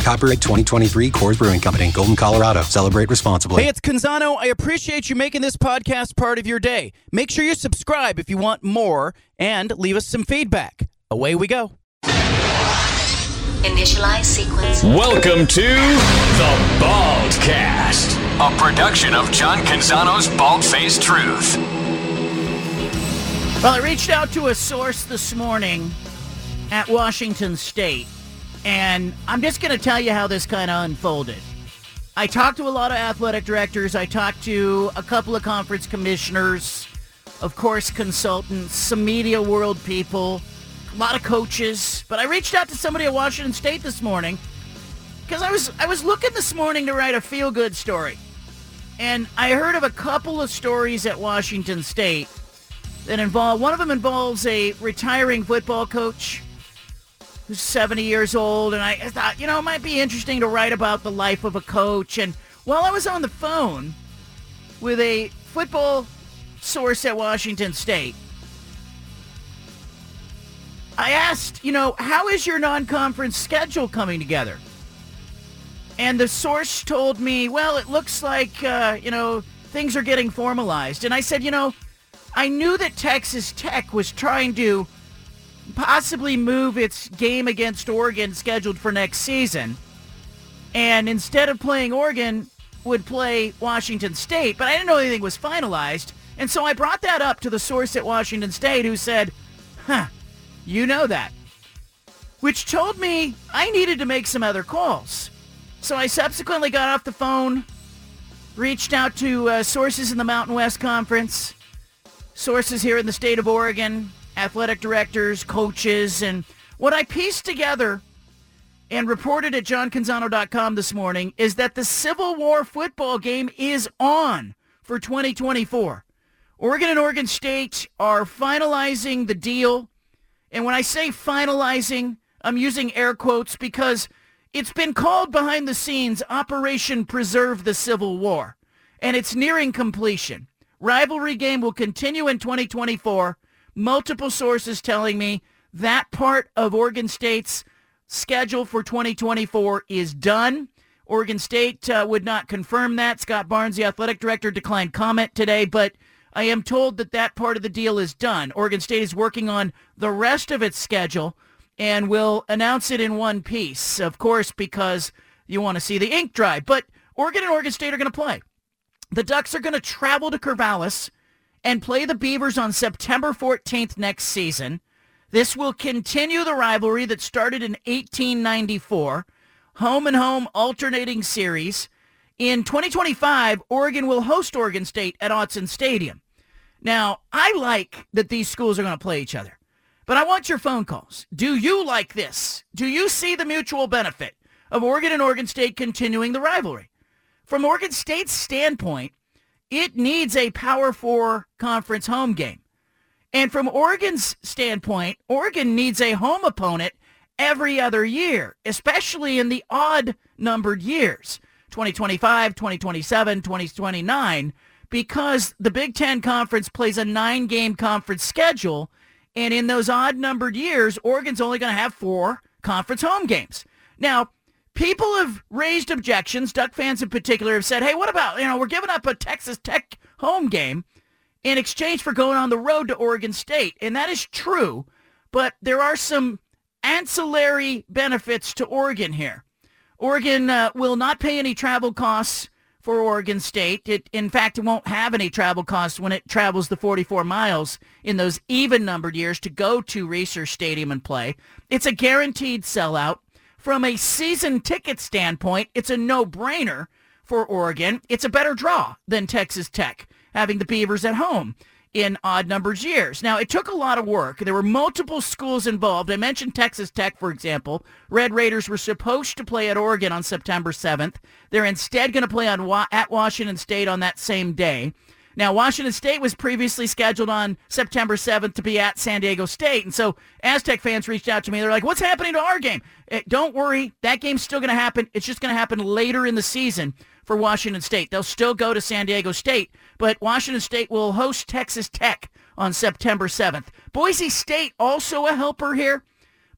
Copyright 2023 Coors Brewing Company, Golden, Colorado. Celebrate responsibly. Hey, it's Canzano. I appreciate you making this podcast part of your day. Make sure you subscribe if you want more and leave us some feedback. Away we go. Initialize sequence. Welcome to the Baldcast, a production of John Canzano's Bald Faced Truth. Well, I reached out to a source this morning at Washington State, and I'm just going to tell you how this kind of unfolded. I talked to a lot of athletic directors. I talked to a couple of conference commissioners, of course, consultants, some media world people, a lot of coaches. But I reached out to somebody at Washington State this morning because I was I was looking this morning to write a feel good story, and I heard of a couple of stories at Washington State that involve one of them involves a retiring football coach who's 70 years old and I thought you know it might be interesting to write about the life of a coach. And while I was on the phone with a football source at Washington State I asked you know how is your non-conference schedule coming together? And the source told me well it looks like uh, you know things are getting formalized. And I said you know I knew that Texas Tech was trying to possibly move its game against Oregon scheduled for next season. And instead of playing Oregon, would play Washington State, but I didn't know anything was finalized. And so I brought that up to the source at Washington State who said, huh, you know that. Which told me I needed to make some other calls. So I subsequently got off the phone, reached out to uh, sources in the Mountain West Conference, sources here in the state of Oregon, athletic directors, coaches, and what I pieced together and reported at johncanzano.com this morning is that the Civil War football game is on for 2024. Oregon and Oregon State are finalizing the deal. And when I say finalizing, I'm using air quotes because it's been called behind the scenes Operation Preserve the Civil War. And it's nearing completion. Rivalry game will continue in 2024. Multiple sources telling me that part of Oregon State's schedule for 2024 is done. Oregon State uh, would not confirm that. Scott Barnes, the athletic director, declined comment today, but I am told that that part of the deal is done. Oregon State is working on the rest of its schedule and will announce it in one piece, of course, because you want to see the ink dry. But Oregon and Oregon State are going to play. The Ducks are going to travel to Corvallis and play the Beavers on September 14th next season. This will continue the rivalry that started in 1894. Home and home alternating series. In 2025, Oregon will host Oregon State at Autzen Stadium. Now, I like that these schools are going to play each other, but I want your phone calls. Do you like this? Do you see the mutual benefit of Oregon and Oregon State continuing the rivalry? From Oregon State's standpoint, it needs a Power Four conference home game. And from Oregon's standpoint, Oregon needs a home opponent every other year, especially in the odd numbered years, 2025, 2027, 2029, because the Big Ten Conference plays a nine-game conference schedule. And in those odd numbered years, Oregon's only going to have four conference home games. Now, people have raised objections. Duck fans in particular have said, hey, what about, you know, we're giving up a Texas Tech home game in exchange for going on the road to Oregon State. And that is true, but there are some ancillary benefits to Oregon here. Oregon uh, will not pay any travel costs for Oregon State. It, in fact, it won't have any travel costs when it travels the 44 miles in those even numbered years to go to Reser Stadium and play. It's a guaranteed sellout. From a season ticket standpoint, it's a no-brainer for Oregon. It's a better draw than Texas Tech having the Beavers at home. in odd numbers years. Now, it took a lot of work. There were multiple schools involved. I mentioned Texas Tech, for example. Red Raiders were supposed to play at Oregon on September 7th. They're instead going to play on at Washington State on that same day. Now, Washington State was previously scheduled on September 7th to be at San Diego State. And so Aztec fans reached out to me. They're like, what's happening to our game? Eh, don't worry. That game's still going to happen. It's just going to happen later in the season for Washington State. They'll still go to San Diego State, but Washington State will host Texas Tech on September 7th. Boise State also a helper here.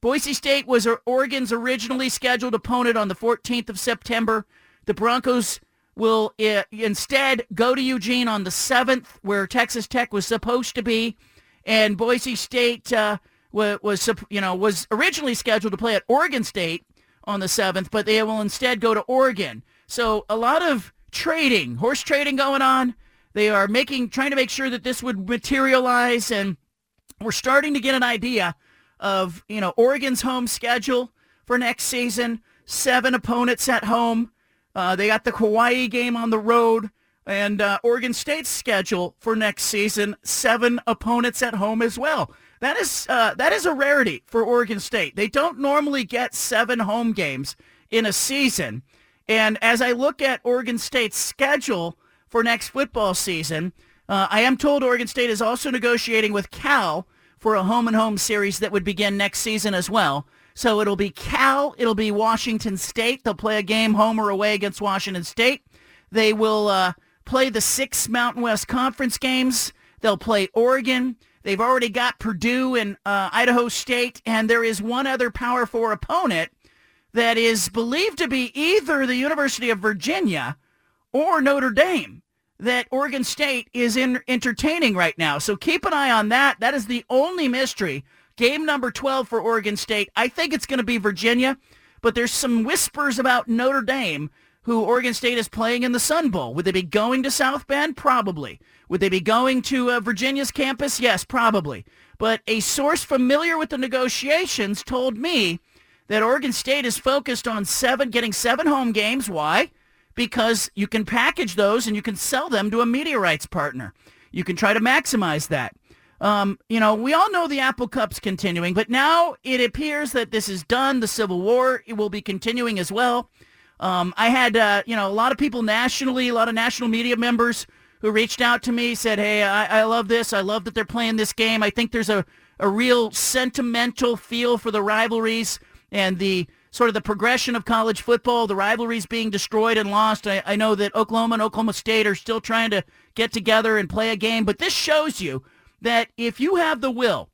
Boise State was Oregon's originally scheduled opponent on the 14th of September. The Broncos will instead go to Eugene on the 7th, where Texas Tech was supposed to be, and Boise State uh, was, was, you know, was originally scheduled to play at Oregon State on the 7th, but they will instead go to Oregon. So a lot of trading, horse trading going on. They are making, trying to make sure that this would materialize, and we're starting to get an idea of, you know, Oregon's home schedule for next season. Seven opponents at home. Uh, they got the Hawaii game on the road and uh, Oregon State's schedule for next season, seven opponents at home as well. That is uh, that is a rarity for Oregon State. They don't normally get seven home games in a season. And as I look at Oregon State's schedule for next football season, uh, I am told Oregon State is also negotiating with Cal for a home and home series that would begin next season as well. So it'll be Cal, it'll be Washington State. They'll play a game home or away against Washington State. They will uh, play the six Mountain West Conference games. They'll play Oregon. They've already got Purdue and uh, Idaho State, and there is one other Power Four opponent that is believed to be either the University of Virginia or Notre Dame that Oregon State is in entertaining right now. So keep an eye on that. That is the only mystery Game number 12 for Oregon State. I think it's going to be Virginia, but there's some whispers about Notre Dame, who Oregon State is playing in the Sun Bowl. Would they be going to South Bend? Probably. Would they be going to uh, Virginia's campus? Yes, probably. But a source familiar with the negotiations told me that Oregon State is focused on seven, getting seven home games. Why? Because you can package those and you can sell them to a media rights partner. You can try to maximize that. Um, you know, we all know the Apple Cup's continuing, but now it appears that this is done. The Civil War it will be continuing as well. Um, I had, uh, you know, a lot of people nationally, a lot of national media members who reached out to me, said, hey, I, I love this. I love that they're playing this game. I think there's a, a real sentimental feel for the rivalries and the sort of the progression of college football, the rivalries being destroyed and lost. I, I know that Oklahoma and Oklahoma State are still trying to get together and play a game, but this shows you that if you have the will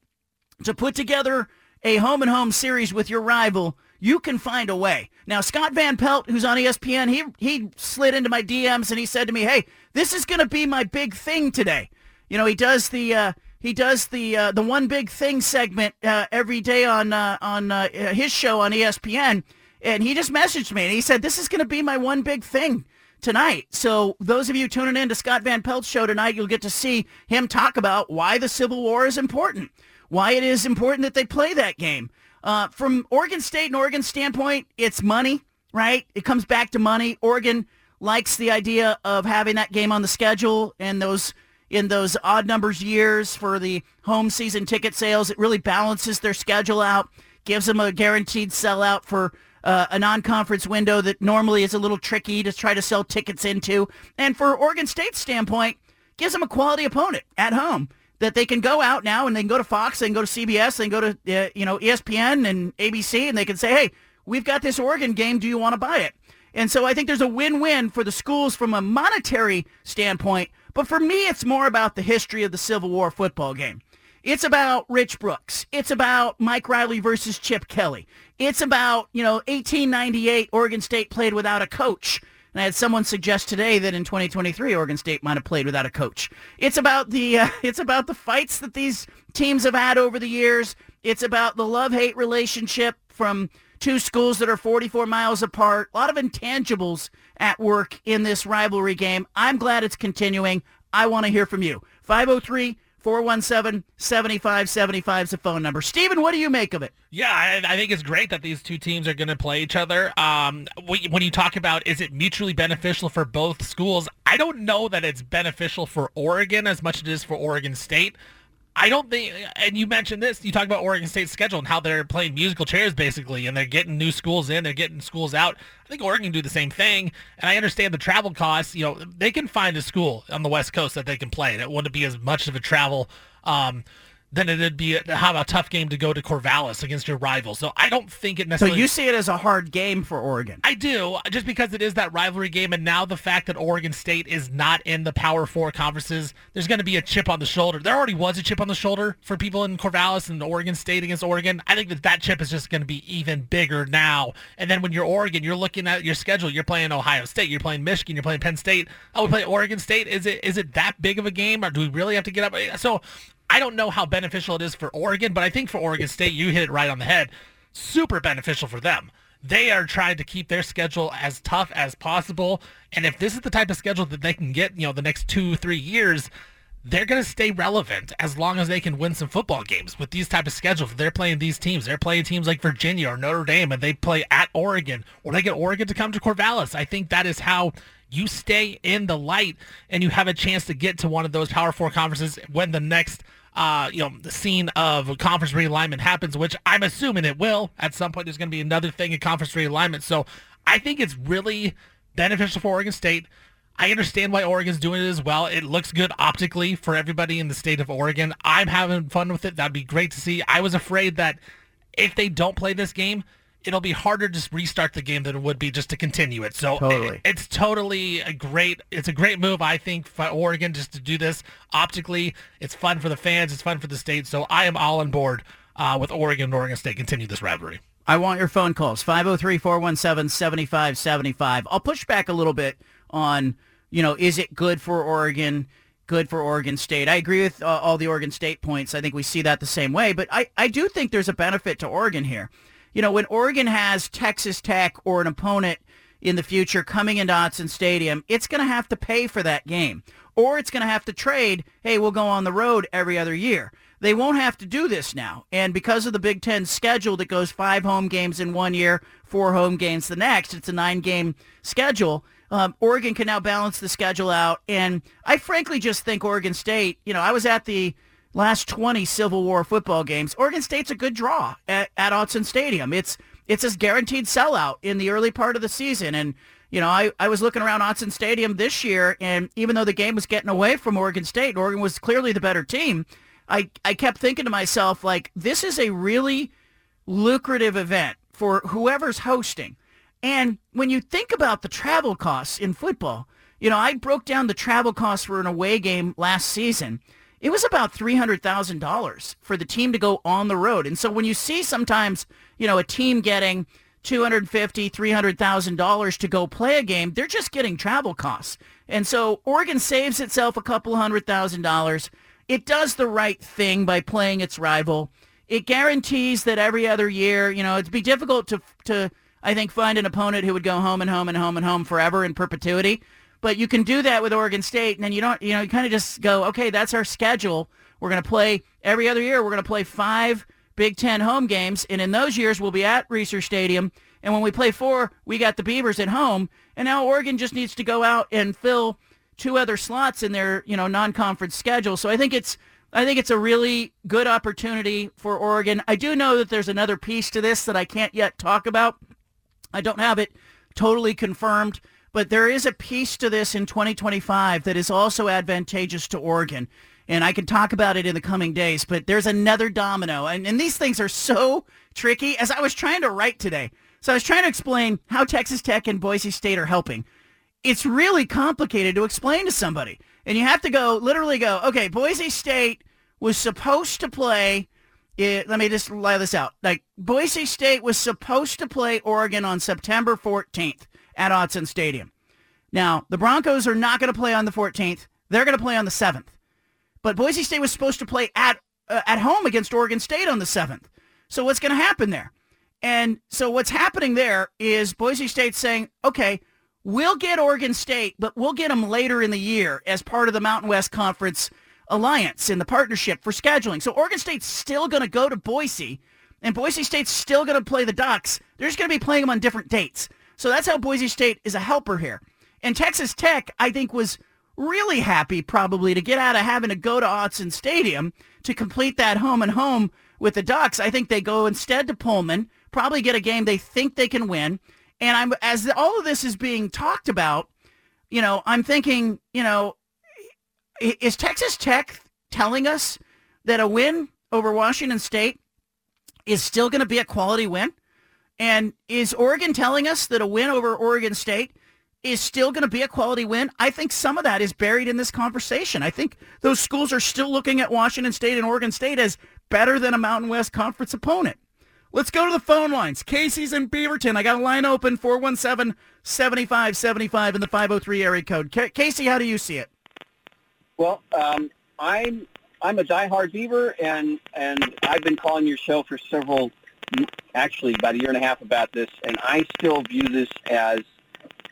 to put together a home and home series with your rival, you can find a way. Now, Scott Van Pelt, who's on ESPN, he he slid into my DMs and he said to me, "Hey, this is going to be my big thing today." You know, he does the uh, he does the uh, the one big thing segment uh, every day on uh, on uh, his show on ESPN, and he just messaged me and he said, "This is going to be my one big thing." Tonight. So those of you tuning in to Scott Van Pelt's show tonight, you'll get to see him talk about why the Civil War is important, why it is important that they play that game. Uh, from Oregon State and Oregon standpoint, it's money, right? It comes back to money. Oregon likes the idea of having that game on the schedule and those in those odd numbers years for the home season ticket sales. It really balances their schedule out, gives them a guaranteed sellout for uh, a non-conference window that normally is a little tricky to try to sell tickets into. And for Oregon State's standpoint, gives them a quality opponent at home that they can go out now and they can go to Fox, can go to CBS, can go to uh, you know ESPN and ABC, and they can say, hey, we've got this Oregon game. Do you want to buy it? And so I think there's a win-win for the schools from a monetary standpoint. But for me, it's more about the history of the Civil War football game. It's about Rich Brooks. It's about Mike Riley versus Chip Kelly. It's about, you know, 1898, Oregon State played without a coach. And I had someone suggest today that in 2023, Oregon State might have played without a coach. It's about the uh, it's about the fights that these teams have had over the years. It's about the love-hate relationship from two schools that are 44 miles apart. A lot of intangibles at work in this rivalry game. I'm glad it's continuing. I want to hear from you. 503 417-7575 is the phone number. Steven, what do you make of it? Yeah, I, I think it's great that these two teams are going to play each other. Um, when you talk about is it mutually beneficial for both schools, I don't know that it's beneficial for Oregon as much as it is for Oregon State. I don't think, and you mentioned this, you talk about Oregon State's schedule and how they're playing musical chairs basically, and they're getting new schools in, they're getting schools out. I think Oregon can do the same thing, and I understand the travel costs. You know, they can find a school on the West Coast that they can play. That wouldn't be as much of a travel um, then it'd be a, have a tough game to go to Corvallis against your rival. So I don't think it necessarily. So you see it as a hard game for Oregon? I do, just because it is that rivalry game, and now the fact that Oregon State is not in the Power Four conferences, there's going to be a chip on the shoulder. There already was a chip on the shoulder for people in Corvallis and Oregon State against Oregon. I think that that chip is just going to be even bigger now. And then when you're Oregon, you're looking at your schedule. You're playing Ohio State, you're playing Michigan, you're playing Penn State. Oh, we play Oregon State. Is it is it that big of a game, or do we really have to get up? So I don't know how beneficial it is for Oregon, but I think for Oregon State, you hit it right on the head. Super beneficial for them. They are trying to keep their schedule as tough as possible. And if this is the type of schedule that they can get, you know, the next two, three years, they're going to stay relevant as long as they can win some football games with these type of schedules. They're playing these teams. They're playing teams like Virginia or Notre Dame, and they play at Oregon, or they get Oregon to come to Corvallis. I think that is how you stay in the light and you have a chance to get to one of those Power Four conferences when the next – uh, you know, the scene of conference realignment happens, which I'm assuming it will. At some point, there's going to be another thing in conference realignment. So I think it's really beneficial for Oregon State. I understand why Oregon's doing it as well. It looks good optically for everybody in the state of Oregon. I'm having fun with it. That'd be great to see. I was afraid that if they don't play this game, it'll be harder to restart the game than it would be just to continue it. So totally. It, it's totally a great it's a great move I think for Oregon just to do this optically. It's fun for the fans, it's fun for the state. So I am all on board uh, with Oregon and Oregon State continue this rivalry. I want your phone calls 503-417-7575. I'll push back a little bit on, you know, is it good for Oregon? good for Oregon State. I agree with uh, all the Oregon State points. I think we see that the same way, but I, I do think there's a benefit to Oregon here you know, when Oregon has Texas Tech or an opponent in the future coming into Autzen Stadium, it's going to have to pay for that game. Or it's going to have to trade, hey, we'll go on the road every other year. They won't have to do this now. And because of the Big Ten schedule that goes five home games in one year, four home games the next, it's a nine-game schedule. Um, Oregon can now balance the schedule out. And I frankly just think Oregon State, you know, I was at the last 20 Civil War football games, Oregon State's a good draw at, at Autzen Stadium. It's it's a guaranteed sellout in the early part of the season. And, you know, I, I was looking around Autzen Stadium this year, and even though the game was getting away from Oregon State, Oregon was clearly the better team, I, I kept thinking to myself, like, this is a really lucrative event for whoever's hosting. And when you think about the travel costs in football, you know, I broke down the travel costs for an away game last season – it was about $300,000 for the team to go on the road. And so when you see sometimes, you know, a team getting $250,000, $300,000 to go play a game, they're just getting travel costs. And so Oregon saves itself a couple hundred thousand dollars. It does the right thing by playing its rival. It guarantees that every other year, you know, it'd be difficult to, to I think, find an opponent who would go home and home and home and home forever in perpetuity. But you can do that with Oregon State, and then you don't, you know, you kind of just go, okay, that's our schedule. We're going to play every other year. We're going to play five Big Ten home games, and in those years, we'll be at Reser Stadium. And when we play four, we got the Beavers at home, and now Oregon just needs to go out and fill two other slots in their, you know, non-conference schedule. So I think it's I think it's a really good opportunity for Oregon. I do know that there's another piece to this that I can't yet talk about. I don't have it totally confirmed, but there is a piece to this in 2025 that is also advantageous to Oregon. And I can talk about it in the coming days, but there's another domino. And, and these things are so tricky. As I was trying to write today, so I was trying to explain how Texas Tech and Boise State are helping. It's really complicated to explain to somebody. And you have to go, literally go, okay, Boise State was supposed to play it, let me just lay this out. Like Boise State was supposed to play Oregon on September 14th at Autzen Stadium. Now, the Broncos are not going to play on the 14th. They're going to play on the 7th. But Boise State was supposed to play at uh, at home against Oregon State on the 7th. So what's going to happen there? And so what's happening there is Boise State saying, okay, we'll get Oregon State, but we'll get them later in the year as part of the Mountain West Conference alliance in the partnership for scheduling. So Oregon State's still going to go to Boise, and Boise State's still going to play the Ducks. They're just going to be playing them on different dates. So that's how Boise State is a helper here. And Texas Tech, I think, was really happy probably to get out of having to go to Autzen Stadium to complete that home and home with the Ducks. I think they go instead to Pullman, probably get a game they think they can win. And I'm as all of this is being talked about, you know, I'm thinking, you know, is Texas Tech telling us that a win over Washington State is still going to be a quality win? And is Oregon telling us that a win over Oregon State is still going to be a quality win? I think some of that is buried in this conversation. I think those schools are still looking at Washington State and Oregon State as better than a Mountain West Conference opponent. Let's go to the phone lines. Casey's in Beaverton. I got a line open, 417-7575 in the 503 area code. Casey, how do you see it? Well, um, I'm I'm a diehard Beaver, and and I've been calling your show for several, actually about a year and a half about this, and I still view this as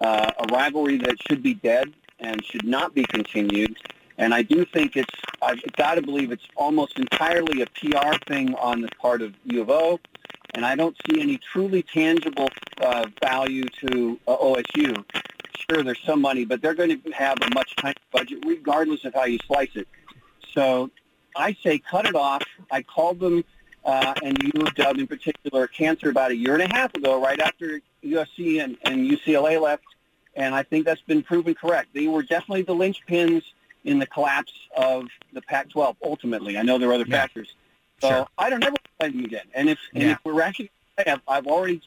uh, a rivalry that should be dead and should not be continued. And I do think it's I've got to believe it's almost entirely a PR thing on the part of U of O, and I don't see any truly tangible uh, value to uh, OSU sure there's some money, but they're going to have a much tighter budget regardless of how you slice it. So I say cut it off. I called them uh, and you, Doug, in particular, cancer about a year and a half ago, right after USC and, and UCLA left, and I think that's been proven correct. They were definitely the linchpins in the collapse of the Pac-12. Ultimately, I know there are other yeah. factors. So sure. I don't ever play them again. And if, yeah. and if we're actually, I've, I've already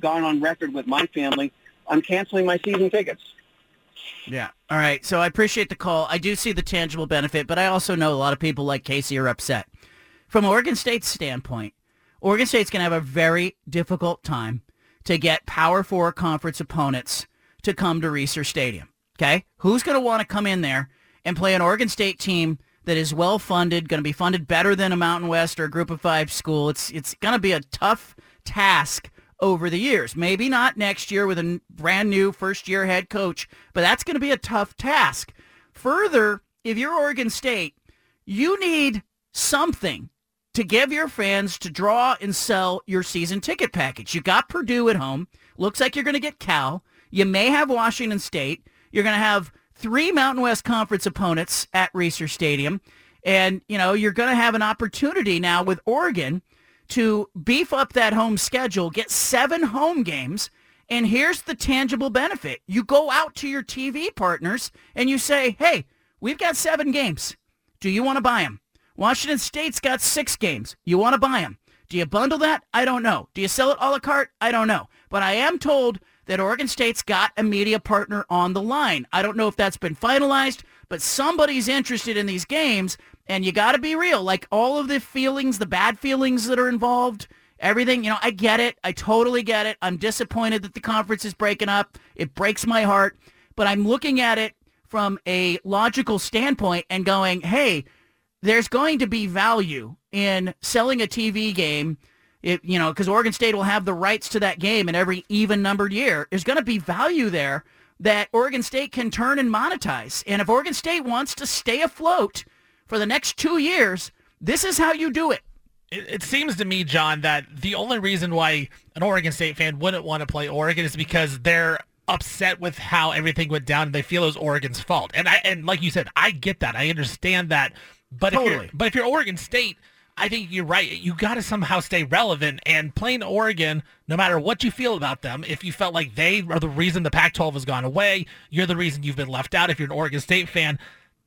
gone on record with my family I'm canceling my season tickets. Yeah. All right. So I appreciate the call. I do see the tangible benefit, but I also know a lot of people like Casey are upset. From Oregon State's standpoint, Oregon State's going to have a very difficult time to get Power Four conference opponents to come to Reser Stadium. Okay? Who's going to want to come in there and play an Oregon State team that is well funded, going to be funded better than a Mountain West or a Group of Five school? It's it's going to be a tough task over the years. Maybe not next year with a brand new first year head coach, but that's going to be a tough task. Further, if you're Oregon State, you need something to give your fans to draw and sell your season ticket package. You got Purdue at home. Looks like you're going to get Cal. You may have Washington State. You're going to have three Mountain West Conference opponents at Reser Stadium. And, you know, you're going to have an opportunity now with Oregon to beef up that home schedule, get seven home games, and here's the tangible benefit. You go out to your TV partners and you say, hey, we've got seven games. Do you want to buy them? Washington State's got six games. You want to buy them? Do you bundle that? I don't know. Do you sell it a la carte? I don't know. But I am told that Oregon State's got a media partner on the line. I don't know if that's been finalized, but somebody's interested in these games and you got to be real. Like all of the feelings, the bad feelings that are involved, everything, you know, I get it. I totally get it. I'm disappointed that the conference is breaking up. It breaks my heart. But I'm looking at it from a logical standpoint and going, hey, there's going to be value in selling a TV game. It, you know, because Oregon State will have the rights to that game in every even numbered year. There's going to be value there that Oregon State can turn and monetize. And if Oregon State wants to stay afloat for the next two years, this is how you do it. It, it seems to me, John, that the only reason why an Oregon State fan wouldn't want to play Oregon is because they're upset with how everything went down and they feel it was Oregon's fault. And I and like you said, I get that. I understand that. But totally. if you're but if you're Oregon State, I think you're right. You got to somehow stay relevant and playing Oregon, no matter what you feel about them, if you felt like they are the reason the Pac-12 has gone away, you're the reason you've been left out. If you're an Oregon State fan,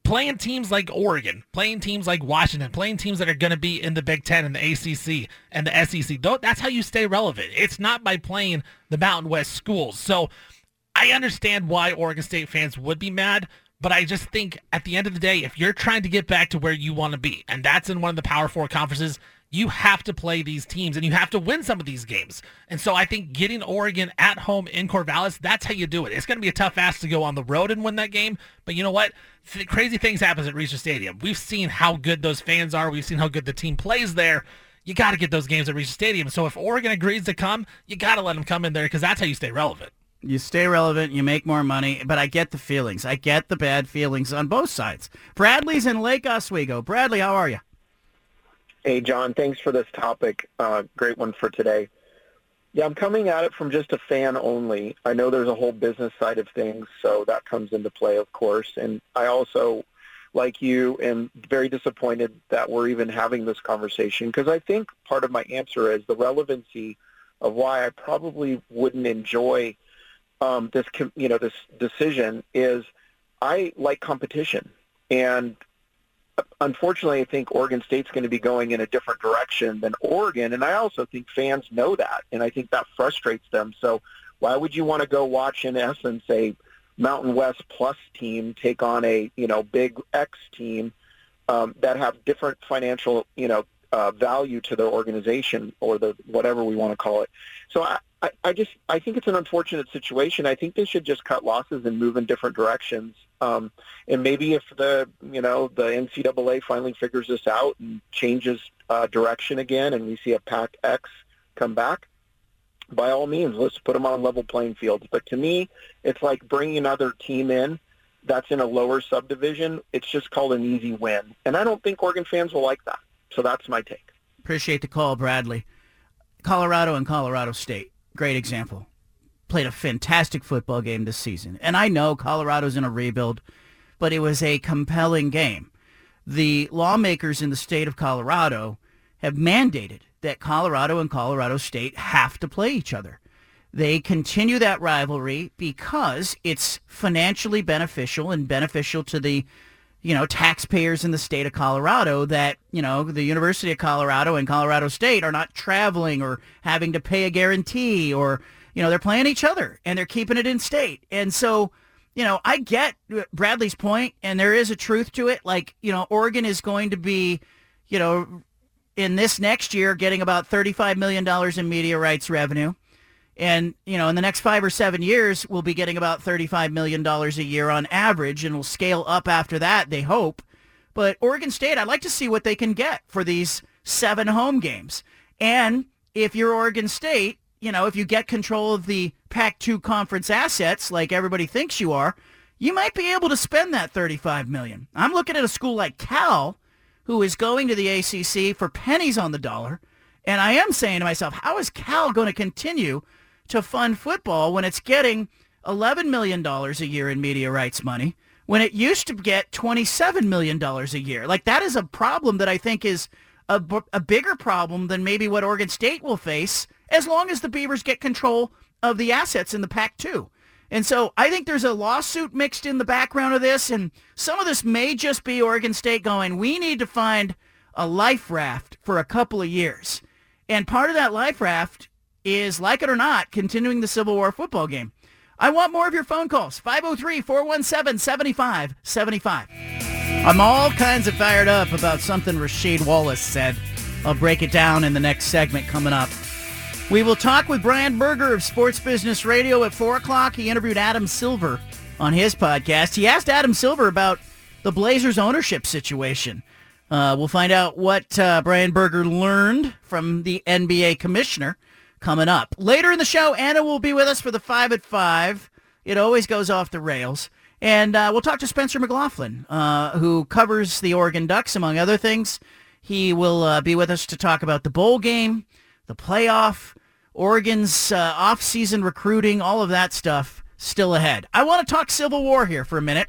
playing teams like Oregon, playing teams like Washington, playing teams that are going to be in the Big Ten and the ACC and the SEC. That's how you stay relevant. It's not by playing the Mountain West schools. So I understand why Oregon State fans would be mad, but I just think at the end of the day, if you're trying to get back to where you want to be, and that's in one of the Power Four conferences, you have to play these teams and you have to win some of these games. And so I think getting Oregon at home in Corvallis, that's how you do it. It's going to be a tough ask to go on the road and win that game. But you know what? Crazy things happen at Reser Stadium. We've seen how good those fans are. We've seen how good the team plays there. You got to get those games at Reser Stadium. So if Oregon agrees to come, you got to let them come in there because that's how you stay relevant. You stay relevant, you make more money, but I get the feelings. I get the bad feelings on both sides. Bradley's in Lake Oswego. Bradley, how are you? Hey, John, thanks for this topic. Uh, great one for today. Yeah, I'm coming at it from just a fan only. I know there's a whole business side of things, so that comes into play, of course. And I also, like you, am very disappointed that we're even having this conversation because I think part of my answer is the relevancy of why I probably wouldn't enjoy um, this, you know, this decision is I like competition, and unfortunately, I think Oregon State's going to be going in a different direction than Oregon, and I also think fans know that, and I think that frustrates them. So, why would you want to go watch, in essence, a Mountain West Plus team take on a you know Big X team um, that have different financial you know uh, value to their organization or the whatever we want to call it. So I, I, I just I think it's an unfortunate situation. I think they should just cut losses and move in different directions. Um, and maybe if the you know the NCAA finally figures this out and changes uh, direction again, and we see a Pac X come back, by all means, let's put them on level playing fields. But to me, it's like bringing another team in that's in a lower subdivision. It's just called an easy win, and I don't think Oregon fans will like that. So that's my take. Appreciate the call, Bradley. Colorado and Colorado State, great example. Played a fantastic football game this season. And I know Colorado's in a rebuild, but it was a compelling game. The lawmakers in the state of Colorado have mandated that Colorado and Colorado State have to play each other. They continue that rivalry because it's financially beneficial and beneficial to the you know, taxpayers in the state of Colorado that, you know, the University of Colorado and Colorado State are not traveling or having to pay a guarantee or, you know, they're playing each other and they're keeping it in state. And so, you know, I get Bradley's point and there is a truth to it. Like, you know, Oregon is going to be, you know, in this next year getting about $35 million in media rights revenue. And, you know, in the next five or seven years, we'll be getting about $35 million a year on average, and we'll scale up after that, they hope. But Oregon State, I'd like to see what they can get for these seven home games. And if you're Oregon State, you know, if you get control of the Pac-2 conference assets like everybody thinks you are, you might be able to spend that 35 million. I'm looking at a school like Cal who is going to the ACC for pennies on the dollar, and I am saying to myself, how is Cal going to continue to fund football when it's getting $11 million a year in media rights money when it used to get $27 million a year. Like that is a problem that I think is a, bigger problem than maybe what Oregon State will face as long as the Beavers get control of the assets in the Pac-2. And so I think there's a lawsuit mixed in the background of this, and some of this may just be Oregon State going, we need to find a life raft for a couple of years. And part of that life raft is, like it or not, continuing the Civil War football game. I want more of your phone calls. 503-417-7575. I'm all kinds of fired up about something Rasheed Wallace said. I'll break it down in the next segment coming up. We will talk with Brian Berger of Sports Business Radio at 4 o'clock. He interviewed Adam Silver on his podcast. He asked Adam Silver about the Blazers ownership situation. Uh, we'll find out what uh, Brian Berger learned from the NBA commissioner coming up. Later in the show, Anna will be with us for the 5 at 5. It always goes off the rails. And uh, we'll talk to Spencer McLaughlin, uh, who covers the Oregon Ducks, among other things. He will uh, be with us to talk about the bowl game, the playoff, Oregon's uh, off-season recruiting, all of that stuff still ahead. I want to talk Civil War here for a minute.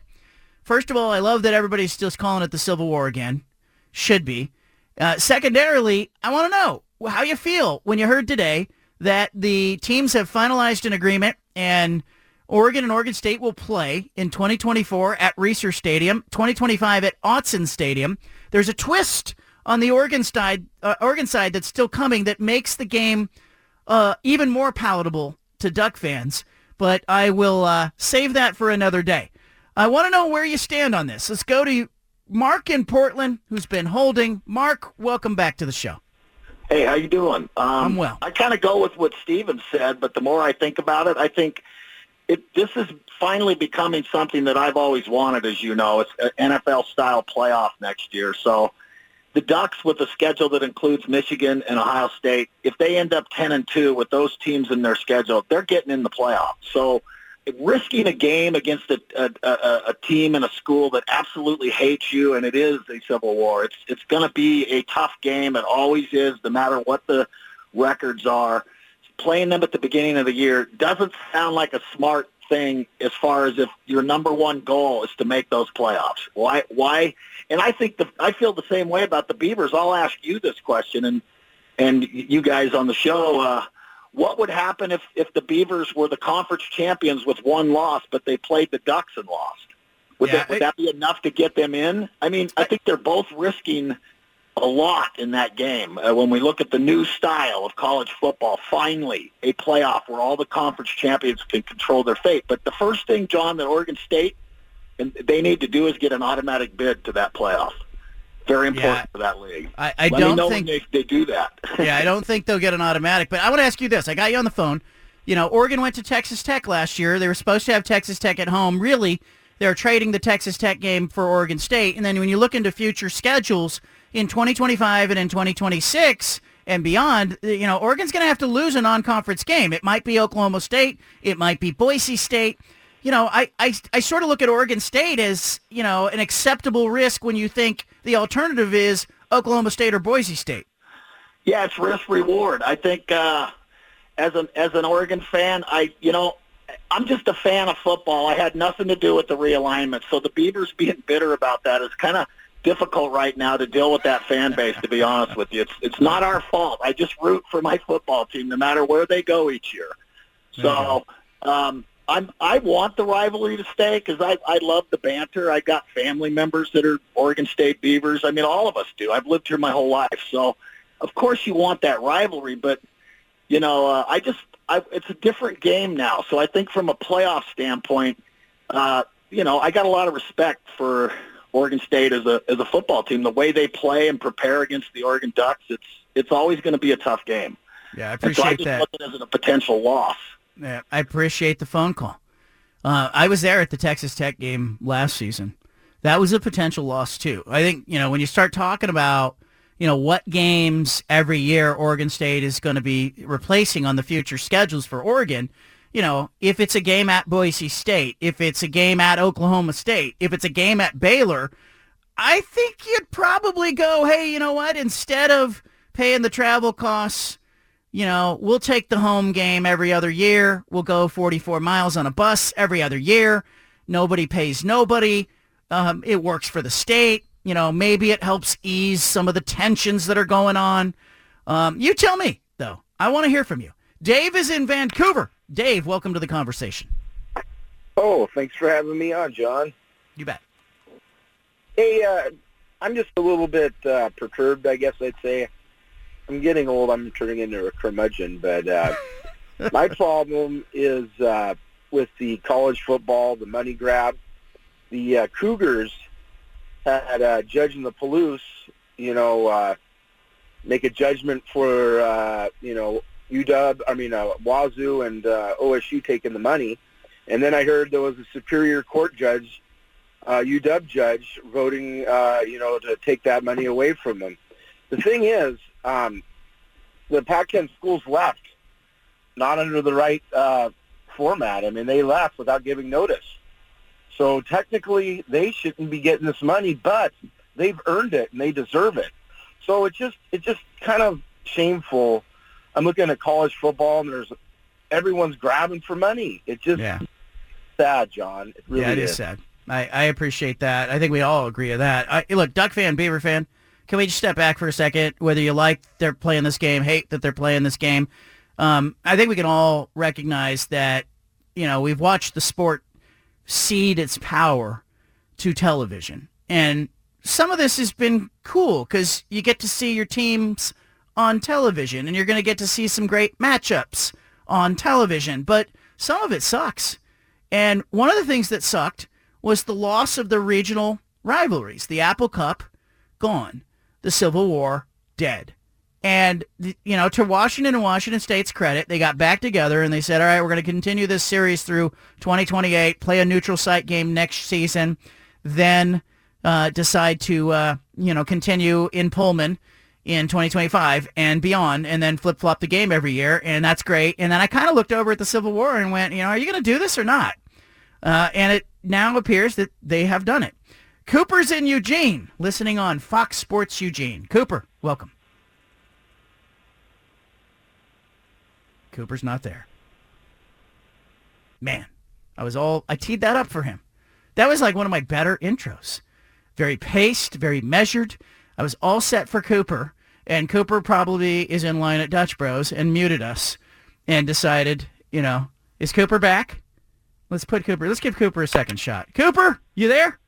First of all, I love that everybody's still calling it the Civil War again. Should be. Uh, secondarily, I want to know how you feel when you heard today that the teams have finalized an agreement and Oregon and Oregon State will play in 2024 at Reser Stadium, 2025 at Autzen Stadium. There's a twist on the Oregon side, uh, Oregon side that's still coming that makes the game uh, even more palatable to Duck fans. But I will uh, save that for another day. I want to know where you stand on this. Let's go to Mark in Portland, who's been holding. Mark, welcome back to the show. Hey, how you doing? Um, I'm well. I kind of go with what Steven said, but the more I think about it, I think it, this is finally becoming something that I've always wanted, as you know. It's an NFL-style playoff next year. So the Ducks with a schedule that includes Michigan and Ohio State, if they end up 10 and 2 with those teams in their schedule, they're getting in the playoffs. So risking a game against a, a, a, a team and a school that absolutely hates you, and it is a civil war. It's it's going to be a tough game. It always is, no matter what the records are. Playing them at the beginning of the year doesn't sound like a smart thing as far as if your number one goal is to make those playoffs. Why? Why? And I think the I feel the same way about the Beavers. I'll ask you this question, and and you guys on the show. Uh, what would happen if if the Beavers were the conference champions with one loss, but they played the Ducks and lost? Would, Yeah, that, would it- that be enough to get them in? I mean, I think they're both risking a lot in that game. Uh, when we look at the new style of college football, finally a playoff where all the conference champions can control their fate. But the first thing, John, that Oregon State and they need to do is get an automatic bid to that playoff. Very important Yeah. for that league. I, I don't think they, they do that. yeah, I don't think they'll get an automatic. But I want to ask you this. I got you on the phone. You know, Oregon went to Texas Tech last year. They were supposed to have Texas Tech at home. Really, they're trading the Texas Tech game for Oregon State. And then when you look into future schedules in 2025 and in 2026 and beyond, you know, Oregon's going to have to lose a non-conference game. It might be Oklahoma State. It might be Boise State. You know, I, I, I sort of look at Oregon State as, you know, an acceptable risk when you think the alternative is Oklahoma State or Boise State. Yeah, it's risk reward. I think uh, as an as an Oregon fan, I you know I'm just a fan of football. I had nothing to do with the realignment, so the Beavers being bitter about that is kind of difficult right now to deal with that fan base. To be honest with you, it's it's not our fault. I just root for my football team, no matter where they go each year. So um, I'm I want the rivalry to stay because I I love the banter. I got family members that are Oregon State Beavers. I mean, all of us do. I've lived here my whole life, so of course you want that rivalry. But you know, uh, I just I, it's a different game now. So I think from a playoff standpoint, uh, you know, I got a lot of respect for Oregon State as a as a football team. The way they play and prepare against the Oregon Ducks, it's it's always going to be a tough game. Yeah, I And so I appreciate just that. look at it as a potential loss. Yeah, I appreciate the phone call. Uh, I was there at the Texas Tech game last season. That was a potential loss too. I think you know when you start talking about you know what games every year Oregon State is going to be replacing on the future schedules for Oregon. You know, if it's a game at Boise State, if it's a game at Oklahoma State, if it's a game at Baylor, I think you'd probably go, hey, you know what? Instead of paying the travel costs, you know, we'll take the home game every other year. We'll go 44 miles on a bus every other year. Nobody pays nobody. Um, it works for the state. You know, maybe it helps ease some of the tensions that are going on. Um, you tell me, though. I want to hear from you. Dave is in Vancouver. Dave, welcome to the conversation. Oh, thanks for having me on, John. You bet. Hey, uh, I'm just a little bit uh, perturbed, I guess I'd say. I'm getting old. I'm turning into a curmudgeon, but uh, my problem is uh, with the college football, the money grab. The uh, Cougars had uh, Judge in the Palouse, you know, uh, make a judgment for, uh, you know, UW, I mean, uh, Wazoo and uh, OSU taking the money. And then I heard there was a Superior Court judge, uh, UW judge, voting, uh, you know, to take that money away from them. The thing is, um, the Pac-10 schools left, not under the right uh, format. I mean, they left without giving notice. So technically, they shouldn't be getting this money, but they've earned it and they deserve it. So it's just it's just kind of shameful. I'm looking at college football and there's everyone's grabbing for money. It's just Yeah. sad, John. It really yeah, it is sad. I, I appreciate that. I think we all agree with that. I, look, Duck fan, Beaver fan, can we just step back for a second? Whether you like they're playing this game, hate that they're playing this game, um, I think we can all recognize that you know we've watched the sport cede its power to television, and some of this has been cool because you get to see your teams on television, and you're going to get to see some great matchups on television. But some of it sucks. And one of the things that sucked was the loss of the regional rivalries. The Apple Cup, gone. The Civil War, dead. And, you know, to Washington and Washington State's credit, they got back together and they said, all right, we're going to continue this series through 2028, play a neutral site game next season. Then uh, decide to, uh, you know, continue in Pullman in 2025 and beyond, and then flip flop the game every year, and that's great. And then I kind of looked over at the Civil War and went, you know, are you going to do this or not? Uh, and it now appears that they have done it. Cooper's in Eugene, listening on Fox Sports Eugene. Cooper, welcome. Cooper's not there. Man, I was all I teed that up for him. That was like one of my better intros. Very paced, very measured. I was all set for Cooper, and Cooper probably is in line at Dutch Bros and muted us and decided, you know, is Cooper back? Let's put Cooper. Let's give Cooper a second shot. Cooper, you there?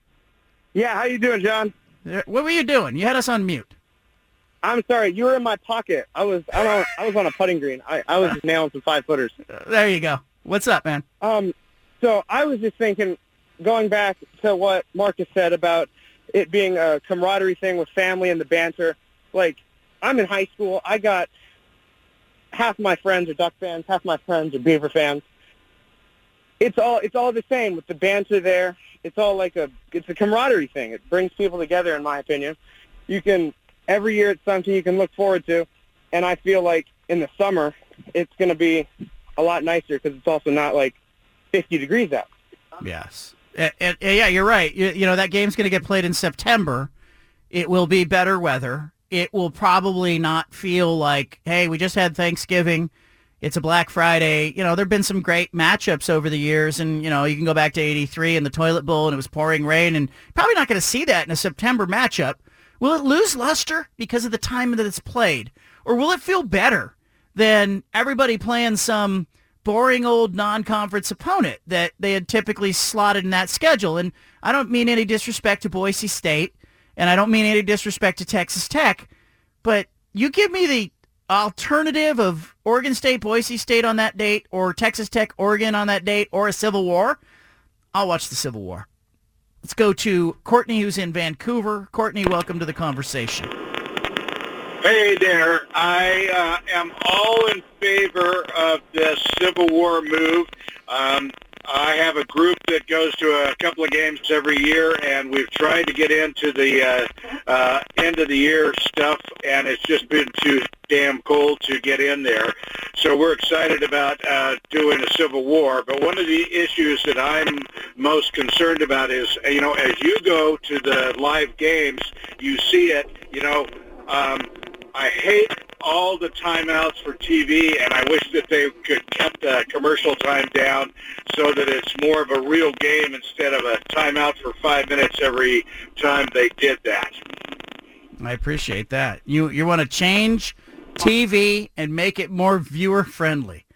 Yeah, how you doing, John? What were you doing? You had us on mute. I'm sorry, you were in my pocket. I was I don't I was on a putting green. I, I was nailing some five footers. There you go. What's up, man? Um, so I was just thinking, going back to what Marcus said about it being a camaraderie thing with family and the banter. Like, I'm in high school. I got half my friends are Duck fans, half my friends are Beaver fans. It's all it's all the same with the banter there. It's all like a it's a camaraderie thing. It brings people together, in my opinion. You can every year it's something you can look forward to, and I feel like in the summer it's going to be a lot nicer because it's also not like 50 degrees out. Yes. And, and, yeah, you're right. You, you know, that game's going to get played in September. It will be better weather. It will probably not feel like, hey, we just had Thanksgiving. It's a Black Friday. You know, there have been some great matchups over the years. And, you know, you can go back to 83 and the toilet bowl and it was pouring rain. And probably not going to see that in a September matchup. Will it lose luster because of the time that it's played? Or will it feel better than everybody playing some boring old non-conference opponent that they had typically slotted in that schedule. And I don't mean any disrespect to Boise State, and I don't mean any disrespect to Texas Tech, but you give me the alternative of Oregon State, Boise State on that date, or Texas Tech, Oregon on that date, or a Civil War, I'll watch the Civil War. Let's go to Courtney, who's in Vancouver. Courtney, welcome to the conversation. Hey there. I uh, am all in favor of this Civil War move. Um, I have a group that goes to a couple of games every year, and we've tried to get into the uh, uh, end of the year stuff, and it's just been too damn cold to get in there. So we're excited about uh, doing a Civil War. But one of the issues that I'm most concerned about is, you know, as you go to the live games, you see it, you know, um, I hate all the timeouts for TV, and I wish that they could cut the commercial time down so that it's more of a real game instead of a timeout for five minutes every time they did that. I appreciate that. You you want to change TV and make it more viewer friendly.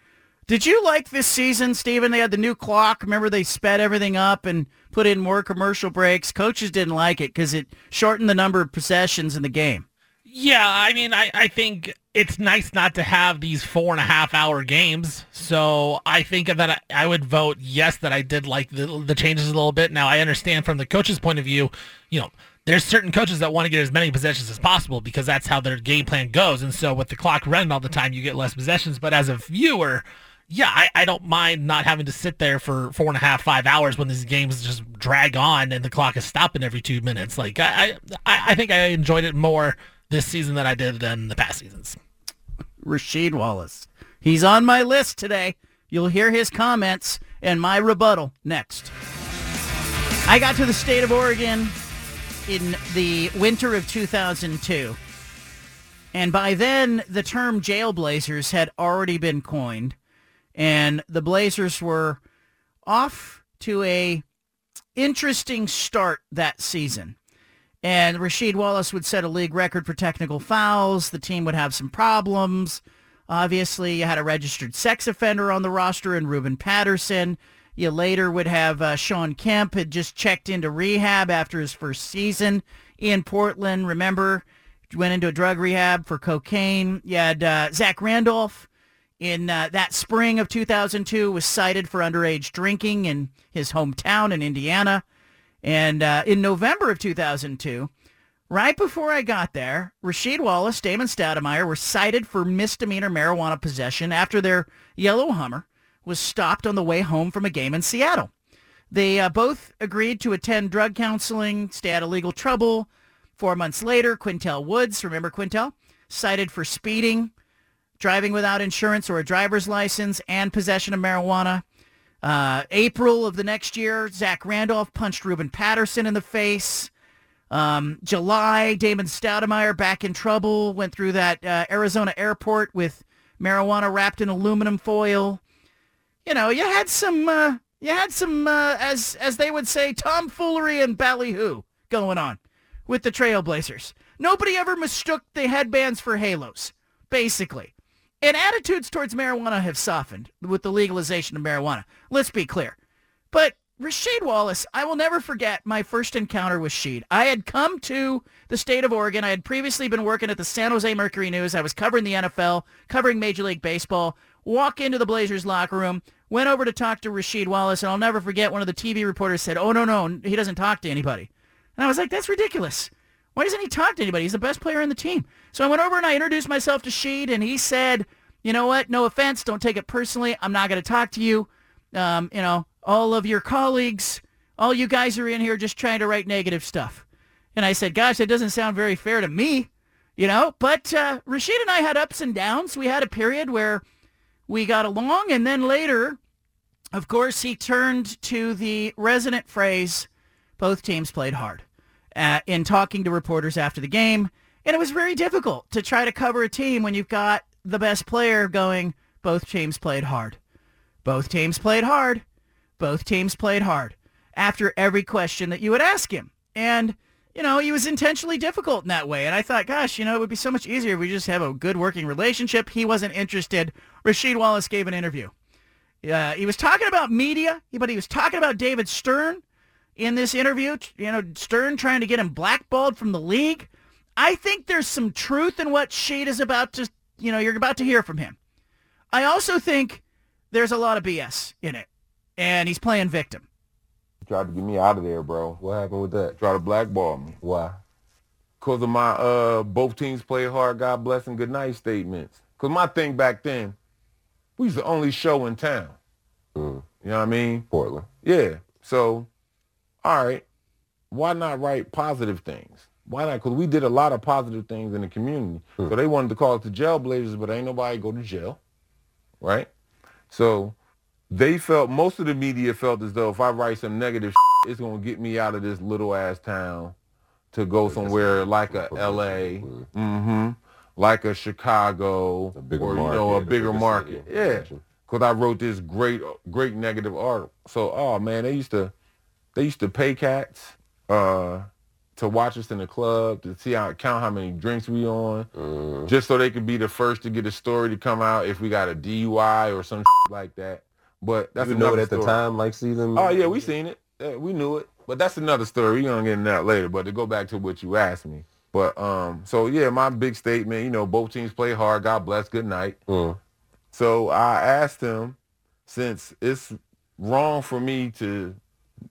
Did you like this season, Stephen? They had the new clock. Remember they sped everything up and put in more commercial breaks. Coaches didn't like it because it shortened the number of possessions in the game. Yeah, I mean, I, I think it's nice not to have these four and a half hour games. So I think that I, I would vote yes that I did like the, the changes a little bit. Now I understand from the coach's point of view, you know, there's certain coaches that want to get as many possessions as possible because that's how their game plan goes. And so with the clock running all the time, you get less possessions. But as a viewer, yeah, I, I don't mind not having to sit there for four and a half, five hours when these games just drag on and the clock is stopping every two minutes. Like I, I, I think I enjoyed it more this season than I did than the past seasons. Rasheed Wallace. He's on my list today. You'll hear his comments and my rebuttal next. I got to the state of Oregon in the winter of 2002. And by then, the term jailblazers had already been coined. And the Blazers were off to a interesting start that season. And Rasheed Wallace would set a league record for technical fouls. The team would have some problems. Obviously, you had a registered sex offender on the roster in Ruben Patterson. You later would have uh, Shawn Kemp had just checked into rehab after his first season in Portland. Remember, went into a drug rehab for cocaine. You had uh, Zach Randolph in uh, that spring of 2002 was cited for underage drinking in his hometown in Indiana. And uh, in November of 2002, right before I got there, Rasheed Wallace, Damon Stoudamire were cited for misdemeanor marijuana possession after their yellow Hummer was stopped on the way home from a game in Seattle. They uh, both agreed to attend drug counseling, stay out of legal trouble. Four months later, Qyntel Woods, remember Qyntel, cited for speeding, driving without insurance or a driver's license, and possession of marijuana. Uh, April of the next year, Zach Randolph punched Ruben Patterson in the face. Um, July, Damon Stoudamire back in trouble, went through that uh, Arizona airport with marijuana wrapped in aluminum foil. You know, you had some, uh, you had some, uh, as as they would say, tomfoolery and ballyhoo going on with the Trailblazers. Nobody ever mistook the headbands for halos, basically. And attitudes towards marijuana have softened with the legalization of marijuana. Let's be clear. But Rasheed Wallace, I will never forget my first encounter with Sheed. I had come to the state of Oregon. I had previously been working at the San Jose Mercury News. I was covering the NFL, covering Major League Baseball. Walk into the Blazers locker room, went over to talk to Rasheed Wallace, and I'll never forget one of the TV reporters said, oh, no, no, he doesn't talk to anybody. And I was like, that's ridiculous. Why doesn't he talk to anybody? He's the best player on the team. So I went over and I introduced myself to Sheed, and he said, you know what? No offense. Don't take it personally. I'm not going to talk to you. Um, you know, all of your colleagues, all you guys are in here just trying to write negative stuff. And I said, gosh, that doesn't sound very fair to me, you know. But uh, Rasheed and I had ups and downs. We had a period where we got along, and then later, of course, he turned to the resonant phrase, both teams played hard, uh, in talking to reporters after the game. And it was very difficult to try to cover a team when you've got the best player going, both teams played hard. Both teams played hard. Both teams played hard after every question that you would ask him. And, you know, he was intentionally difficult in that way. And I thought, gosh, you know, it would be so much easier if we just have a good working relationship. He wasn't interested. Rasheed Wallace gave an interview. Uh, he was talking about media, but he was talking about David Stern in this interview. You know, Stern trying to get him blackballed from the league. I think there's some truth in what Sheed is about to, you know, you're about to hear from him. I also think there's a lot of BS in it, and he's playing victim. Tried to get me out of there, bro. What happened with that? Tried to blackball me. Why? Because of my uh, both teams play hard, God bless and good night statements. Because my thing back then, we was the only show in town. Mm. You know what I mean? Portland. Yeah. So, all right, why not write positive things? Why not? Because we did a lot of positive things in the community. Hmm. So they wanted to call it the Jailblazers, but ain't nobody go to jail, right? So they felt, most of the media felt as though if I write some negative shit, it's going to get me out of this little ass town to go somewhere like a L.A., mm-hmm, like a Chicago, a or, market, you know, a a bigger market. city. Yeah. Because I wrote this great, great negative art. So, oh man, they used to, they used to pay cats uh, to watch us in the club to see how count how many drinks we on, Mm. just so they could be the first to get a story to come out if we got a DUI or some like that. But that's you know it at the time, like them. Oh yeah, we seen it. Yeah, we knew it. But that's another story. We're gonna get into that later. But to go back to what you asked me. But um, so yeah, my big statement, you know, both teams play hard. God bless. Good night. Mm. So I asked him, since it's wrong for me to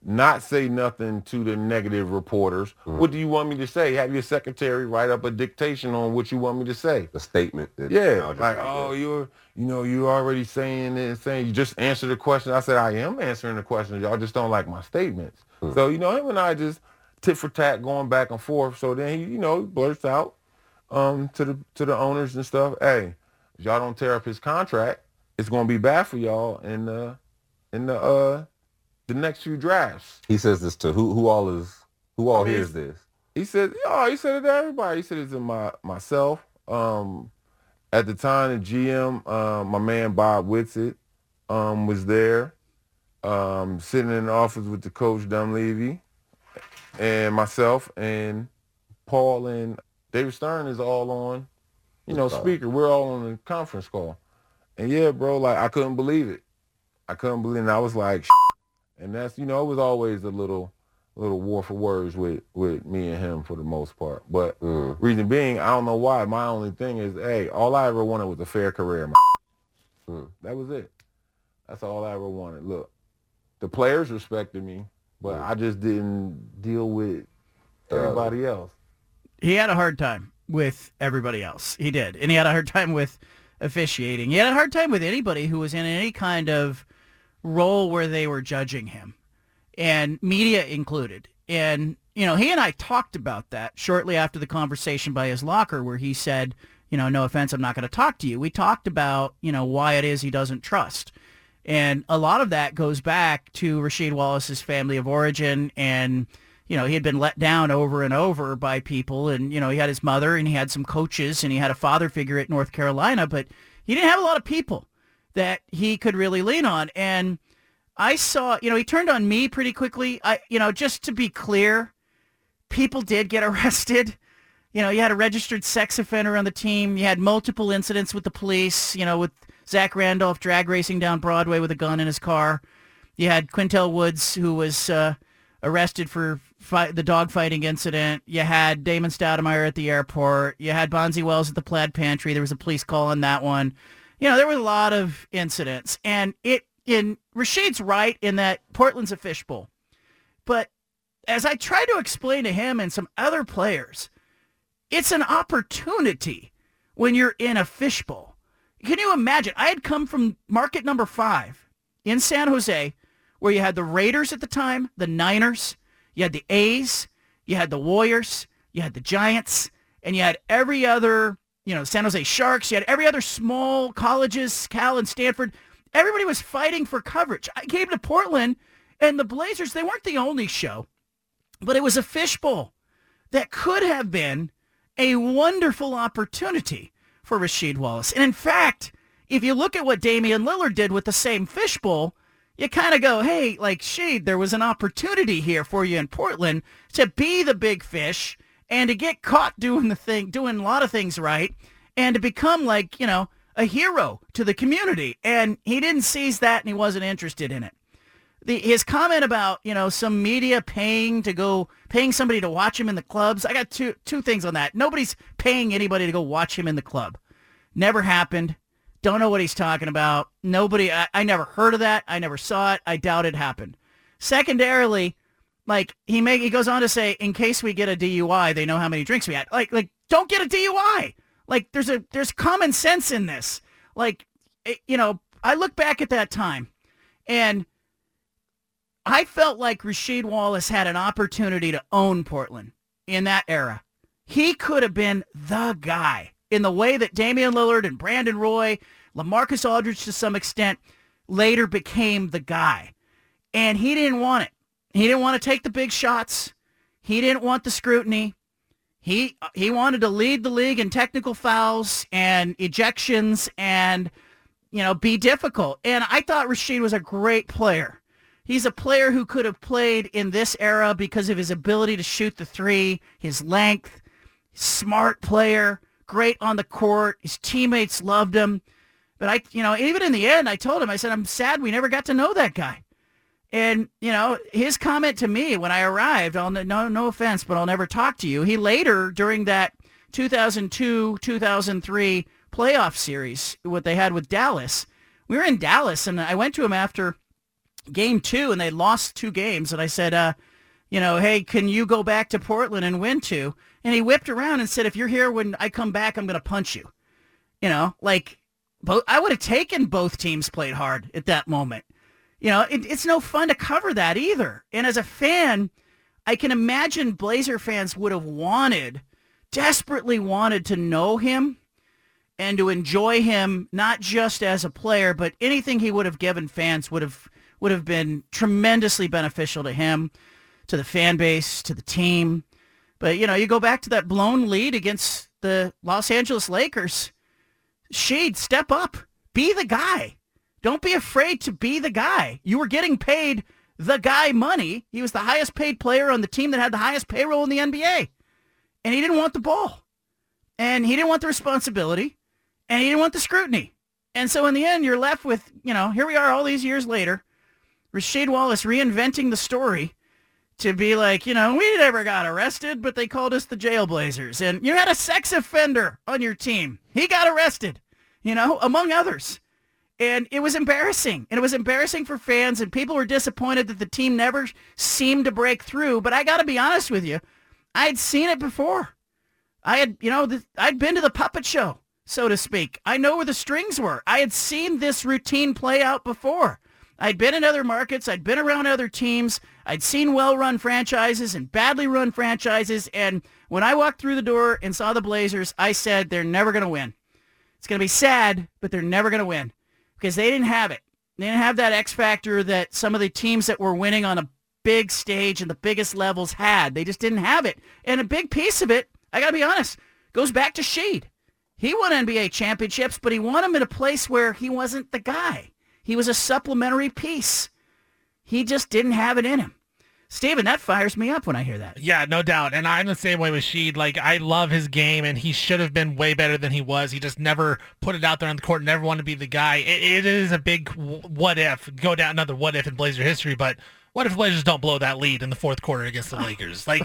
not say nothing to the negative reporters, Mm. what do you want me to say? Have your secretary write up a dictation on what you want me to say. A statement. Yeah, like oh, you're you know you're already saying this, saying you just answer the question. I said I am answering the question. Y'all just don't like my statements. Hmm. So you know him and I just tit for tat going back and forth. So then he you know blurts out um to the to the owners and stuff. Hey, if y'all don't tear up his contract, it's gonna be bad for y'all in the in the uh the next few drafts. He says this to who? Who all is? Who all I mean, hears this? He said, "Oh, he said it to everybody. He said it to my myself. Um, at the time, the GM, um, my man Bob Whitsitt, um, was there, um, sitting in the office with the coach Dunleavy, and myself and Paul and David Stern is all on, you know, speaker. We're all on the conference call, and yeah, bro, like I couldn't believe it. I couldn't believe it. And I was like, and that's you know, it was always a little little war for words with with me and him for the most part. But Mm. reason being, I don't know why. My only thing is, hey, all I ever wanted was a fair career. man. Mm. That was it. That's all I ever wanted. Look, the players respected me, but Mm. I just didn't deal with Thoroughly. everybody else. He had a hard time with everybody else. He did. And he had a hard time with officiating. He had a hard time with anybody who was in any kind of role where they were judging him. and media included. And, you know, he and I talked about that shortly after the conversation by his locker where he said, you know, no offense, I'm not going to talk to you. We talked about, you know, why it is he doesn't trust. And a lot of that goes back to Rasheed Wallace's family of origin and, you know, he had been let down over and over by people and, you know, he had his mother and he had some coaches and he had a father figure at North Carolina, but he didn't have a lot of people that he could really lean on. And I saw, you know, he turned on me pretty quickly. I, you know, just to be clear, people did get arrested. You know, you had a registered sex offender on the team. You had multiple incidents with the police, you know, with Zach Randolph drag racing down Broadway with a gun in his car. You had Qyntel Woods, who was uh, arrested for fight, the dogfighting incident. You had Damon Stoudamire at the airport. You had Bonzi Wells at the plaid pantry. There was a police call on that one. You know, there were a lot of incidents. And it in Rasheed's right in that Portland's a fishbowl. But as I try to explain to him and some other players, it's an opportunity when you're in a fishbowl. Can you imagine? I had come from market number five in San Jose, where you had the Raiders at the time, the Niners, you had the A's, you had the Warriors, you had the Giants, and you had every other, you know, San Jose Sharks, you had every other small colleges, Cal and Stanford. Everybody was fighting for coverage. I came to Portland and the Blazers, they weren't the only show, but it was a fishbowl that could have been a wonderful opportunity for Rasheed Wallace. And in fact, if you look at what Damian Lillard did with the same fishbowl, you kind of go, hey, like, Sheed, there was an opportunity here for you in Portland to be the big fish and to get caught doing the thing, doing a lot of things right, and to become like, you know, a hero to the community. And he didn't seize that and he wasn't interested in it. The, his comment about, you know, some media paying to go, paying somebody to watch him in the clubs. I got two, two things on that. Nobody's paying anybody to go watch him in the club. Never happened. Don't know what he's talking about. Nobody, I, I never heard of that. I never saw it. I doubt it happened. Secondarily, like he make, he goes on to say, in case we get a DUI, they know how many drinks we had. Like, like don't get a DUI. Like there's a, there's common sense in this. Like, it, you know, I look back at that time and I felt like Rasheed Wallace had an opportunity to own Portland in that era. He could have been the guy in the way that Damian Lillard and Brandon Roy, LaMarcus Aldridge to some extent, later became the guy. And he didn't want it. He didn't want to take the big shots. He didn't want the scrutiny. He he wanted to lead the league in technical fouls and ejections and you know be difficult. And I thought Rasheed was a great player. He's a player who could have played in this era because of his ability to shoot the three, his length, smart player, great on the court. His teammates loved him. But I, you know, even in the end, I told him, I said, I'm sad we never got to know that guy. And, you know, his comment to me when I arrived, I'll, no, no offense, but I'll never talk to you. He later, during that 2002-2003 playoff series, what they had with Dallas, we were in Dallas, and I went to him after game two, and they lost two games, and I said, uh, you know, hey, can you go back to Portland and win two? And he whipped around and said, if you're here when I come back, I'm going to punch you. You know, like, both, I would have taken both teams played hard at that moment. You know, it, it's no fun to cover that either. And as a fan, I can imagine Blazer fans would have wanted, desperately wanted to know him and to enjoy him, not just as a player, but anything he would have given fans would have would have been tremendously beneficial to him, to the fan base, to the team. But, you know, you go back to that blown lead against the Los Angeles Lakers. Sheed, step up. Be the guy. Don't be afraid to be the guy. You were getting paid the guy money. He was the highest paid player on the team that had the highest payroll in the NBA. And he didn't want the ball. And he didn't want the responsibility. And he didn't want the scrutiny. And so in the end, you're left with, you know, here we are all these years later. Rasheed Wallace reinventing the story to be like, you know, we never got arrested, but they called us the Jailblazers. And you had a sex offender on your team. He got arrested, you know, among others. And it was embarrassing. And it was embarrassing for fans, and people were disappointed that the team never seemed to break through. But I got to be honest with you, I had seen it before. I had, you know, the, I'd been to the puppet show, so to speak. I know where the strings were. I had seen this routine play out before. I'd been in other markets. I'd been around other teams. I'd seen well-run franchises and badly run franchises, and when I walked through the door and saw the Blazers, I said they're never going to win. It's going to be sad, but they're never going to win because they didn't have it. They didn't have that X factor that some of the teams that were winning on a big stage and the biggest levels had. They just didn't have it. And a big piece of it, I got to be honest, goes back to Sheed. He won NBA championships, but he won them in a place where he wasn't the guy. He was a supplementary piece. He just didn't have it in him. Steven, that fires me up when I hear that. Yeah, no doubt. And I'm the same way with Sheed. Like, I love his game, and he should have been way better than he was. He just never put it out there on the court, never wanted to be the guy. it, it is a big what if, go down another what if in Blazer history, but what if Blazers don't blow that lead in the fourth quarter against the Lakers? Like,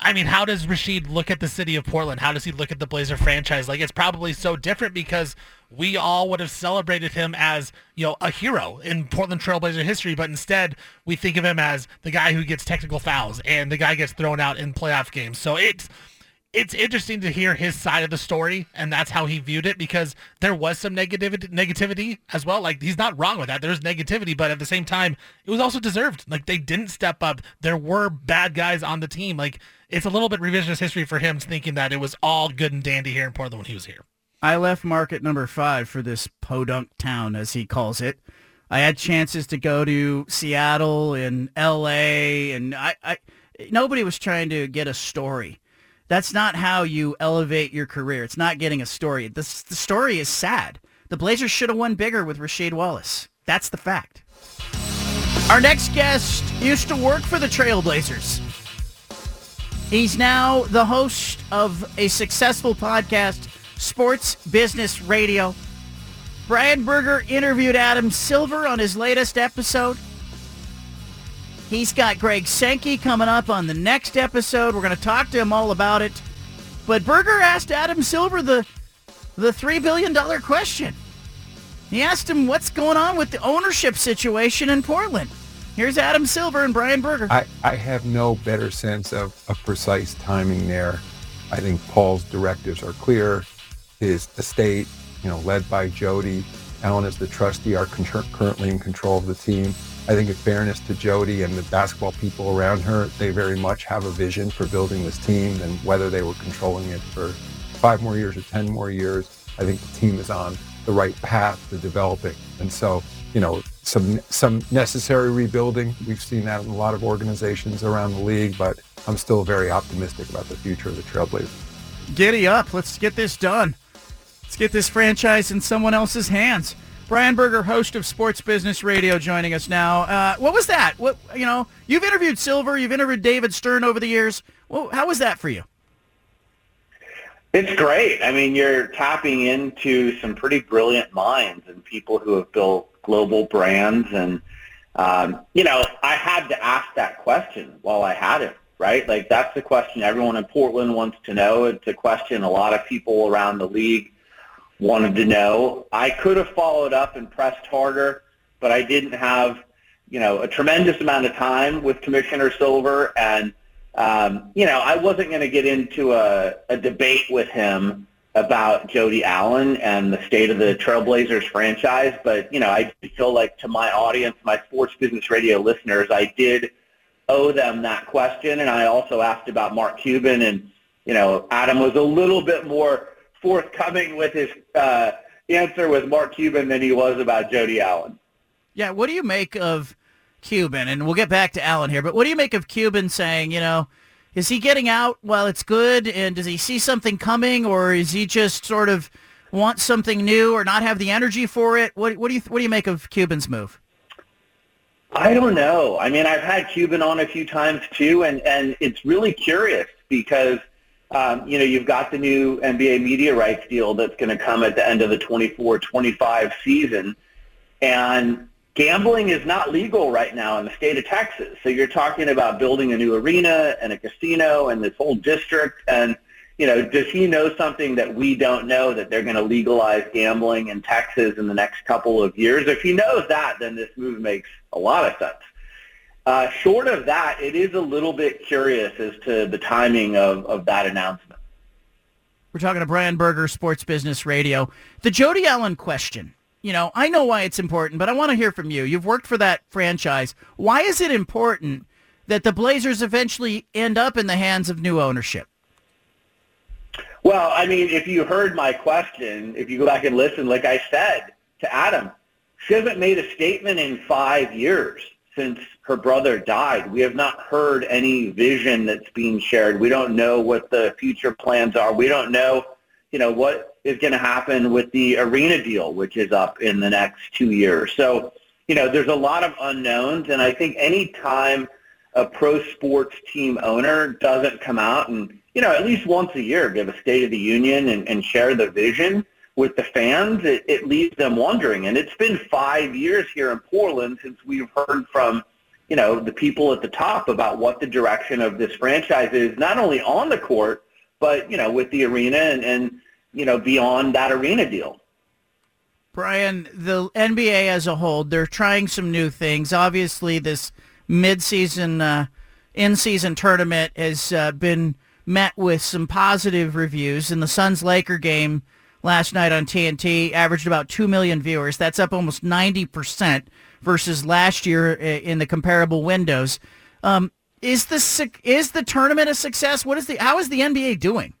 I mean, how does Rasheed look at the city of Portland? How does he look at the Blazer franchise? Like, it's probably so different because we all would have celebrated him as, you know, a hero in Portland Trailblazer history, but instead we think of him as the guy who gets technical fouls and the guy gets thrown out in playoff games. So it's it's interesting to hear his side of the story, and that's how he viewed it because there was some negativity, negativity as well. Like he's not wrong with that. There's negativity, but at the same time, it was also deserved. Like they didn't step up. There were bad guys on the team. Like it's a little bit revisionist history for him thinking that it was all good and dandy here in Portland when he was here. I left market number five for this podunk town, as he calls it. I had chances to go to Seattle and L.A. and I, I nobody was trying to get a story. That's not how you elevate your career. It's not getting a story. The, the story is sad. The Blazers should have won bigger with Rasheed Wallace. That's the fact. Our next guest used to work for the Trailblazers. He's now the host of a successful podcast, Sports Business Radio. Brian Berger interviewed Adam Silver on his latest episode. He's got Greg Sankey coming up on the next episode. We're going to talk to him all about it. But Berger asked Adam Silver the the $3 billion question. He asked him what's going on with the ownership situation in Portland. Here's Adam Silver and Brian Berger. I, I have no better sense of, of precise timing there. I think Paul's directives are clear. His estate, you know, led by Jody, Allen as the trustee, are con- currently in control of the team. I think in fairness to Jody and the basketball people around her, they very much have a vision for building this team and whether they were controlling it for five more years or 10 more years, I think the team is on the right path to developing. And so, you know, some some necessary rebuilding. We've seen that in a lot of organizations around the league, but I'm still very optimistic about the future of the Trailblazers. Giddy up. Let's get this done. Let's get this franchise in someone else's hands. Brian Berger, host of Sports Business Radio, joining us now. Uh, what was that? What you know? You've interviewed Silver, you've interviewed David Stern over the years. Well, how was that for you? It's great. I mean, you're tapping into some pretty brilliant minds and people who have built global brands. And, um, you know, I had to ask that question while I had it, right? Like, that's the question everyone in Portland wants to know. It's a question a lot of people around the league wanted to know. I could have followed up and pressed harder, but I didn't have, you know, a tremendous amount of time with Commissioner Silver. And um, you know, I wasn't going to get into a, a debate with him about Jody Allen and the state of the Trailblazers franchise, but you know, I feel like to my audience, my sports business radio listeners, I did owe them that question, and I also asked about Mark Cuban, and you know, Adam was a little bit more forthcoming with his uh, answer with Mark Cuban than he was about Jody Allen. Yeah, what do you make of Cuban? And we'll get back to Allen here, but what do you make of Cuban saying, you know, is he getting out while it's good, and does he see something coming, or is he just sort of want something new or not have the energy for it? What, what do you what do you make of Cuban's move? I don't know. I mean, I've had Cuban on a few times too, and and it's really curious because um, you know you've got the new NBA media rights deal that's going to come at the end of the 24-25 season, and gambling is not legal right now in the state of Texas. So you're talking about building a new arena and a casino and this whole district. And, you know, does he know something that we don't know that they're going to legalize gambling in Texas in the next couple of years? If he knows that, then this move makes a lot of sense. Uh, short of that, it is a little bit curious as to the timing of, of that announcement. We're talking to Brian Berger, Sports Business Radio. The Jody Allen question you know, I know why it's important, but I want to hear from you. You've worked for that franchise. Why is it important that the Blazers eventually end up in the hands of new ownership? Well, I mean, if you heard my question, if you go back and listen, like I said to Adam, she hasn't made a statement in five years since her brother died. We have not heard any vision that's being shared. We don't know what the future plans are. We don't know, you know, what is going to happen with the arena deal, which is up in the next two years. So, you know, there's a lot of unknowns, and I think any time a pro sports team owner doesn't come out and, you know, at least once a year give a State of the Union and, and share the vision with the fans, it, it leaves them wondering. And it's been five years here in Portland since we've heard from, you know, the people at the top about what the direction of this franchise is, not only on the court, but, you know, with the arena and, and you know, beyond that arena deal. Brian, the NBA as a whole, they're trying some new things. Obviously, this midseason, uh, in-season tournament has uh, been met with some positive reviews. In the Suns-Laker game last night on TNT, averaged about 2 million viewers. That's up almost 90% versus last year in the comparable windows. Um, is the is the tournament a success? What is the how is the NBA doing?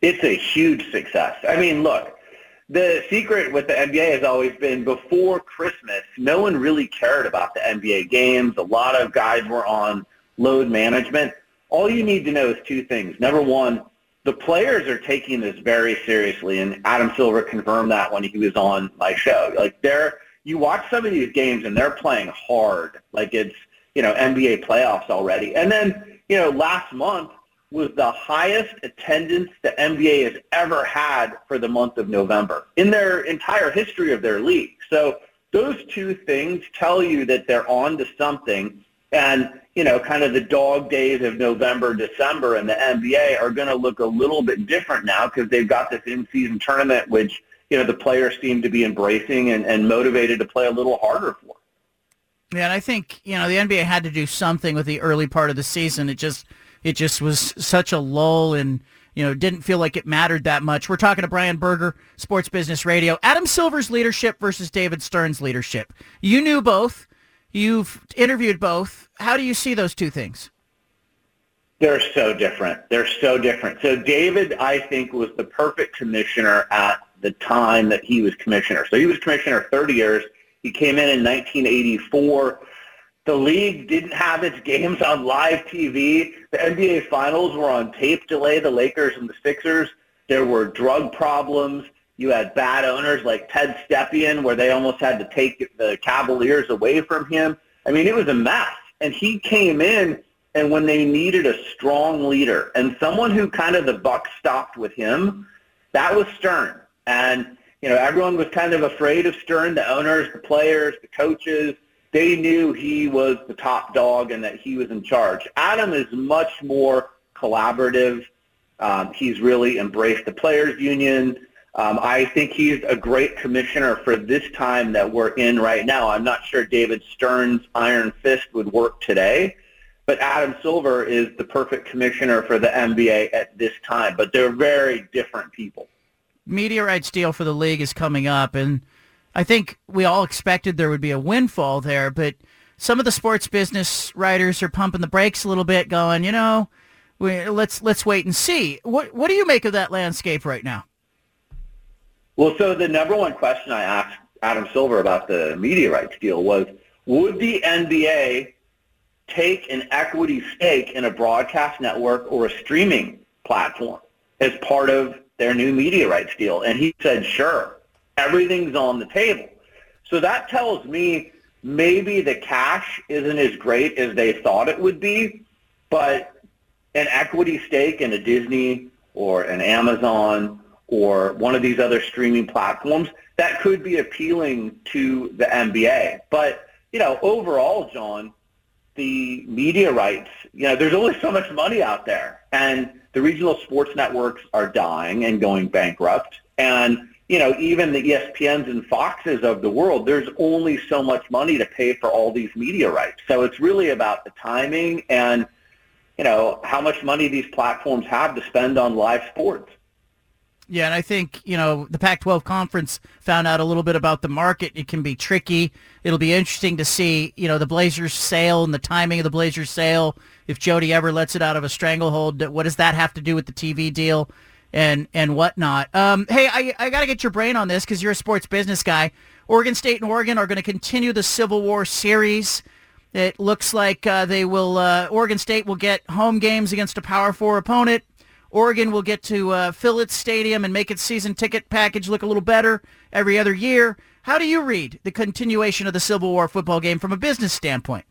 It's a huge success. I mean, look, the secret with the NBA has always been before Christmas, no one really cared about the NBA games. A lot of guys were on load management. All you need to know is two things. Number one, the players are taking this very seriously, and Adam Silver confirmed that when he was on my show. Like they're, you watch some of these games and they're playing hard, like it's you know NBA playoffs already. And then you know last month was the highest attendance the NBA has ever had for the month of November in their entire history of their league. So those two things tell you that they're on to something. And, you know, kind of the dog days of November, December and the NBA are going to look a little bit different now because they've got this in-season tournament, which, you know, the players seem to be embracing and, and motivated to play a little harder for. Yeah, and I think, you know, the NBA had to do something with the early part of the season. It just – it just was such a lull and you know didn't feel like it mattered that much. We're talking to Brian Berger, Sports Business Radio. Adam Silver's leadership versus David Stern's leadership. You knew both. You've interviewed both. How do you see those two things? They're so different. They're so different. So David, I think, was the perfect commissioner at the time that he was commissioner. So he was commissioner 30 years. He came in in 1984 the league didn't have its games on live TV. The NBA Finals were on tape delay, the Lakers and the Sixers. There were drug problems. You had bad owners like Ted Stepien where they almost had to take the Cavaliers away from him. I mean, it was a mess. And he came in, and when they needed a strong leader and someone who kind of the buck stopped with him, that was Stern. And, you know, everyone was kind of afraid of Stern, the owners, the players, the coaches they knew he was the top dog and that he was in charge. Adam is much more collaborative. Um, he's really embraced the players union. Um, I think he's a great commissioner for this time that we're in right now. I'm not sure David Stern's iron fist would work today, but Adam Silver is the perfect commissioner for the NBA at this time. But they're very different people. Media rights deal for the league is coming up, and I think we all expected there would be a windfall there, but some of the sports business writers are pumping the brakes a little bit, going, you know, we, let's let's wait and see. What what do you make of that landscape right now? Well, so the number one question I asked Adam Silver about the media rights deal was, would the NBA take an equity stake in a broadcast network or a streaming platform as part of their new media rights deal? And he said, sure everything's on the table. So that tells me maybe the cash isn't as great as they thought it would be, but an equity stake in a Disney or an Amazon or one of these other streaming platforms, that could be appealing to the NBA. But, you know, overall, John, the media rights, you know, there's only so much money out there. And the regional sports networks are dying and going bankrupt. And you know, even the ESPNs and Foxes of the world, there's only so much money to pay for all these media rights. So it's really about the timing and, you know, how much money these platforms have to spend on live sports. Yeah, and I think, you know, the Pac-12 conference found out a little bit about the market. It can be tricky. It'll be interesting to see, you know, the Blazers sale and the timing of the Blazers sale. If Jody ever lets it out of a stranglehold, what does that have to do with the TV deal and and whatnot? Um, hey, I, I got to get your brain on this because you're a sports business guy. Oregon State and Oregon are going to continue the Civil War series. It looks like uh, they will. Uh, Oregon State will get home games against a Power Four opponent. Oregon will get to uh, fill its stadium and make its season ticket package look a little better every other year. How do you read the continuation of the Civil War football game from a business standpoint?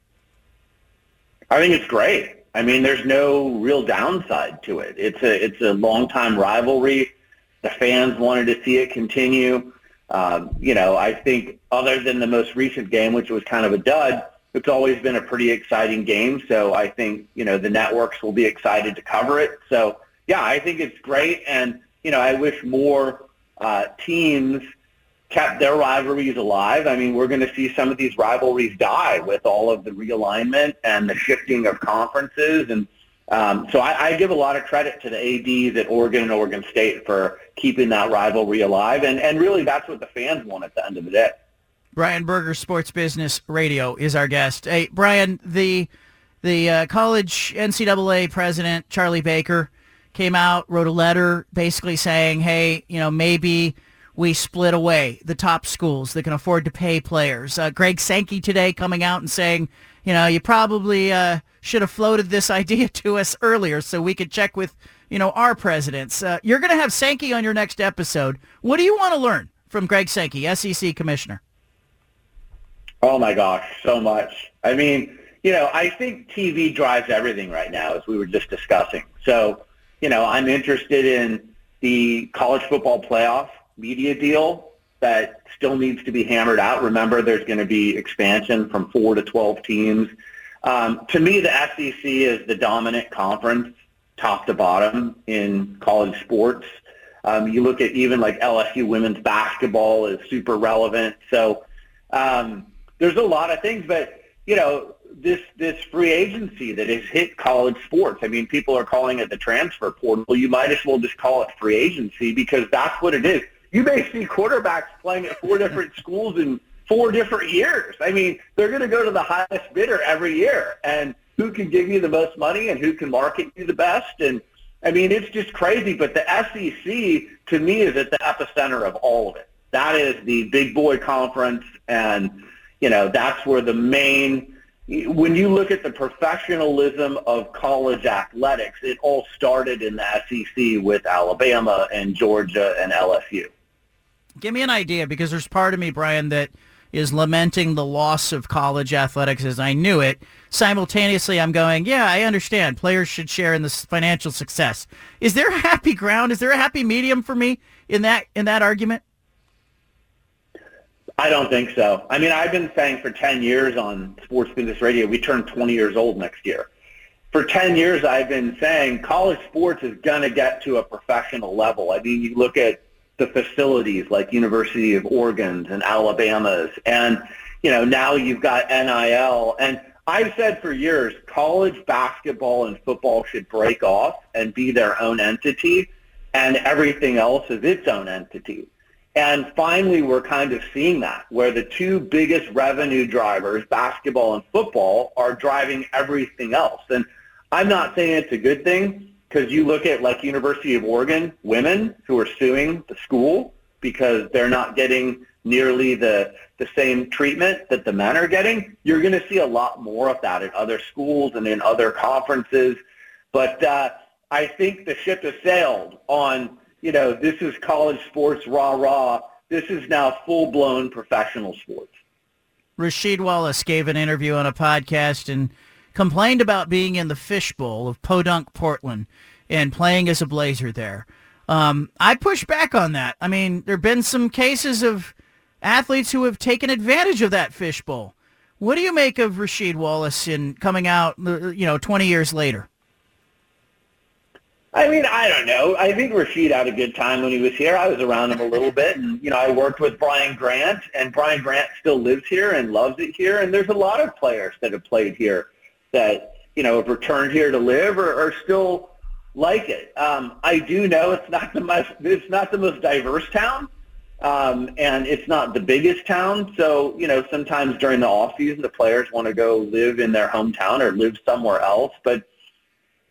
I think it's great. I mean, there's no real downside to it. It's a it's a long time rivalry. The fans wanted to see it continue. Um, you know, I think other than the most recent game, which was kind of a dud, it's always been a pretty exciting game. So I think you know the networks will be excited to cover it. So yeah, I think it's great, and you know, I wish more uh, teams kept their rivalries alive. I mean, we're going to see some of these rivalries die with all of the realignment and the shifting of conferences. And um, so I, I give a lot of credit to the ADs at Oregon and Oregon State for keeping that rivalry alive. And, and really, that's what the fans want at the end of the day. Brian Berger, Sports Business Radio, is our guest. Hey, Brian, the the uh, college NCAA president Charlie Baker came out, wrote a letter, basically saying, "Hey, you know, maybe." we split away the top schools that can afford to pay players. Uh, Greg Sankey today coming out and saying, you know, you probably uh, should have floated this idea to us earlier so we could check with, you know, our presidents. Uh, you're going to have Sankey on your next episode. What do you want to learn from Greg Sankey, SEC commissioner? Oh my gosh, so much. I mean, you know, I think TV drives everything right now, as we were just discussing. So, you know, I'm interested in the college football playoff media deal that still needs to be hammered out. Remember, there's going to be expansion from four to 12 teams. Um, to me, the SEC is the dominant conference, top to bottom, in college sports. Um, you look at even like LSU women's basketball is super relevant. So um, there's a lot of things, but you know this this free agency that has hit college sports. I mean, people are calling it the transfer portal. You might as well just call it free agency because that's what it is you may see quarterbacks playing at four different schools in four different years. I mean, they're going to go to the highest bidder every year, and who can give you the most money and who can market you the best. And I mean, it's just crazy. But the SEC, to me, is at the epicenter of all of it. That is the big boy conference, and you know that's where the main. When you look at the professionalism of college athletics, it all started in the SEC with Alabama and Georgia and LSU. Give me an idea because there's part of me, Brian, that is lamenting the loss of college athletics as I knew it. Simultaneously, I'm going, yeah, I understand. Players should share in this financial success. Is there a happy ground? Is there a happy medium for me in that in that argument? I don't think so. I mean, I've been saying for 10 years on Sports Business Radio, we turn 20 years old next year. For 10 years, I've been saying college sports is going to get to a professional level. I mean, you look at the facilities like University of Oregon's and Alabama's. And, you know, now you've got NIL. And I've said for years, college basketball and football should break off and be their own entity, and everything else is its own entity. And finally, we're kind of seeing that, where the two biggest revenue drivers, basketball and football, are driving everything else. And I'm not saying it's a good thing, because you look at like University of Oregon women who are suing the school because they're not getting nearly the the same treatment that the men are getting. You're going to see a lot more of that at other schools and in other conferences. But uh, I think the ship has sailed on. You know, this is college sports rah rah. This is now full blown professional sports. Rasheed Wallace gave an interview on a podcast and complained about being in the fishbowl of Podunk, Portland, and playing as a Blazer there. Um, I push back on that. I mean, there have been some cases of athletes who have taken advantage of that fishbowl. What do you make of Rasheed Wallace in coming out, uh, you know, 20 years later? I mean, I don't know. I think Rasheed had a good time when he was here. I was around him a little bit, and you know, I worked with Brian Grant, and Brian Grant still lives here and loves it here. And there's a lot of players that have played here that you know have returned here to live or are still like it. Um, I do know it's not the most it's not the most diverse town, um, and it's not the biggest town. So you know, sometimes during the off season, the players want to go live in their hometown or live somewhere else. But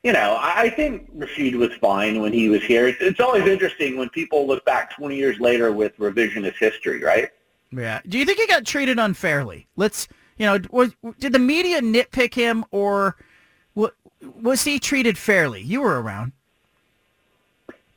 you know, I, I think Rasheed was fine when he was here. It's, it's always interesting when people look back 20 years later with revisionist history, right? Yeah. Do you think he got treated unfairly? Let's, you know, was, did the media nitpick him or was he treated fairly? You were around.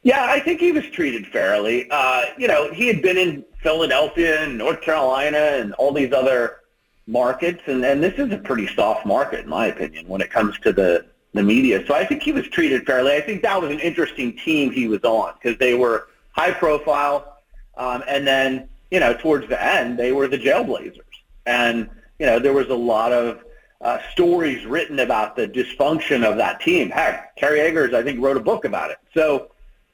Yeah, I think he was treated fairly. Uh, you know, he had been in Philadelphia and North Carolina and all these other markets, and, and this is a pretty soft market, in my opinion, when it comes to the, the media. So I think he was treated fairly. I think that was an interesting team he was on because they were high profile, um, and then, you know, towards the end, they were the Jailblazers. And, you know, there was a lot of uh, stories written about the dysfunction of that team. Heck, Kerry Eggers, I think, wrote a book about it. So,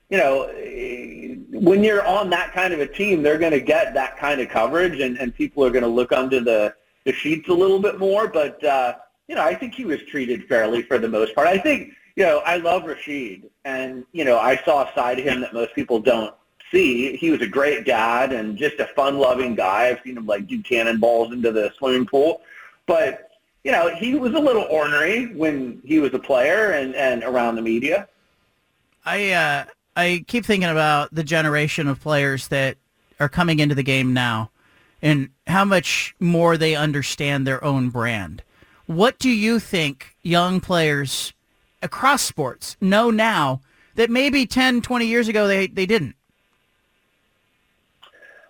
you know, eh, when you're on that kind of a team, they're going to get that kind of coverage, and, and people are going to look under the, the sheets a little bit more. But, uh, you know, I think he was treated fairly for the most part. I think, you know, I love Rasheed, and, you know, I saw a side of him that most people don't see. He was a great dad and just a fun-loving guy. I've seen him, like, do cannonballs into the swimming pool. But, you know, he was a little ornery when he was a player and, and around the media. I uh, I keep thinking about the generation of players that are coming into the game now and how much more they understand their own brand. What do you think young players across sports know now that maybe 10, 20 years ago they, they didn't?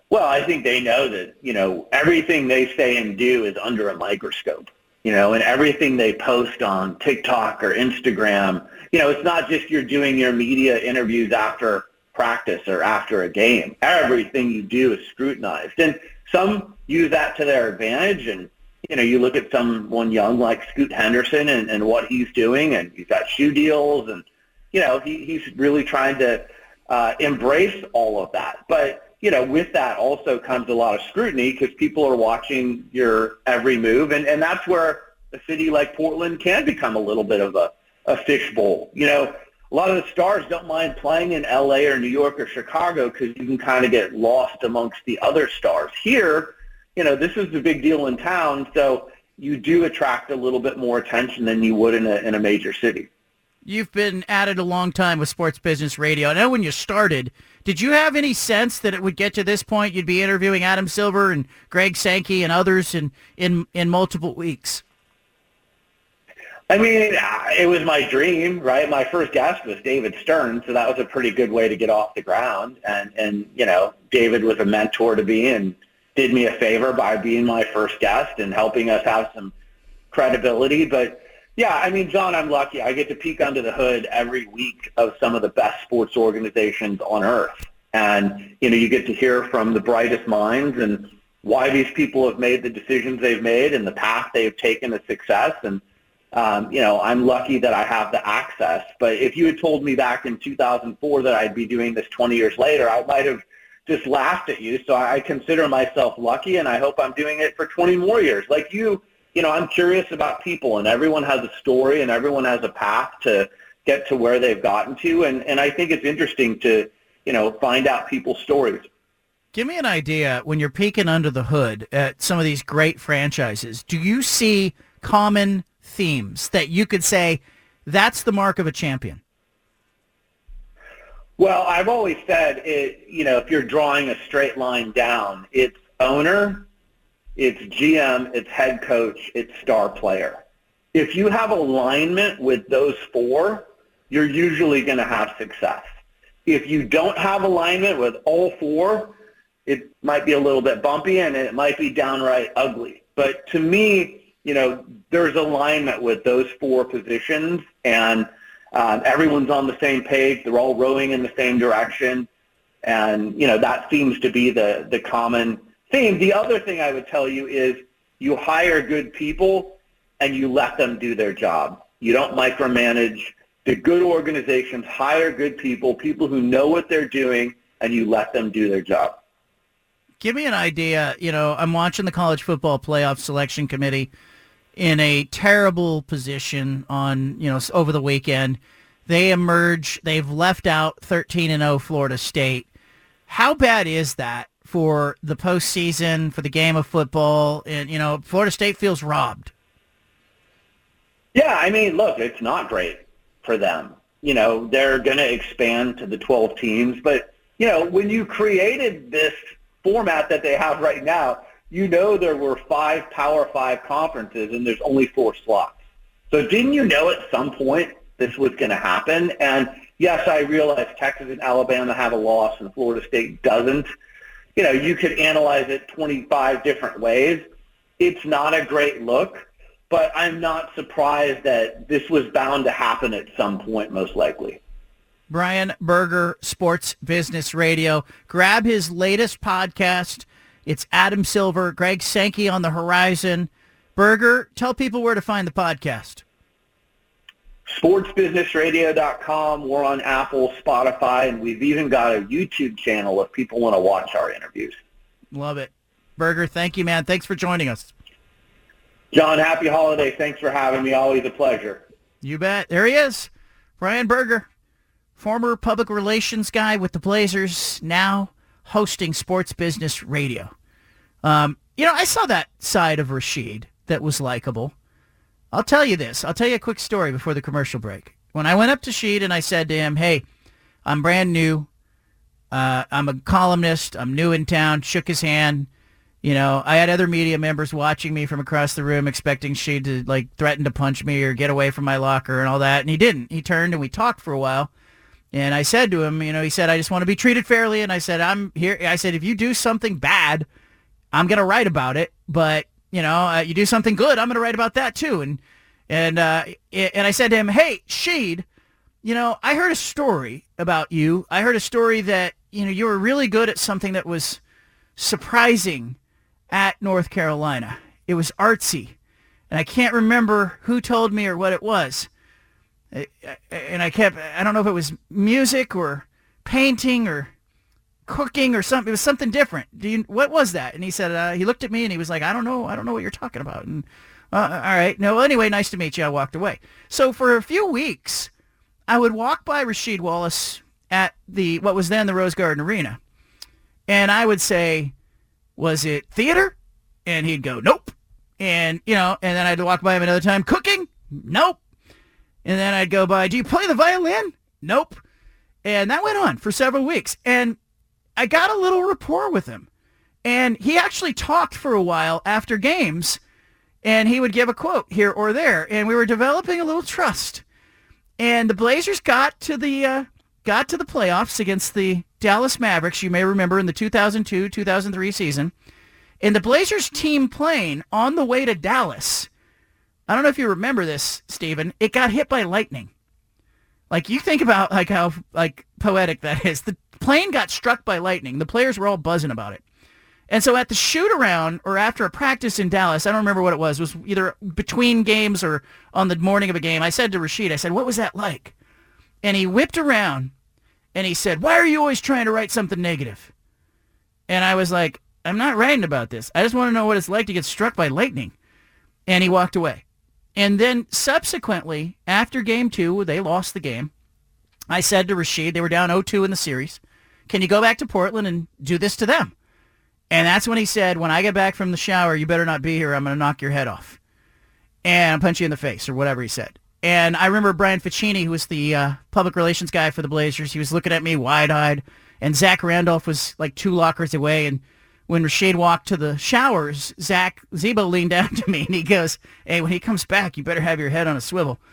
Well, I think they know that, you know, everything they say and do is under a microscope, you know, and everything they post on TikTok or Instagram, you know, it's not just you're doing your media interviews after practice or after a game. Everything you do is scrutinized. And some use that to their advantage. And, you know, you look at someone young like Scoot Henderson and, and what he's doing, and he's got shoe deals, and, you know, he, he's really trying to uh, embrace all of that. But, you know, with that also comes a lot of scrutiny because people are watching your every move. And, and that's where a city like Portland can become a little bit of a, a fishbowl. You know, a lot of the stars don't mind playing in LA or New York or Chicago because you can kind of get lost amongst the other stars. Here, you know, this is the big deal in town, so you do attract a little bit more attention than you would in a, in a major city. You've been at it a long time with sports business radio. I know when you started, did you have any sense that it would get to this point? You'd be interviewing Adam Silver and Greg Sankey and others in, in, in multiple weeks. I mean, it was my dream, right? My first guest was David Stern, so that was a pretty good way to get off the ground. And and you know, David was a mentor to be and did me a favor by being my first guest and helping us have some credibility. But yeah, I mean, John, I'm lucky. I get to peek under the hood every week of some of the best sports organizations on earth, and you know, you get to hear from the brightest minds and why these people have made the decisions they've made and the path they've taken to success and um, you know, I'm lucky that I have the access. But if you had told me back in 2004 that I'd be doing this 20 years later, I might have just laughed at you. So I consider myself lucky, and I hope I'm doing it for 20 more years. Like you, you know, I'm curious about people, and everyone has a story, and everyone has a path to get to where they've gotten to. And, and I think it's interesting to, you know, find out people's stories. Give me an idea when you're peeking under the hood at some of these great franchises. Do you see common themes that you could say that's the mark of a champion? Well, I've always said it, you know, if you're drawing a straight line down, it's owner, it's GM, it's head coach, it's star player. If you have alignment with those four, you're usually going to have success. If you don't have alignment with all four, it might be a little bit bumpy and it might be downright ugly. But to me, you know, there's alignment with those four positions, and um, everyone's on the same page. They're all rowing in the same direction, and you know that seems to be the the common theme. The other thing I would tell you is you hire good people and you let them do their job. You don't micromanage. The good organizations hire good people, people who know what they're doing, and you let them do their job. Give me an idea. You know, I'm watching the college football playoff selection committee in a terrible position on, you know, over the weekend. They emerge. They've left out 13 and 0 Florida State. How bad is that for the postseason, for the game of football? And you know, Florida State feels robbed. Yeah, I mean, look, it's not great for them. You know, they're going to expand to the 12 teams, but you know, when you created this format that they have right now, you know there were five Power Five conferences and there's only four slots. So didn't you know at some point this was going to happen? And yes, I realize Texas and Alabama have a loss and Florida State doesn't. You know, you could analyze it 25 different ways. It's not a great look, but I'm not surprised that this was bound to happen at some point, most likely. Brian Berger, Sports Business Radio. Grab his latest podcast. It's Adam Silver, Greg Sankey on the horizon. Berger, tell people where to find the podcast. SportsBusinessRadio.com. We're on Apple, Spotify, and we've even got a YouTube channel if people want to watch our interviews. Love it. Berger, thank you, man. Thanks for joining us. John, happy holiday. Thanks for having me. Always a pleasure. You bet. There he is. Brian Berger, former public relations guy with the Blazers, now hosting Sports Business Radio. Um, you know, I saw that side of Rasheed that was likable. I'll tell you this. I'll tell you a quick story before the commercial break. When I went up to Sheed and I said to him, hey, I'm brand new. Uh, I'm a columnist. I'm new in town. Shook his hand. You know, I had other media members watching me from across the room expecting Sheed to like threaten to punch me or get away from my locker and all that. And he didn't. He turned and we talked for a while. And I said to him, you know, he said, I just want to be treated fairly. And I said, I'm here. I said, if you do something bad, I'm going to write about it. But you know, uh, you do something good, I'm going to write about that too. And and uh, and I said to him, hey, Sheed, you know, I heard a story about you. I heard a story that you know you were really good at something that was surprising at North Carolina. It was artsy, and I can't remember who told me or what it was. And I kept, I don't know if it was music or painting or cooking or something. It was something different. Do you, what was that? And he said, uh, he looked at me and he was like, I don't know. I don't know what you're talking about. And uh, all right. No, anyway, nice to meet you. I walked away. So for a few weeks, I would walk by Rasheed Wallace at the, what was then the Rose Garden Arena. And I would say, was it theater? And he'd go, nope. And, you know, and then I'd walk by him another time, cooking? Nope. And then I'd go by, do you play the violin? Nope. And that went on for several weeks. And I got a little rapport with him. And he actually talked for a while after games and he would give a quote here or there. And we were developing a little trust. And the Blazers got to the uh, got to the playoffs against the Dallas Mavericks. You may remember in the 2002-2003 season. And the Blazers team plane on the way to Dallas. I don't know if you remember this, Stephen. It got hit by lightning. Like you think about like how like poetic that is. The plane got struck by lightning. The players were all buzzing about it. And so at the shoot around or after a practice in Dallas, I don't remember what it was. It was either between games or on the morning of a game. I said to Rasheed, I said, what was that like? And he whipped around and he said, why are you always trying to write something negative? And I was like, I'm not writing about this. I just want to know what it's like to get struck by lightning. And he walked away. And then subsequently, after game two, they lost the game. I said to Rasheed, they were down 0-2 in the series. Can you go back to Portland and do this to them? And that's when he said, when I get back from the shower, you better not be here. I'm going to knock your head off. And punch you in the face or whatever he said. And I remember Brian Ficini, who was the uh, public relations guy for the Blazers. He was looking at me wide-eyed. And Zach Randolph was like two lockers away. And when Rasheed walked to the showers, Zach Z-Bo leaned down to me and he goes, hey, when he comes back, you better have your head on a swivel.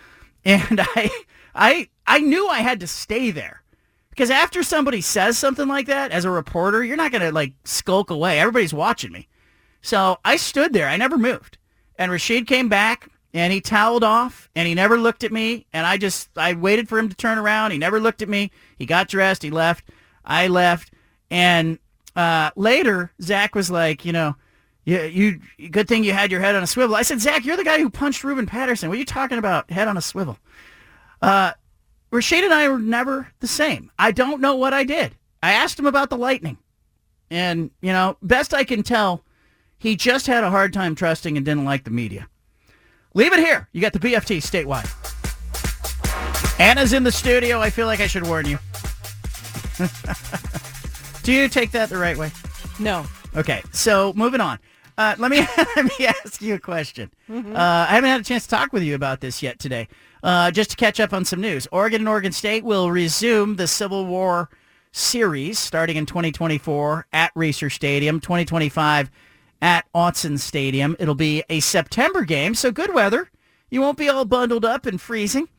And I, I, I knew I had to stay there. Because after somebody says something like that, as a reporter, you're not to like skulk away. Everybody's watching me. So I stood there. I never moved. And Rasheed came back and he toweled off and he never looked at me. And I just, I waited for him to turn around. He never looked at me. He got dressed. He left. I left. And uh, later, Zach was like, you know, you, you, good thing you had your head on a swivel. I said, Zach, you're the guy who punched Ruben Patterson. What are you talking about? Head on a swivel. Uh, Rasheed and I were never the same. I don't know what I did. I asked him about the lightning. And, you know, best I can tell, he just had a hard time trusting and didn't like the media. Leave it here. You got the BFT statewide. Anna's in the studio. I feel like I should warn you. Do you take that the right way? No. Okay, so moving on. Uh, let me let me ask you a question. Mhm. Uh, I haven't had a chance to talk with you about this yet today. Uh, just to catch up on some news, Oregon and Oregon State will resume the Civil War series starting in 2024 at Reser Stadium, 2025 at Autzen Stadium. It'll be a September game, so good weather. You won't be all bundled up and freezing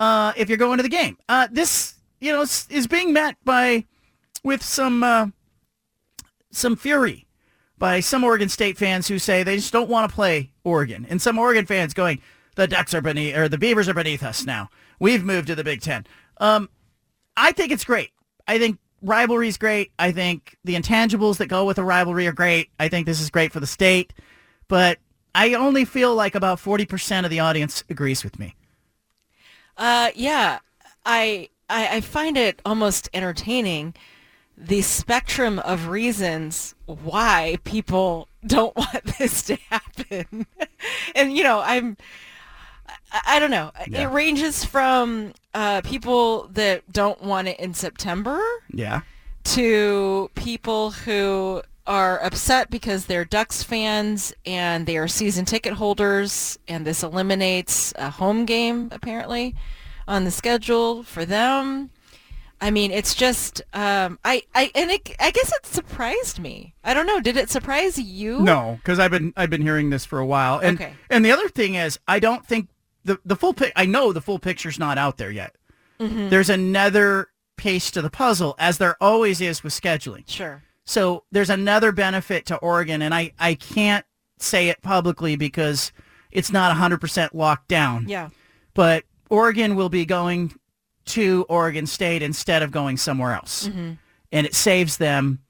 uh, if you're going to the game. Uh, this, you know, is being met by with some uh, some fury by some Oregon State fans who say they just don't want to play Oregon, and some Oregon fans going, "The Ducks are beneath, or the Beavers are beneath us now. We've moved to the Big Ten." Um, I think it's great. I think rivalry is great. I think the intangibles that go with a rivalry are great. I think this is great for the state, but I only feel like about forty percent of the audience agrees with me. Uh, yeah, I, I I find it almost entertaining the spectrum of reasons why people don't want this to happen. and you know, I'm I, I don't know. Yeah. It ranges from uh, people that don't want it in September Yeah. to people who are upset because they're Ducks fans and they are season ticket holders and this eliminates a home game apparently on the schedule for them. I mean, it's just um, I I and it, I guess it surprised me. I don't know. Did it surprise you? No, because I've been I've been hearing this for a while, and Okay. and the other thing is I don't think the the full pic. I know the full picture's not out there yet. Mhm. There's another piece to the puzzle, as there always is with scheduling. Sure. So there's another benefit to Oregon, and I I can't say it publicly because it's not 100% locked down. Yeah. But Oregon will be going to Oregon State instead of going somewhere else Mhm. and it saves them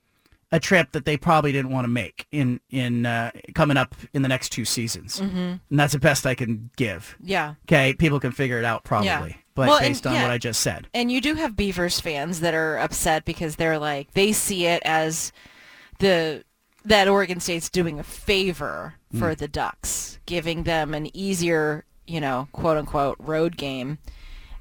a trip that they probably didn't want to make in in uh, coming up in the next two seasons. Mhm. And that's the best I can give. Yeah. Okay, people can figure it out probably, Yeah. but Well, and- based on yeah. what I just said. And you do have Beavers fans that are upset because they're like they see it as the that Oregon State's doing a favor for Mm. the Ducks, giving them an easier, you know, quote unquote road game.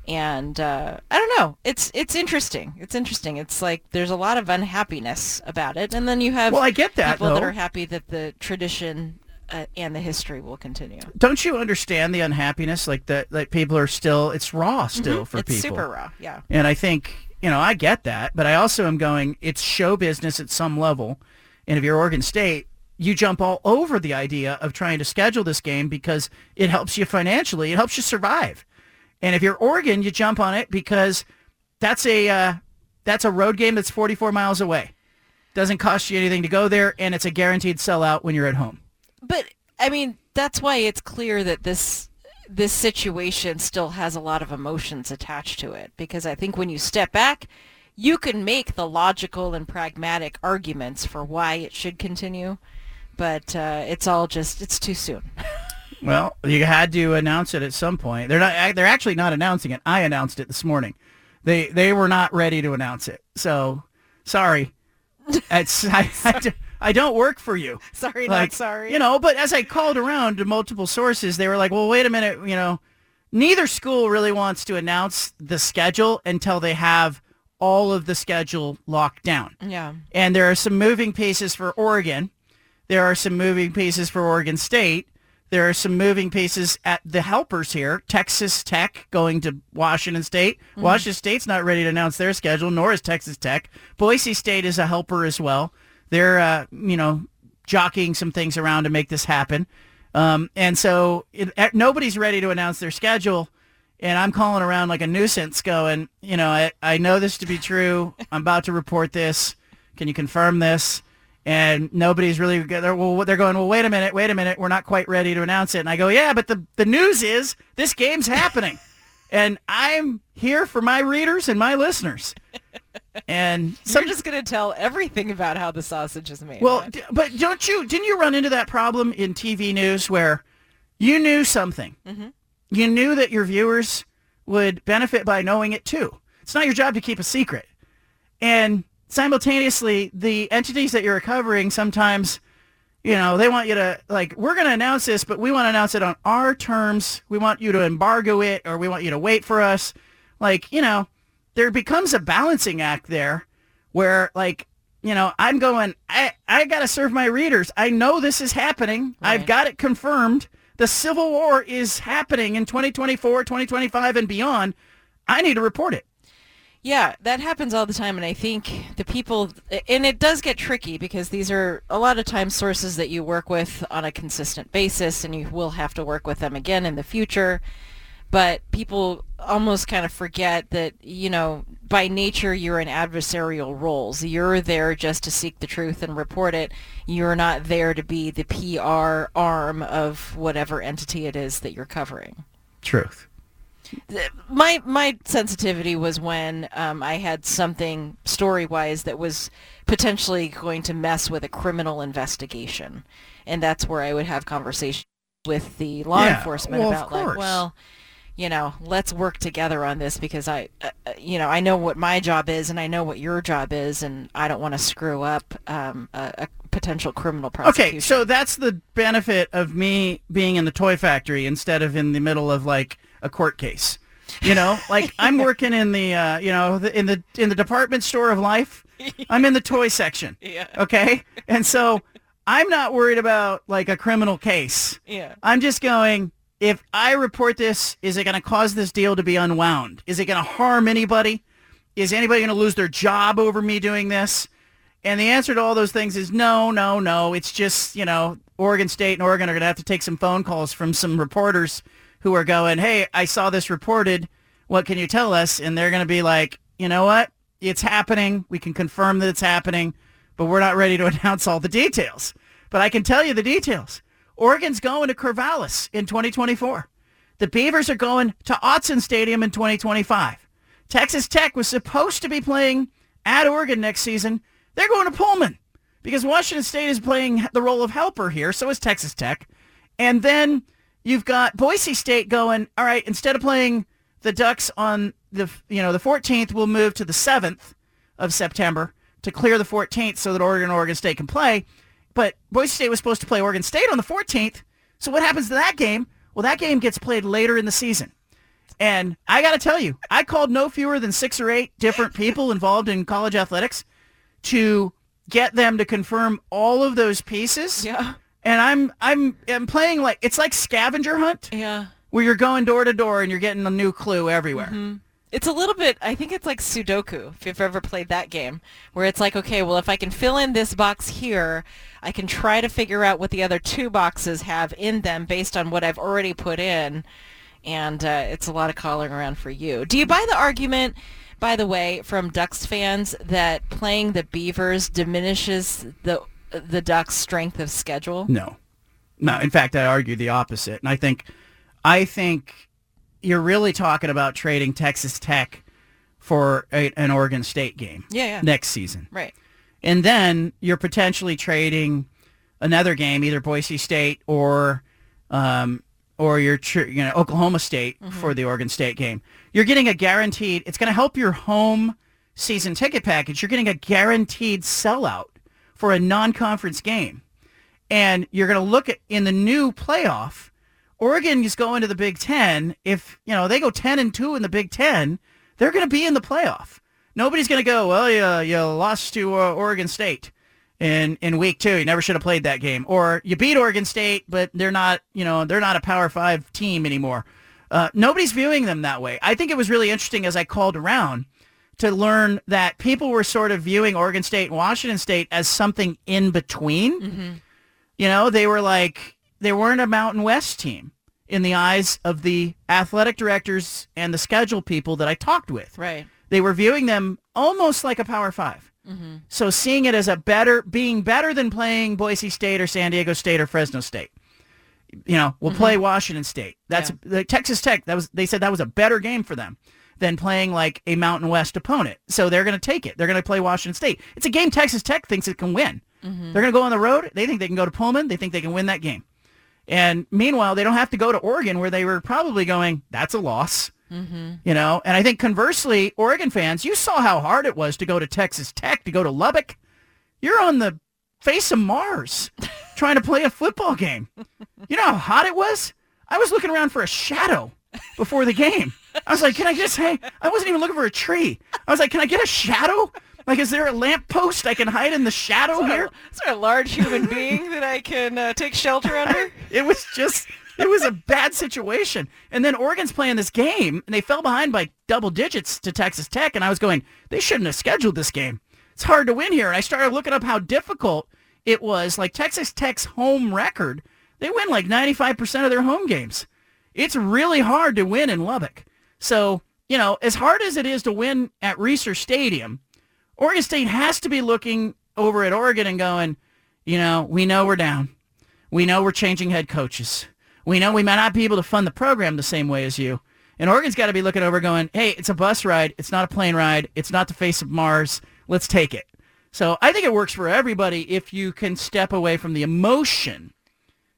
And uh, I don't know. It's it's interesting. It's interesting. It's like there's a lot of unhappiness about it, and then you have Well, I get that, people that are happy that the tradition uh, and the history will continue. Don't you understand the unhappiness? Like that, like people are still. It's raw still Mhm. for It's people. It's super raw, yeah. And I think you know I get that, but I also am going. It's show business at some level, and if you're Oregon State, you jump all over the idea of trying to schedule this game because it helps you financially. It helps you survive. And if you're Oregon, you jump on it because that's a uh, that's a road game that's 44 miles away. Doesn't cost you anything to go there, and it's a guaranteed sellout when you're at home. But I mean, that's why it's clear that this this situation still has a lot of emotions attached to it because I think when you step back, you can make the logical and pragmatic arguments for why it should continue, but uh, it's all just it's too soon. Well, you had to announce it at some point. They're not. They're actually not announcing it. I announced it this morning. They they were not ready to announce it. So sorry. It's I, I, I don't work for you. Sorry, not sorry. You know, but as I called around to multiple sources, they were like, "Well, wait a minute. You know, neither school really wants to announce the schedule until they have all of the schedule locked down." Yeah. And there are some moving pieces for Oregon. There are some moving pieces for Oregon State. There are some moving pieces at the helpers here. Texas Tech going to Washington State. Mhm. Washington State's not ready to announce their schedule, nor is Texas Tech. Boise State is a helper as well. They're, uh, you know, jockeying some things around to make this happen. Um, and so it, nobody's ready to announce their schedule. And I'm calling around like a nuisance going, you know, I, I know this to be true. I'm about to report this. Can you confirm this? And nobody's really, they're, well, they're going, well, wait a minute, wait a minute. We're not quite ready to announce it. And I go, yeah, but the, the news is this game's happening. and I'm here for my readers and my listeners. And You're just going to tell everything about how the sausage is made. well, right? but don't you? Didn't you run into that problem in TV news where you knew something? Mhm. You knew that your viewers would benefit by knowing it too. It's not your job to keep a secret, and simultaneously, the entities that you're covering sometimes, you know, they want you to like, we're going to announce this, but we want to announce it on our terms. We want you to embargo it, or we want you to wait for us. like, you know, there becomes a balancing act there where like, you know, I'm going, I, I got to serve my readers. I know this is happening. I've got it confirmed. The Civil War is happening in 2024, 2025, and beyond. I need to report it. Yeah, that happens all the time, and I think the people, and it does get tricky because these are a lot of times sources that you work with on a consistent basis, and you will have to work with them again in the future. But people almost kind of forget that, you know, by nature you're in adversarial roles. You're there just to seek the truth and report it. You're not there to be the PR arm of whatever entity it is that you're covering Truth. My my sensitivity was when um, I had something story wise that was potentially going to mess with a criminal investigation, and that's where I would have conversations with the law Yeah, enforcement well, about like, well, you know, let's work together on this because I, uh, uh, you know, I know what my job is and I know what your job is, and I don't want to screw up um, a, a potential criminal prosecution. Okay, so that's the benefit of me being in the toy factory instead of in the middle of like a court case. You know, like I'm working in the uh, you know the, in the in the department store of life. I'm in the toy section. Yeah. Okay, and so I'm not worried about like a criminal case. Yeah. I'm just going. If I report this, is it going to cause this deal to be unwound? Is it going to harm anybody? Is anybody going to lose their job over me doing this? And the answer to all those things is no, no, no. It's just, you know, Oregon State and Oregon are going to have to take some phone calls from some reporters who are going, hey, I saw this reported. What can you tell us? And they're going to be like, you know what? It's happening. We can confirm that it's happening, but we're not ready to announce all the details. But I can tell you the details. Oregon's going to Corvallis in 2024. The Beavers are going to Autzen Stadium in 2025. Texas Tech was supposed to be playing at Oregon next season. They're going to Pullman because Washington State is playing the role of helper here. So is Texas Tech. And then you've got Boise State going, all right, instead of playing the Ducks on the, you know, the 14th, we'll move to the 7th of September to clear the 14th so that Oregon and Oregon State can play. But Boise State was supposed to play Oregon State on the 14th. So what happens to that game? Well, that game gets played later in the season. And I got to tell you, I called no fewer than six or eight different people involved in college athletics to get them to confirm all of those pieces. Yeah. And I'm I'm I'm playing like it's like scavenger hunt. Yeah. Where you're going door to door and you're getting a new clue everywhere. Mhm. It's a little bit, I think it's like Sudoku, if you've ever played that game, where it's like, okay, well, if I can fill in this box here, I can try to figure out what the other two boxes have in them based on what I've already put in. And uh, it's a lot of calling around for you. Do you buy the argument, by the way, from Ducks fans that playing the Beavers diminishes the the Ducks' strength of schedule? No. No, in fact, I argue the opposite. And I think I think you're really talking about trading Texas Tech for a, an Oregon State game Yeah, yeah. next season. Right. And then you're potentially trading another game, either Boise State or um, or your tr- you know Oklahoma State for the Oregon State game. You're getting a guaranteed. It's going to help your home season ticket package. You're getting a guaranteed sellout for a non-conference game, and you're going to look at in the new playoff. Oregon is going to the Big Ten. If you know they go ten and two in the Big Ten, they're going to be in the playoff. Nobody's going to go. Well, you you lost to uh, Oregon State in in week two. You never should have played that game. Or you beat Oregon State, but they're not you know they're not a Power Five team anymore. Uh, nobody's viewing them that way. I think it was really interesting as I called around to learn that people were sort of viewing Oregon State and Washington State as something in between. You know, they were like they weren't a Mountain West team in the eyes of the athletic directors and the schedule people that I talked with. Right. They were viewing them almost like a Power 5. Mhm. So seeing it as a better, being better than playing Boise State or San Diego State or Fresno State. You know, we'll play Washington State. That's like Texas Tech. That was they said that was a better game for them than playing like a Mountain West opponent. So they're going to take it. They're going to play Washington State. It's a game Texas Tech thinks it can win. Mhm. They're going to go on the road. They think they can go to Pullman. They think they can win that game. And meanwhile, they don't have to go to Oregon where they were probably going, that's a loss. Mm-hmm. You know, and I think conversely, Oregon fans, you saw how hard it was to go to Texas Tech, to go to Lubbock. You're on the face of Mars trying to play a football game. You know how hot it was? I was looking around for a shadow before the game. I was like, can I just hang? I wasn't even looking for a tree. I was like, can I get a shadow? Like, is there a lamp post I can hide in the shadow here? Is there a large human being that I can uh, take shelter under? It was just, it was a bad situation. And then Oregon's playing this game, and they fell behind by double digits to Texas Tech. And I was going, they shouldn't have scheduled this game. It's hard to win here. And I started looking up how difficult it was. Like Texas Tech's home record, they win like 95% of their home games. It's really hard to win in Lubbock. So, you know, as hard as it is to win at Reser Stadium, Oregon State has to be looking over at Oregon and going, you know, we know we're down. We know we're changing head coaches. We know we might not be able to fund the program the same way as you. And Oregon's got to be looking over going, hey, it's a bus ride. It's not a plane ride. It's not the face of Mars. Let's take it. So I think it works for everybody if you can step away from the emotion.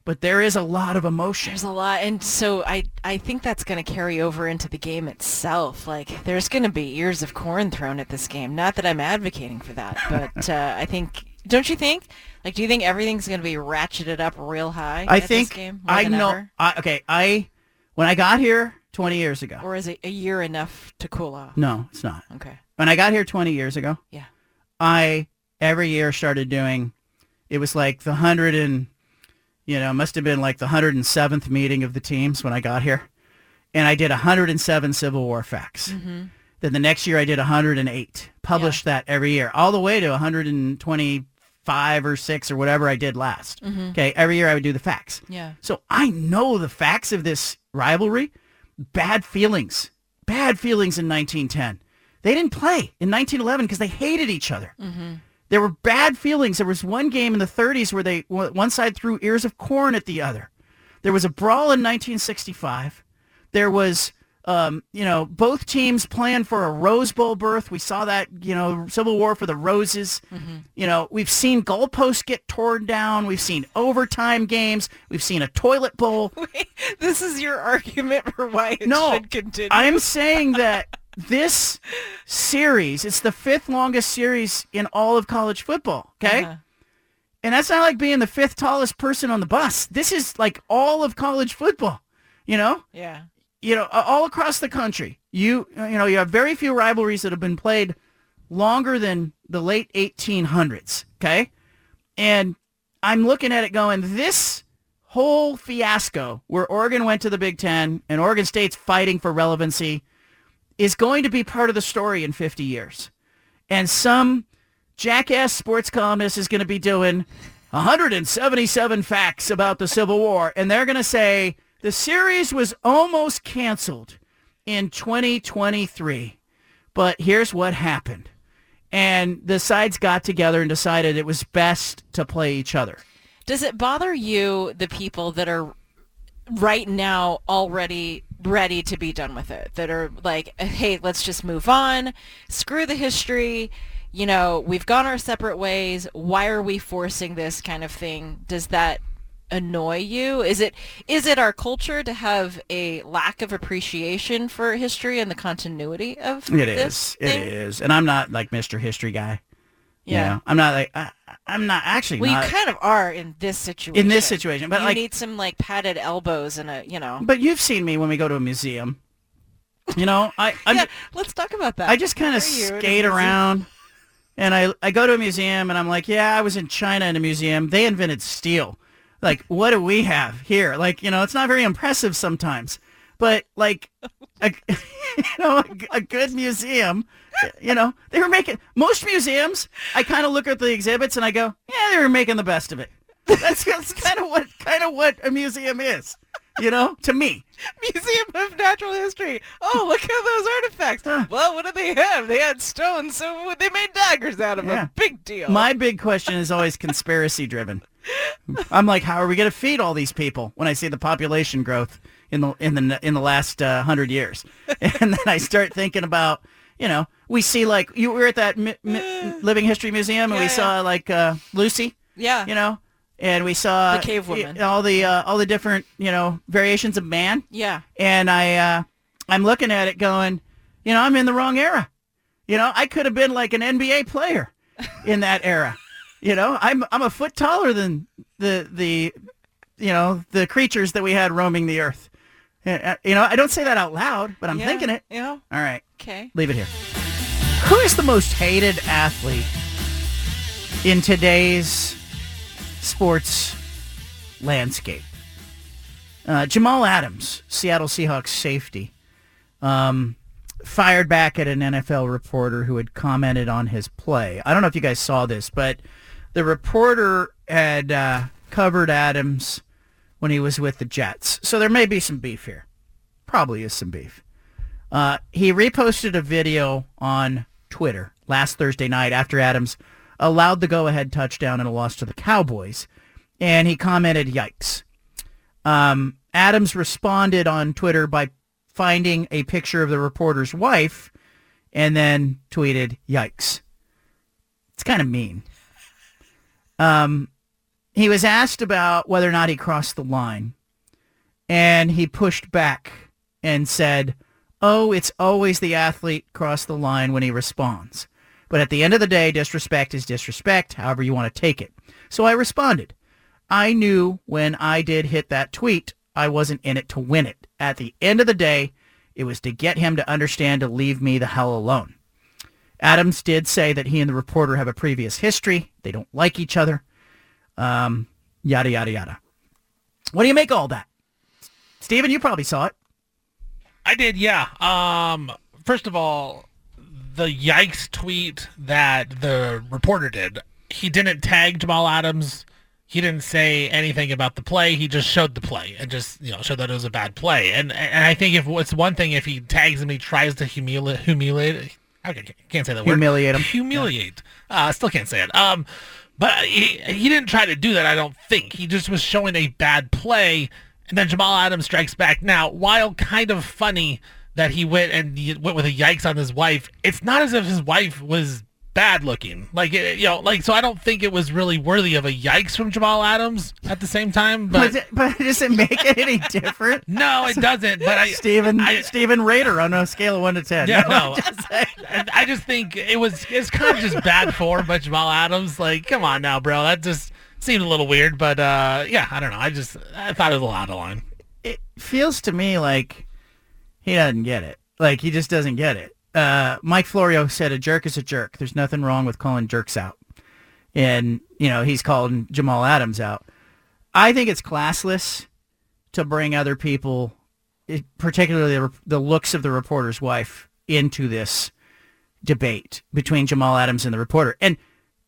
But there is a lot of emotion. There's a lot, and so I I think that's going to carry over into the game itself. Like there's going to be ears of corn thrown at this game. Not that I'm advocating for that, but uh, I think don't you think? Like, do you think everything's going to be ratcheted up real high? I think this game more I know. I, okay, I when I got here 20 years ago. or is it a year enough to cool off? No, it's not. Okay. When I got here 20 years ago, Yeah. I every year started doing. It was like the hundred and, you know, it must have been like the hundred and seventh meeting of the teams when I got here, and I did 107 Civil War facts. Mhm. Then the next year I did 108. Published that every year, all the way to 125 or six or whatever I did last. Mhm. Okay, every year I would do the facts. Yeah. So I know the facts of this rivalry. Bad feelings. Bad feelings in 1910. They didn't play in 1911 because they hated each other. Mm-hmm. There were bad feelings. There was one game in the 30s where they one side threw ears of corn at the other. There was a brawl in 1965. There was, um, you know, both teams playing for a Rose Bowl berth. We saw that, you know, Civil War for the Roses. You know, we've seen goalposts get torn down. We've seen overtime games. We've seen a toilet bowl. This is your argument for why it no, should continue. I'm saying that this series, it's the fifth longest series in all of college football. Okay. Uh-huh. And that's not like being the fifth tallest person on the bus. This is like all of college football, you know? Yeah. You know, all across the country. You you know, you have very few rivalries that have been played longer than the late 1800s, okay? And I'm looking at it going, this whole fiasco where Oregon went to the Big 10 and Oregon State's fighting for relevancy is going to be part of the story in 50 years. And some jackass sports columnist is going to be doing 177 facts about the Civil War, and they're going to say the series was almost canceled in 2023. But here's what happened. And the sides got together and decided it was best to play each other. Does it bother you, the people that are right now already ready to be done with it, that are like, hey, let's just move on, screw the history, you know, we've gone our separate ways, why are we forcing this kind of thing? Does that annoy you? Is it is it our culture to have a lack of appreciation for history and the continuity of It is. Thing? is. And I'm not like Mr. History guy. You Yeah. know, I'm not like, I, I'm not actually Well, not. you kind of are in this situation. In this situation, but you like- need some like padded elbows and a, you know. But you've seen me when we go to a museum. You know, I I'm, yeah, let's talk about that. I just kind of Where are you in a skate around, and I I go to a museum and I'm like, yeah, I was in China in a museum. They invented steel. Like, what do we have here? Like, you know, it's not very impressive sometimes, but like, a, you know, a, a good museum. You know, they were making most museums. I kind of look at the exhibits and I go, yeah, they were making the best of it. That's, that's kind of what kind of what a museum is. You know, to me. Museum of Natural History. Oh, look at those artifacts. Well, what did they have? They had stones, so they made daggers out of Yeah. them. Big deal. My big question is always conspiracy driven. I'm like, how are we going to feed all these people when I see the population growth in the in the in the last uh, hundred years? And then I start thinking about, you know, we see like you were at that mi- mi- Living History Museum and we Yeah, saw like uh, Lucy, yeah. you know, and we saw The cave woman. all the uh, all the different you know variations of man. Yeah. And I uh, I'm looking at it going, you know, I'm in the wrong era. You know, I could have been like an NBA player in that era. You know, I'm I'm a foot taller than the the you know the creatures that we had roaming the earth. Uh, You know, I don't say that out loud, but I'm Yeah, thinking it. Yeah. All right. Okay. Leave it here. Who is the most hated athlete in today's sports landscape? Uh, Jamal Adams, Seattle Seahawks safety, um, fired back at an NFL reporter who had commented on his play. I don't know if you guys saw this, but the reporter had uh, covered Adams when he was with the Jets. So there may be some beef here. Probably is some beef. Uh, he reposted a video on Twitter last Thursday night after Adams allowed the go-ahead touchdown in a loss to the Cowboys, and he commented, "Yikes." Um, Adams responded on Twitter by finding a picture of the reporter's wife, and then tweeted, "Yikes." It's kind of mean. Um, he was asked about whether or not he crossed the line, and he pushed back and said, "Oh, it's always the athlete cross the line when he responds. But at the end of the day, disrespect is disrespect, however you want to take it." So I responded. I knew when I did hit that tweet, I wasn't in it to win it. At the end of the day, it was to get him to understand to leave me the hell alone. Adams did say that he and the reporter have a previous history. They don't like each other. Um, yada, yada, yada. What do you make all that? Steven, you probably saw it. I did, yeah. Um, first of all, the yikes tweet that the reporter did, he didn't tag Jamal Adams. He didn't say anything about the play. He just showed the play and just you know showed that it was a bad play. And and I think if it's one thing if he tags him, he tries to humiliate humiliate. I can't say that word. Humiliate him. Humiliate. Uh, still can't say it. Um, but he, he didn't try to do that. I don't think he just was showing a bad play, and then Jamal Adams strikes back. Now, while kind of funny that he went and he went with a yikes on his wife, it's not as if his wife was bad looking. Like it, you know, like so. I don't think it was really worthy of a yikes from Jamal Adams at the same time. But But, but does it make it any different? no, it doesn't. But I, Stephen I, Stephen Rader on a scale of one to ten. Yeah, no. Just. I I just think it was it's kind of just bad form by Jamal Adams. Like, come on now, bro. That just seemed a little weird. But uh, yeah, I don't know. I just I thought it was a lot of line. it feels to me like he doesn't get it. Like he just doesn't get it. Uh, Mike Florio said a jerk is a jerk. There's nothing wrong with calling jerks out. And, you know, he's calling Jamal Adams out. I think it's classless to bring other people, particularly the, the looks of the reporter's wife, into this debate between Jamal Adams and the reporter. And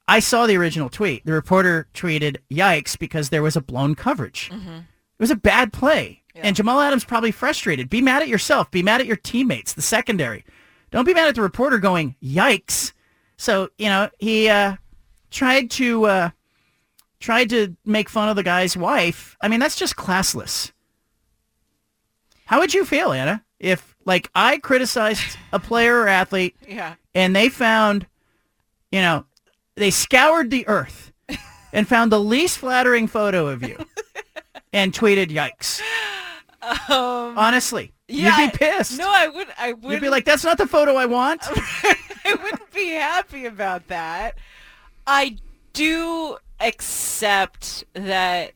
I saw the original tweet. The reporter tweeted, yikes, because there was a blown coverage. It was a bad play. And Jamal Adams probably frustrated. Be mad at yourself. Be mad at your teammates, the secondary. Don't be mad at the reporter going, yikes. So, you know, he uh, tried to uh, tried to make fun of the guy's wife. I mean, that's just classless. How would you feel, Anna, if like I criticized a player or athlete Yeah. and they found, you know, they scoured the earth and found the least flattering photo of you and tweeted, "Yikes!" Um, Honestly, yeah, you'd be pissed. No, I would. I would. You'd be like, "That's not the photo I want." I wouldn't be happy about that. I do accept that,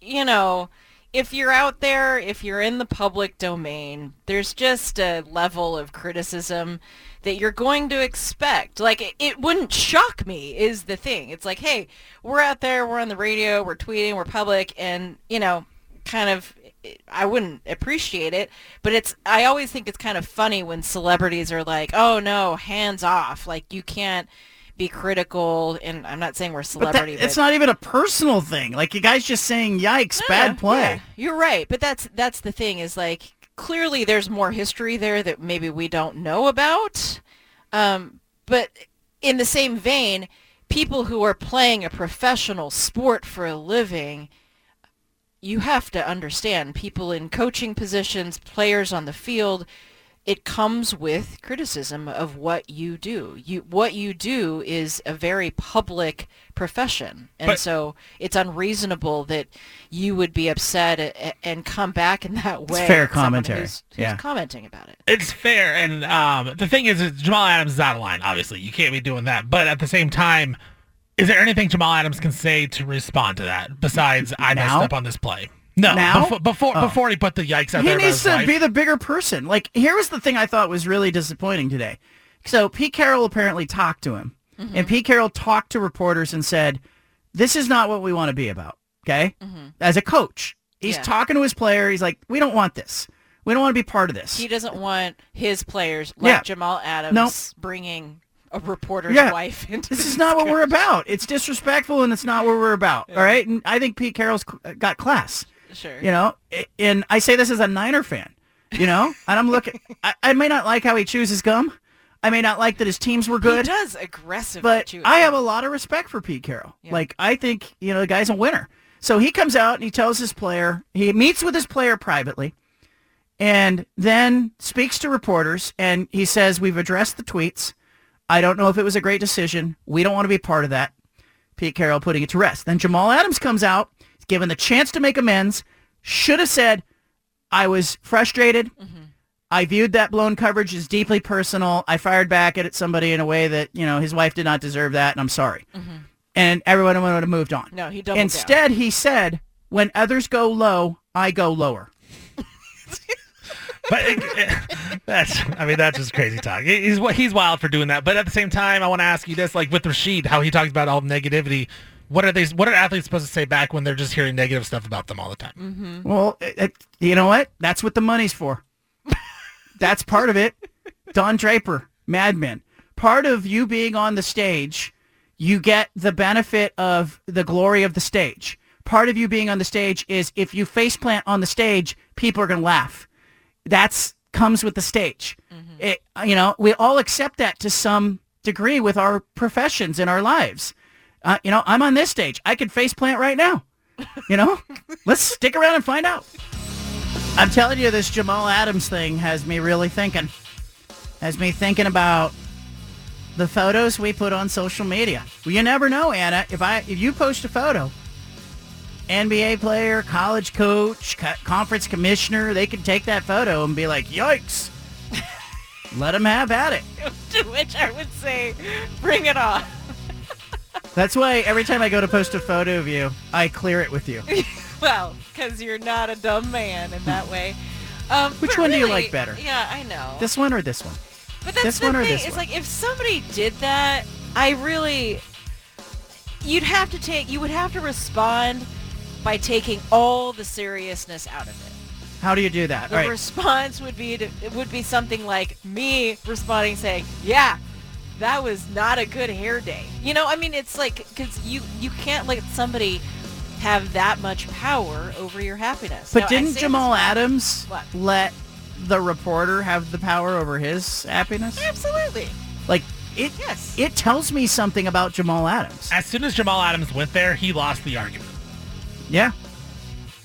you know, if you're out there, if you're in the public domain, there's just a level of criticism that you're going to expect. Like, it, it wouldn't shock me, is the thing. It's like, hey, we're out there, we're on the radio, we're tweeting, we're public, and, you know, kind of I wouldn't appreciate it, but it's I always think it's kind of funny when celebrities are like, "Oh no, hands off." Like you can't be critical and I'm not saying we're But that, celebrity, it's but not even a personal thing. Like you guys just saying, "Yikes, bad play." yeah, you're right, but that's that's the thing is like clearly there's more history there that maybe we don't know about. Um, but in the same vein, people who are playing a professional sport for a living, you have to understand people in coaching positions, players on the field, it comes with criticism of what you do. You what you do is a very public profession. And But- so it's unreasonable that you would be upset a- a- and come back in that way. fair commentary. Who's, who's Yeah. commenting about it. It's fair, and um, the thing is, is, Jamal Adams is out of line. Obviously, you can't be doing that. But at the same time, is there anything Jamal Adams can say to respond to that besides "I messed up on this play"? No, now before before, Oh. before he put the yikes out he there. about needs his to wife. be the bigger person. Like here was the thing I thought was really disappointing today. So Pete Carroll apparently talked to him, mm-hmm. and Pete Carroll talked to reporters and said, "This is not what we want to be about." Okay, mm-hmm. as a coach, he's Yeah. talking to his player. He's like, "We don't want this. We don't want to be part of this." He doesn't want his players like Yeah. Jamal Adams Nope. bringing a reporter's Yeah. wife into this this is not what we're about. It's disrespectful, and it's not what we're about. All right, and I think Pete Carroll's uh, got class. Sure. You know, and I say this as a Niner fan. You know, and I'm looking. I, I may not like how he chews his gum. I may not like that his teams were good. He does aggressively but I have a lot of respect for Pete Carroll. Like I think you know the guy's a winner. So he comes out and he tells his player. He meets with his player privately, and then speaks to reporters. And he says, "We've addressed the tweets. I don't know if it was a great decision. We don't want to be part of that." Pete Carroll putting it to rest. Then Jamal Adams comes out, given the chance to make amends. Should have said, "I was frustrated." I viewed that blown coverage as deeply personal. I fired back at somebody in a way that, you know, his wife did not deserve that, and I'm sorry. And everyone would have moved on. No, he doubled down. Instead, he said, when others go low, I go lower. But it, it- that's, I mean, that's just crazy talk. He- He's he's wild for doing that. But at the same time, I want to ask you this: like with Rasheed, how he talks about all the negativity. What are they? What are athletes supposed to say back when they're just hearing negative stuff about them all the time? Mm-hmm. Well, it, it- you know what? That's what the money's for. That's part of it. Don Draper, Mad Men. Part of you being on the stage, you get the benefit of the glory of the stage. Part of you being on the stage is if you faceplant on the stage, people are going to laugh. That's comes with the stage. It, you know, we all accept that to some degree with our professions in our lives. Uh, you know, I'm on this stage. I could faceplant right now. You know, let's stick around and find out. I'm telling you, this Jamal Adams thing has me really thinking. Has me thinking about the photos we put on social media. Well, you never know, Anna. If I if you post a photo, NBA player, college coach, co- conference commissioner, they can take that photo and be like, "Yikes!" Let them have at it. to which I would say, bring it on. That's why every time I go to post a photo of you, I clear it with you. well, because you're not a dumb man in that way. Um, Which one do you like better? Yeah, I know. This one or this one? But that's this the one or thing. this it's one? like if somebody did that, I really, you'd have to take, you would have to respond by taking all the seriousness out of it. How do you do that? The right. response would be to, it would be something like me responding saying, "Yeah, that was not a good hair day." You know, I mean, it's like because you you can't let somebody have that much power over your happiness. But Now, didn't say this Jamal Adams What? let the reporter have the power over his happiness? Absolutely. Like it yes. it tells me something about Jamal Adams. As soon as Jamal Adams went there, he lost the argument. Yeah.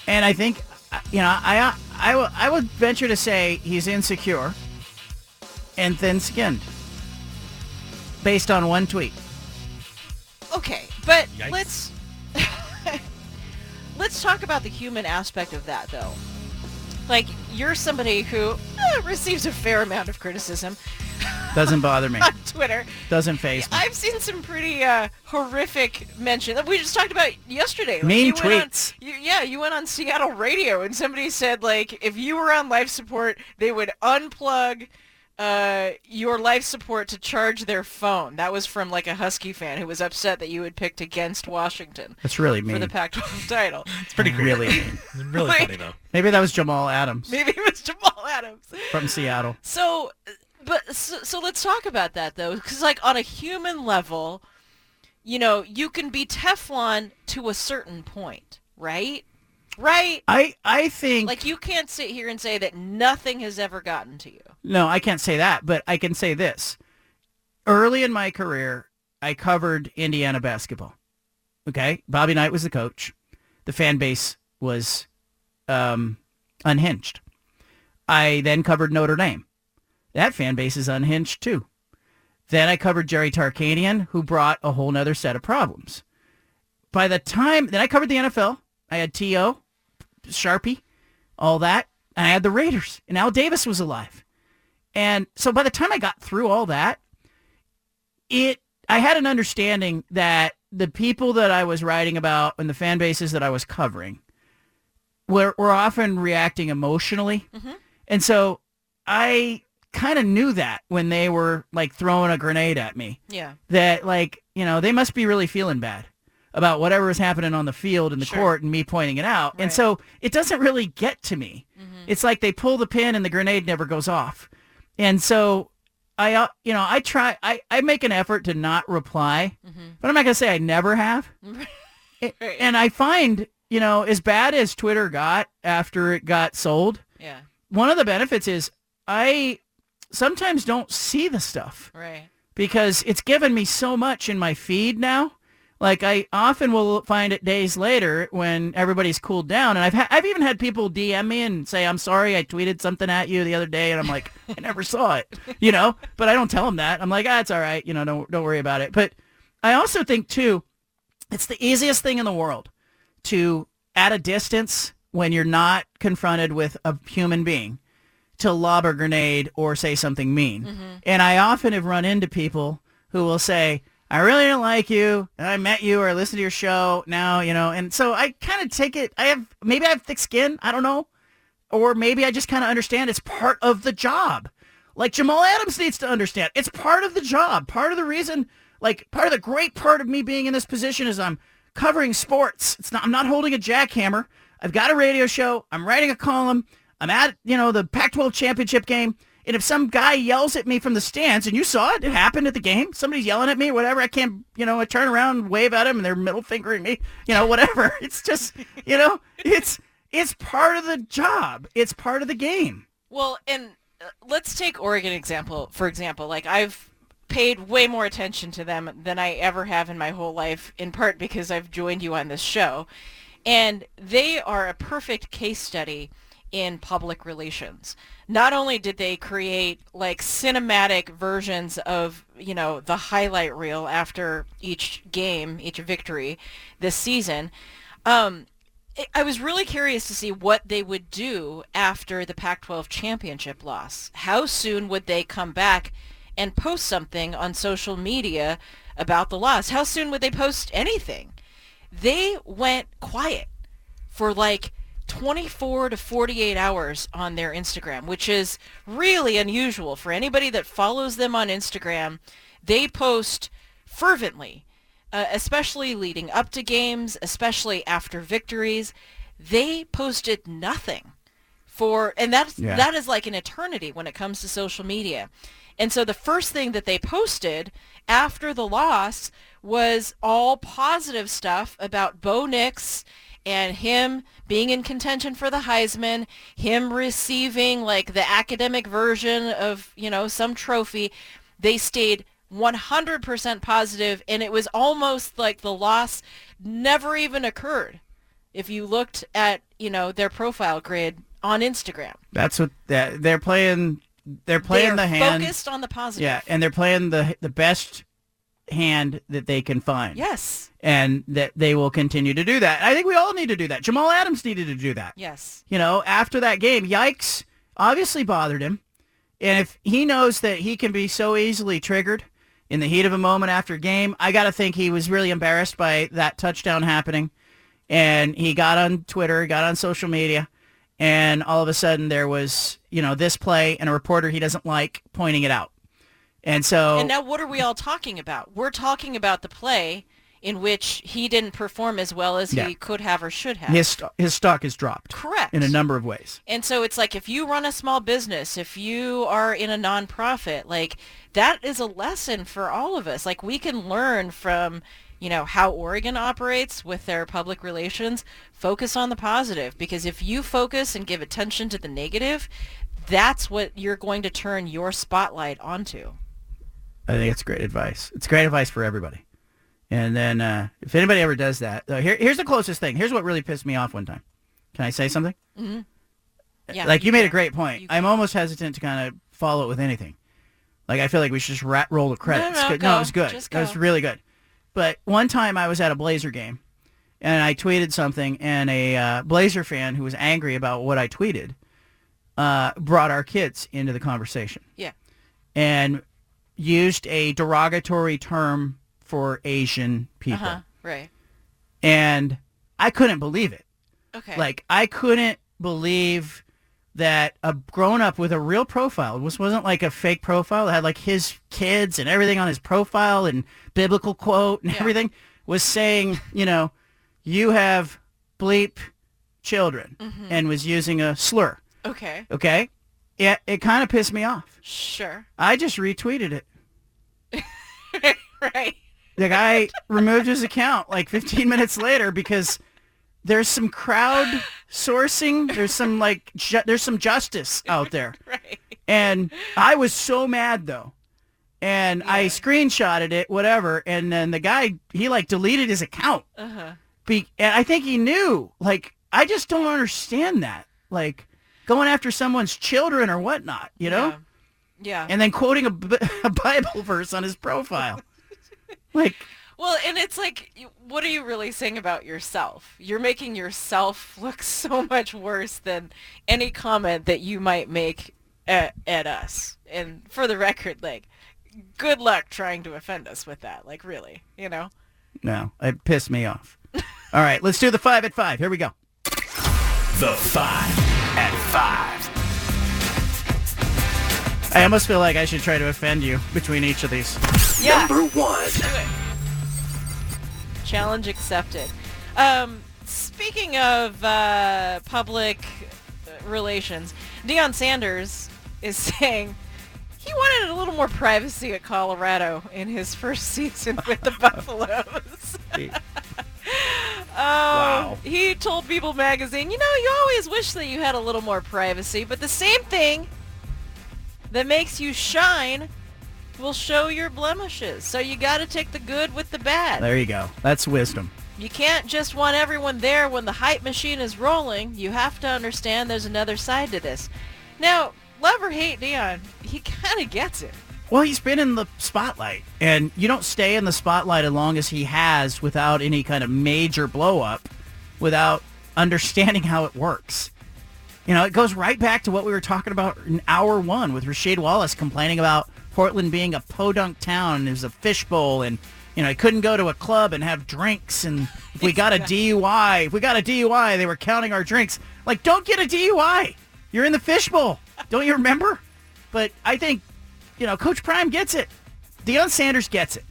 And I think uh, you know, I I w- I would I would venture to say he's insecure and thin-skinned based on one tweet. Okay, but Yikes. let's let's talk about the human aspect of that, though. Like you're somebody who eh, receives a fair amount of criticism Doesn't bother me. on Twitter. Doesn't phase me. I've seen some pretty uh, horrific mention. We just talked about yesterday. Like, Mean you went on- tweets. you, yeah, you went on Seattle radio, and somebody said like if you were on life support, they would unplug uh, your life support to charge their phone. That was from like a Husky fan who was upset that you had picked against Washington. That's really mean. for the Pac-12 title. It's pretty really mean. really Like- funny though. Maybe that was Jamal Adams Maybe it was Jamal Adams. from Seattle. So, but so, so let's talk about that though, because like on a human level, you know, you can be Teflon to a certain point, right? Right? I I think Like you can't sit here and say that nothing has ever gotten to you. No, I can't say that, but I can say this. Early in my career, I covered Indiana basketball. Okay? Bobby Knight was the coach. The fan base was um, unhinged. I then covered Notre Dame. That fan base is unhinged too. Then I covered Jerry Tarkanian, who brought a whole nother set of problems. By the time, then I covered the NFL. I had T.O., Sharpie, all that. And I had the Raiders, and Al Davis was alive. And so by the time I got through all that, it I had an understanding that the people that I was writing about and the fan bases that I was covering we're, we're often reacting emotionally. Mm-hmm. And so I kind of knew that when they were like throwing a grenade at me. Yeah. That like, you know, they must be really feeling bad about whatever is happening on the field in the Sure. court and me pointing it out. And so it doesn't really get to me. It's like they pull the pin and the grenade never goes off. And so I, uh, you know, I try, I, I make an effort to not reply, but I'm not going to say I never have. And I find, you know, as bad as Twitter got after it got sold, Yeah. one of the benefits is I sometimes don't see the stuff Right. because it's given me so much in my feed now. Like I often will find it days later when everybody's cooled down, and I've ha- I've even had people DM me and say, "I'm sorry, I tweeted something at you the other day," and I'm like, "I never saw it," you know. But I don't tell them that. I'm like, "Ah, it's all right, you know, don't don't worry about it." But I also think too, it's the easiest thing in the world to at a distance when you're not confronted with a human being to lob a grenade or say something mean. And I often have run into people who will say, I really didn't like you, and I met you or I listened to your show now, you know, and so I kind of take it, I have, maybe I have thick skin, I don't know, or maybe I just kind of understand it's part of the job. Like Jamal Adams needs to understand, it's part of the job. Part of the reason, like part of the great part of me being in this position is I'm covering sports. It's not, I'm not holding a jackhammer. I've got a radio show. I'm writing a column. I'm at, you know, the Pac-12 championship game. And if some guy yells at me from the stands, and you saw it, it happened at the game. Somebody's yelling at me, whatever. I can't, you know, I turn around wave at him, and they're middle fingering me, you know, whatever. It's just, you know, it's it's part of the job. It's part of the game. Well, and uh, let's take Oregon example for example. Like I've paid way more attention to them than I ever have in my whole life, in part because I've joined you on this show, and they are a perfect case study in public relations. Not only did they create like cinematic versions of, you know, the highlight reel after each game, each victory this season, um, I- I was really curious to see what they would do after the Pac-12 championship loss. How soon would they come back and post something on social media about the loss? How soon would they post anything? They went quiet for like 24 to 48 hours on their Instagram, which is really unusual for anybody that follows them on Instagram. They post fervently, uh, especially leading up to games, especially after victories. They posted nothing for, and that's Yeah. that is like an eternity when it comes to social media. And so the first thing that they posted after the loss was all positive stuff about Bo Nix and him being in contention for the Heisman, him receiving like the academic version of, you know, some trophy. They stayed 100% positive and it was almost like the loss never even occurred. If you looked at, you know, their profile grid on Instagram. That's what they're playing. They're playing They're the hand. focused on the positive. Yeah, and they're playing the the best hand that they can find. Yes. And that they will continue to do that. I think we all need to do that. Jamal Adams needed to do that. Yes. You know, after that game, yikes obviously bothered him. And if he knows that he can be so easily triggered in the heat of a moment after a game, I got to think he was really embarrassed by that touchdown happening. And he got on Twitter, got on social media, and all of a sudden there was, you know, this play and a reporter he doesn't like pointing it out. And so And now what are we all talking about? We're talking about the play in which he didn't perform as well as Yeah. he could have or should have. his his stock is dropped. Correct. In a number of ways. And so it's like if you run a small business, if you are in a nonprofit, like that is a lesson for all of us. Like we can learn from, you know, how Oregon operates with their public relations. Focus on the positive because if you focus and give attention to the negative, that's what you're going to turn your spotlight onto. I think it's great advice. It's great advice for everybody. And then uh, if anybody ever does that, uh, here, here's the closest thing. Here's what really pissed me off one time. Can I say something? Mm-hmm. Yeah, like you, you made a great point. I'm almost hesitant to kind of follow it with anything. Like I feel like we should just rat, roll the credits. no, Good- go. it was good. That was really good. But one time I was at a Blazer game, and I tweeted something, and a uh, Blazer fan who was angry about what I tweeted uh, brought our kids into the conversation Yeah. and used a derogatory term for Asian people. Uh-huh. Right. And I couldn't believe it. Okay. Like I couldn't believe that a grown up with a real profile. This wasn't like a fake profile. It had like his kids and everything on his profile and biblical quote and everything was saying, you know, you have bleep children Mhm. and was using a slur. Okay. Okay? Yeah, it kind of pissed me off. Sure. I just retweeted it. right. The guy removed his account like 15 minutes later because there's some crowd sourcing. There's some like ju- there's some justice out there. right. And I was so mad though. And I screenshotted it, whatever. And then the guy, he like deleted his account. Uh-huh. Be- and I think he knew. Like, I just don't understand that. Like, going after someone's children or whatnot, you know? Yeah. And then quoting a, a Bible verse on his profile. like, Well, and it's like, what are you really saying about yourself? You're making yourself look so much worse than any comment that you might make at, at us. And for the record, like, good luck trying to offend us with that. Like, really, you know? no, it pissed me off. All right, let's do the five at five. Here we go. The five at five. I almost feel like I should try to offend you between each of these. Yeah. Number one. Do it. Challenge accepted. Um, speaking of uh, public relations, Deion Sanders is saying he wanted a little more privacy at Colorado in his first season with the Buffaloes. Oh, Wow. He told People magazine, you know, you always wish that you had a little more privacy, but the same thing that makes you shine will show your blemishes. So you got to take the good with the bad. There you go. That's wisdom. You can't just want everyone there when the hype machine is rolling. You have to understand there's another side to this. Now, love or hate Deion, he kind of gets it. Well, he's been in the spotlight, and you don't stay in the spotlight as long as he has without any kind of major blow up, without understanding how it works. You know, it goes right back to what we were talking about in hour one with Rasheed Wallace complaining about Portland being a podunk town and it was a fishbowl and, you know, he couldn't go to a club and have drinks and if we got a DUI, if we got a DUI, they were counting our drinks. Like, don't get a DUI. You're in the fishbowl. Don't you remember? But I think, you know, Coach Prime gets it. Deion Sanders gets it.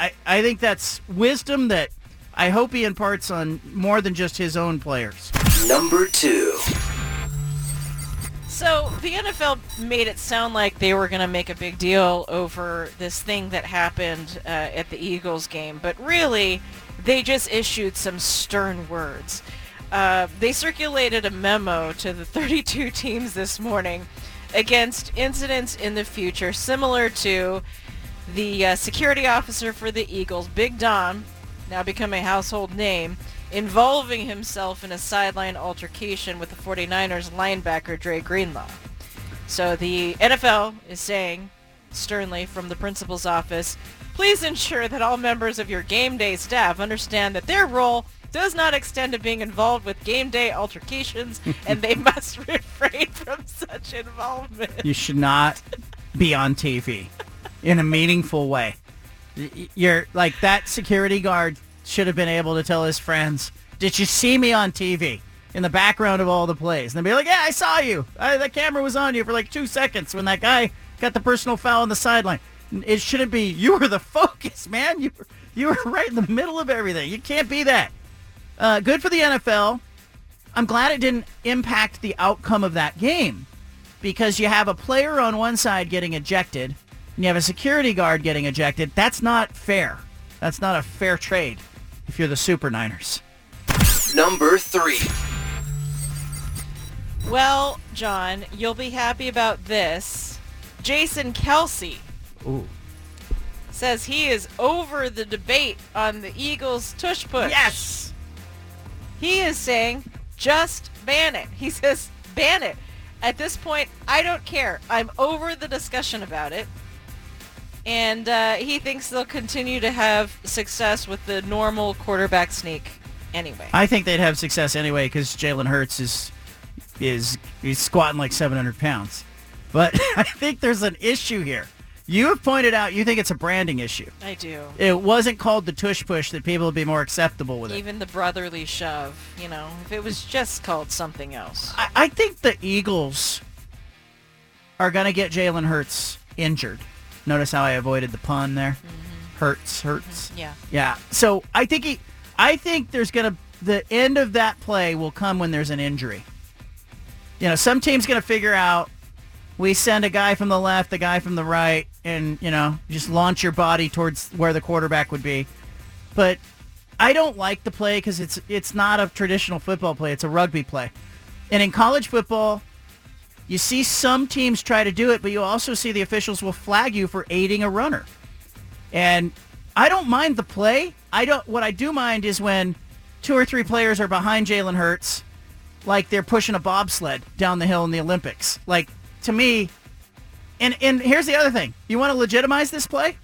I, I think that's wisdom that I hope he imparts on more than just his own players. Number two. So the NFL made it sound like they were going to make a big deal over this thing that happened uh, at the Eagles game, but really, they just issued some stern words. Uh, they circulated a memo to the 32 teams this morning against incidents in the future similar to the uh, security officer for the Eagles, Big Dom, now become a household name, involving himself in a sideline altercation with the 49ers linebacker Dre Greenlaw. So the NFL is saying sternly from the principal's office, please ensure that all members of your game day staff understand that their role does not extend to being involved with game day altercations and they must refrain from such involvement. You should not be on TV in a meaningful way. You're like that security guard should have been able to tell his friends, "Did you see me on TV?" In the background of all the plays, and they'd be like, "Yeah, I saw you. I, the camera was on you for like two seconds when that guy got the personal foul on the sideline." It shouldn't be. You were the focus, man. You were, you were right in the middle of everything. You can't be that. Uh, good for the NFL. I'm glad it didn't impact the outcome of that game because you have a player on one side getting ejected and you have a security guard getting ejected. That's not fair. That's not a fair trade if you're the Super Niners. Number three. Well, John, you'll be happy about this. Jason Kelce Ooh. says he is over the debate on the Eagles tush push. Yes. He is saying just ban it. He says ban it. At this point, I don't care. I'm over the discussion about it. And uh, he thinks they'll continue to have success with the normal quarterback sneak anyway. I think they'd have success anyway because Jalen Hurts is is he's squatting like 700 pounds. But I think there's an issue here. You have pointed out you think it's a branding issue. I do. It wasn't called the tush push that people would be more acceptable with it. Even the brotherly shove, you know, if it was just called something else. I, I think the Eagles are going to get Jalen Hurts injured. Notice how I avoided the pun there. Mm-hmm. Hurts, hurts. Mm-hmm. Yeah. Yeah. So I think he, I think there's going to the end of that play will come when there's an injury. You know, some team's going to figure out we send a guy from the left, a guy from the right, and you know, just launch your body towards where the quarterback would be. But I don't like the play because it's it's not a traditional football play; it's a rugby play. And in college football, you see some teams try to do it, but you also see the officials will flag you for aiding a runner. And I don't mind the play. I don't. What I do mind is when two or three players are behind Jalen Hurts, like they're pushing a bobsled down the hill in the Olympics. Like to me, and and here's the other thing: you want to legitimize this play,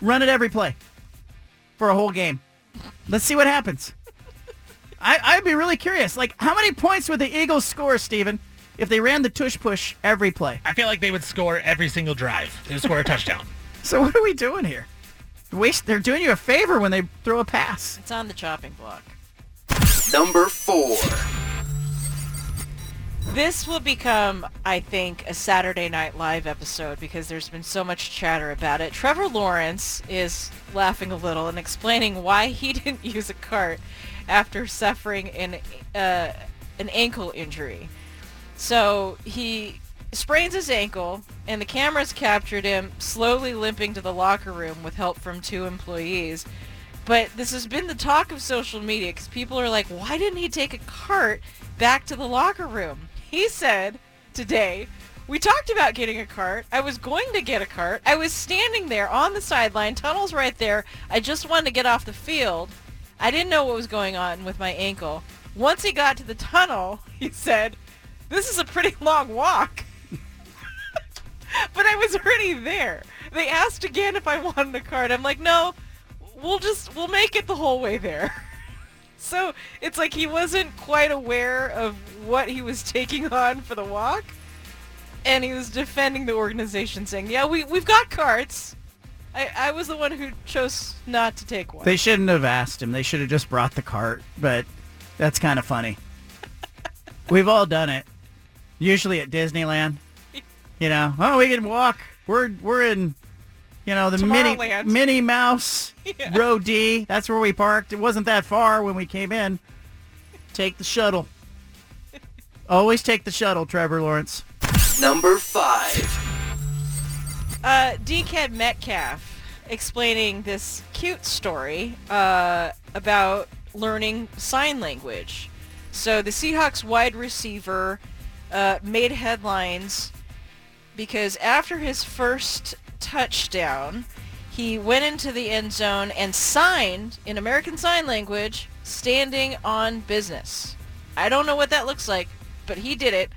run it every play for a whole game. Let's see what happens. I, I'd be really curious. Like, how many points would the Eagles score, Steven, if they ran the tush push every play? I feel like they would score every single drive. They would score a touchdown. So what are we doing here? Waste. They're doing you a favor when they throw a pass. It's on the chopping block. Number four. This will become, I think, a Saturday Night Live episode because there's been so much chatter about it. Trevor Lawrence is laughing a little and explaining why he didn't use a cart after suffering an uh, an ankle injury. So he sprains his ankle, and the cameras captured him slowly limping to the locker room with help from two employees. But this has been the talk of social media because people are like, why didn't he take a cart back to the locker room? He said today, we talked about getting a cart. I was going to get a cart. I was standing there on the sideline, tunnels right there. I just wanted to get off the field. I didn't know what was going on with my ankle. Once he got to the tunnel, he said, this is a pretty long walk. but I was already there. They asked again if I wanted a cart. I'm like, no, we'll just, we'll make it the whole way there. So it's like he wasn't quite aware of what he was taking on for the walk. And he was defending the organization saying, yeah, we, we've got carts. I, I was the one who chose not to take one. They shouldn't have asked him. They should have just brought the cart. But that's kind of funny. We've all done it. Usually at Disneyland. You know, oh, we can walk. We're we're in, you know, the mini Minnie Mouse Yeah. row D. That's where we parked. It wasn't that far when we came in. Take the shuttle. Always take the shuttle, Trevor Lawrence. Number five. Uh, DK Metcalf explaining this cute story uh, about learning sign language. So the Seahawks wide receiver uh, made headlines because after his first touchdown, he went into the end zone and signed in American Sign Language, standing on business. I don't know what that looks like, but he did it,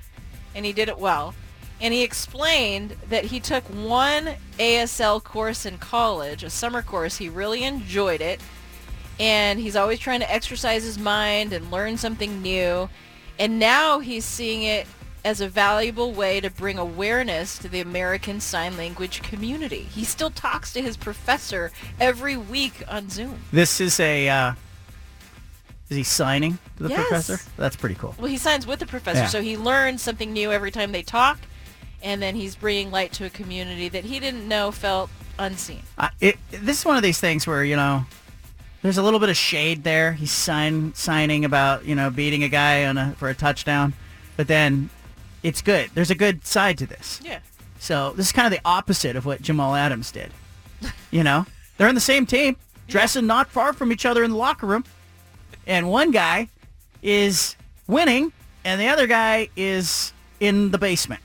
and he did it well. And he explained that he took one ASL course in college, a summer course. He really enjoyed it. And he's always trying to exercise his mind and learn something new. And now he's seeing it as a valuable way to bring awareness to the American Sign Language community. He still talks to his professor every week on Zoom. This is a. Uh, is he signing to the Yes. professor? That's pretty cool. Well, he signs with the professor, Yeah. so he learns something new every time they talk, and then he's bringing light to a community that he didn't know felt unseen. Uh, it, this is one of these things where you know there's a little bit of shade there. He's sign, signing about you know beating a guy on a, for a touchdown, but then it's good. There's a good side to this. Yeah. So this is kind of the opposite of what Jamal Adams did. You know, they're in the same team, dressing not far from each other in the locker room, and one guy is winning, and the other guy is in the basement.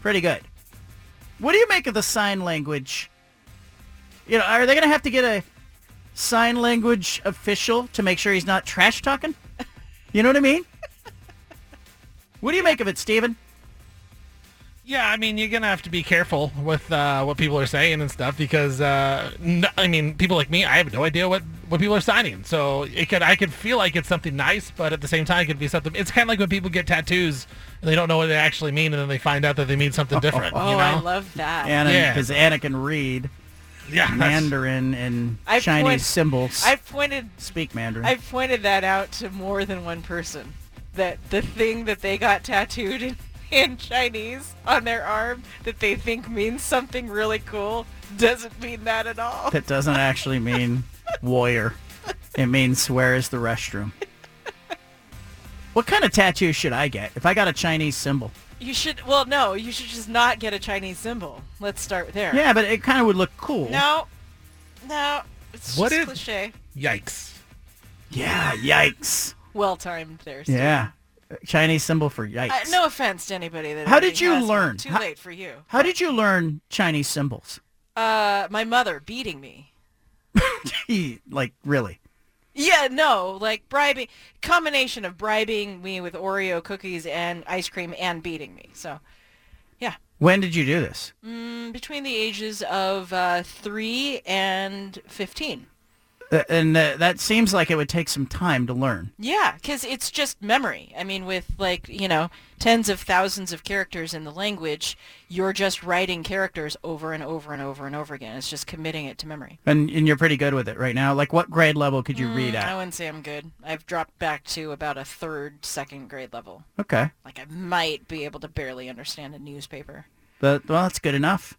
Pretty good. What do you make of the sign language? You know, are they going to have to get a sign language official to make sure he's not trash talking? You know what I mean? What do you make of it, Steven? Yeah, I mean, you're gonna have to be careful with uh, what people are saying and stuff because, uh, no, I mean, people like me, I have no idea what what people are signing. So it could I could feel like it's something nice, but at the same time it could be something. It's kind of like when people get tattoos and they don't know what they actually mean, and then they find out that they mean something different. Oh, you know? I love that. Anna, Yeah. because Anna can read Yeah, Mandarin and I've Chinese point- symbols. I've pointed speak Mandarin. I've pointed that out to more than one person. That the thing that they got tattooed in, in Chinese on their arm that they think means something really cool doesn't mean that at all. that doesn't actually mean warrior. It means where is the restroom. What kind of tattoo should I get if I got a Chinese symbol? You should well no, you should just not get a Chinese symbol. Let's start there. Yeah, but it kind of would look cool. No. No. It's What just if- cliche. Yikes. Yeah, yikes. Well timed there. Steve. Yeah. Chinese symbol for yikes. Uh, no offense to anybody that How did you learn? Too How- late for you. How did you learn Chinese symbols? Uh, my mother beating me. like really? Yeah, no, like bribing, combination of bribing me with Oreo cookies and ice cream and beating me. So, yeah, When did you do this? mm, between the ages of uh, three and fifteen. Uh, and uh, that seems like it would take some time to learn. Yeah, because it's just memory. I mean, with like you know tens of thousands of characters in the language, you're just writing characters over and over and over and over again. It's just committing it to memory. And and you're pretty good with it right now. Like what grade level could you read Mm, I wouldn't say I'm good. I've dropped back to about a third, second grade level. Okay. Like I might be able to barely understand a newspaper. But well, that's good enough.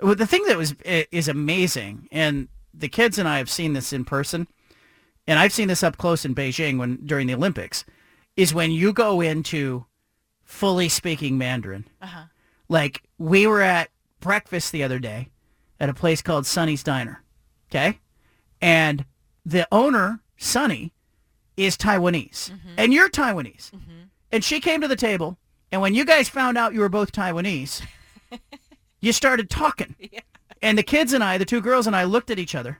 Well, the thing that was is amazing, and the kids and I have seen this in person, and I've seen this up close in Beijing when during the Olympics, is when you go into fully speaking Mandarin. Uh-huh. Like we were at breakfast the other day at a place called Sonny's Diner, okay, and the owner Sonny is Taiwanese, and you're Taiwanese, and she came to the table, and when you guys found out you were both Taiwanese, you started talking. And the kids and I, the two girls and I looked at each other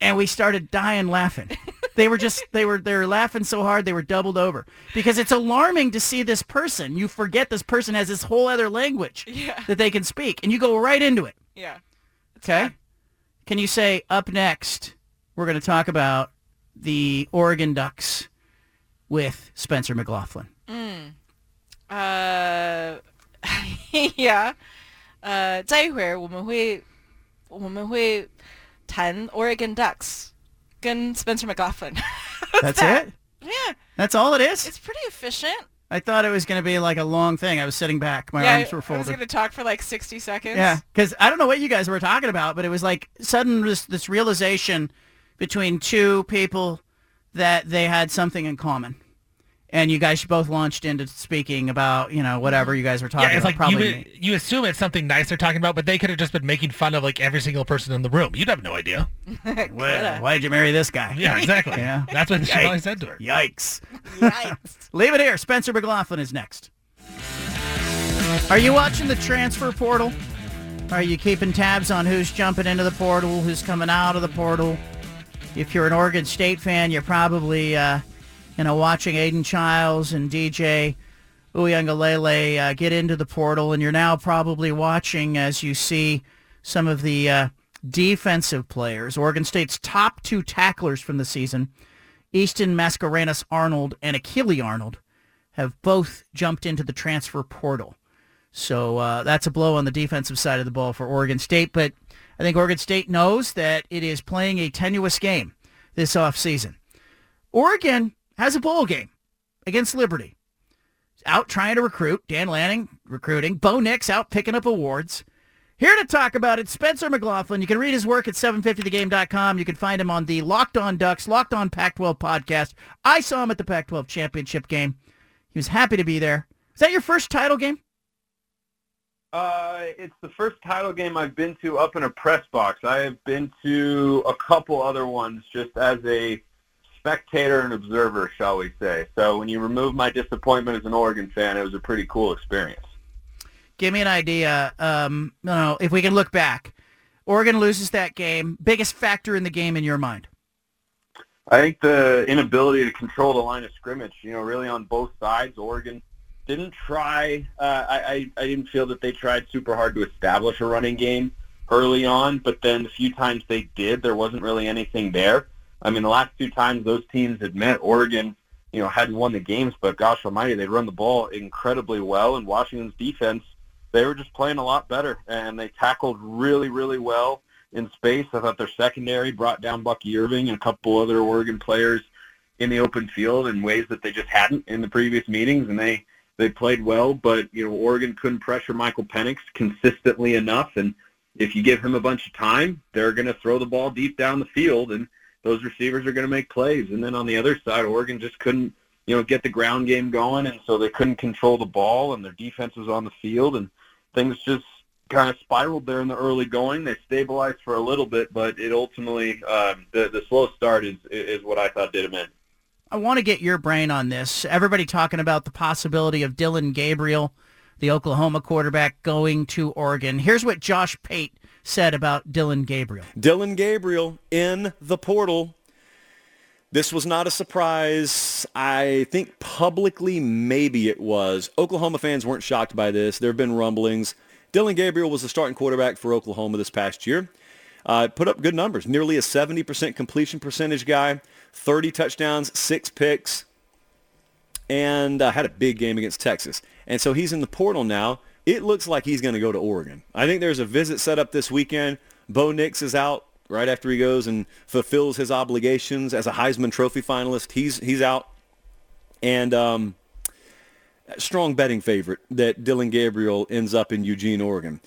and we started dying laughing. They were just they were they were laughing so hard they were doubled over. Because it's alarming to see this person. You forget this person has this whole other language Yeah. that they can speak and you go right into it. Yeah. Okay? Can you say up next we're going to talk about the Oregon Ducks with Spencer McLaughlin. Mm. Uh, ，yeah，呃，在一会儿我们会 我们会谈 Oregon Ducks 跟 Spencer McLaughlin。 That's it? Yeah, That's all it is? it's pretty efficient. I thought it was going to be like a long thing. I was sitting back. My yeah, arms were I was folded. going to talk for like 60 seconds. Yeah, because I don't know what you guys were talking about, but it was like sudden this, this realization between two people that they had something in common. And you guys both launched into speaking about, you know, whatever you guys were talking yeah, it's about. like you, probably would- me. you assume it's something nice they're talking about, but they could have just been making fun of like every single person in the room. You'd have no idea. Well, why'd you marry this guy? Yeah, exactly. Yeah. That's what she probably said to her. Yikes. Yikes. Leave it here. Spencer McLaughlin is next. Are you watching the transfer portal? Are you keeping tabs on who's jumping into the portal, who's coming out of the portal? If you're an Oregon State fan, you're probably, uh, you know, watching Aidan Chiles and DJ Uiagalelei uh, get into the portal, and you're now probably watching as you see some of the uh, defensive players. Oregon State's top two tacklers from the season, Easton Mascarenas Arnold and Achille Arnold, have both jumped into the transfer portal. So uh, that's a blow on the defensive side of the ball for Oregon State. But I think Oregon State knows that it is playing a tenuous game this offseason. Oregon has a bowl game against Liberty. Out trying to recruit. Dan Lanning recruiting. Bo Nix out picking up awards. Here to talk about it, Spencer McLaughlin. You can read his work at 750thegame.com. You can find him on the Locked On Ducks, Locked On Pac-12 podcast. I saw him at the Pac-12 championship game. He was happy to be there. Is that your first title game? Uh, it's the first title game I've been to up in a press box. I have been to a couple other ones just as a spectator and observer, shall we say. So when you remove my disappointment as an Oregon fan, it was a pretty cool experience. Give me an idea. Um, no, no, if we can look back. Oregon loses that game. Biggest factor in the game in your mind? I think the inability to control the line of scrimmage, you know, really on both sides. Oregon didn't try. Uh, I, I I didn't feel that they tried super hard to establish a running game early on, but then the few times they did, there wasn't really anything there. I mean, the last two times those teams had met, Oregon, you know, hadn't won the games, but gosh almighty, they run the ball incredibly well, and Washington's defense, they were just playing a lot better, and they tackled really, really well in space. I thought their secondary brought down Bucky Irving and a couple other Oregon players in the open field in ways that they just hadn't in the previous meetings, and they they played well. But you know, Oregon couldn't pressure Michael Penix consistently enough, and if you give him a bunch of time, they're going to throw the ball deep down the field, and those receivers are going to make plays. And then on the other side, Oregon just couldn't you know get the ground game going, and so they couldn't control the ball, and their defense was on the field, and things just kind of spiraled there in the early going. They stabilized for a little bit, but it ultimately um, the the slow start is is what I thought did them in. I want to get your brain on this. Everybody talking about the possibility of Dillon Gabriel, the Oklahoma quarterback, going to Oregon. Here's what Josh Pate said about Dillon Gabriel. Dillon Gabriel in the portal. This was not a surprise. I think publicly maybe it was. Oklahoma fans weren't shocked by this. There have been rumblings. Dillon Gabriel was the starting quarterback for Oklahoma this past year. Uh, put up good numbers, nearly a 70% completion percentage guy, 30 touchdowns, six picks, and uh, had a big game against Texas. And so he's in the portal now. It looks like he's going to go to Oregon. I think there's a visit set up this weekend. Bo Nix is out right after he goes and fulfills his obligations as a Heisman Trophy finalist. He's he's out, and um, strong betting favorite that Dillon Gabriel ends up in Eugene, Oregon.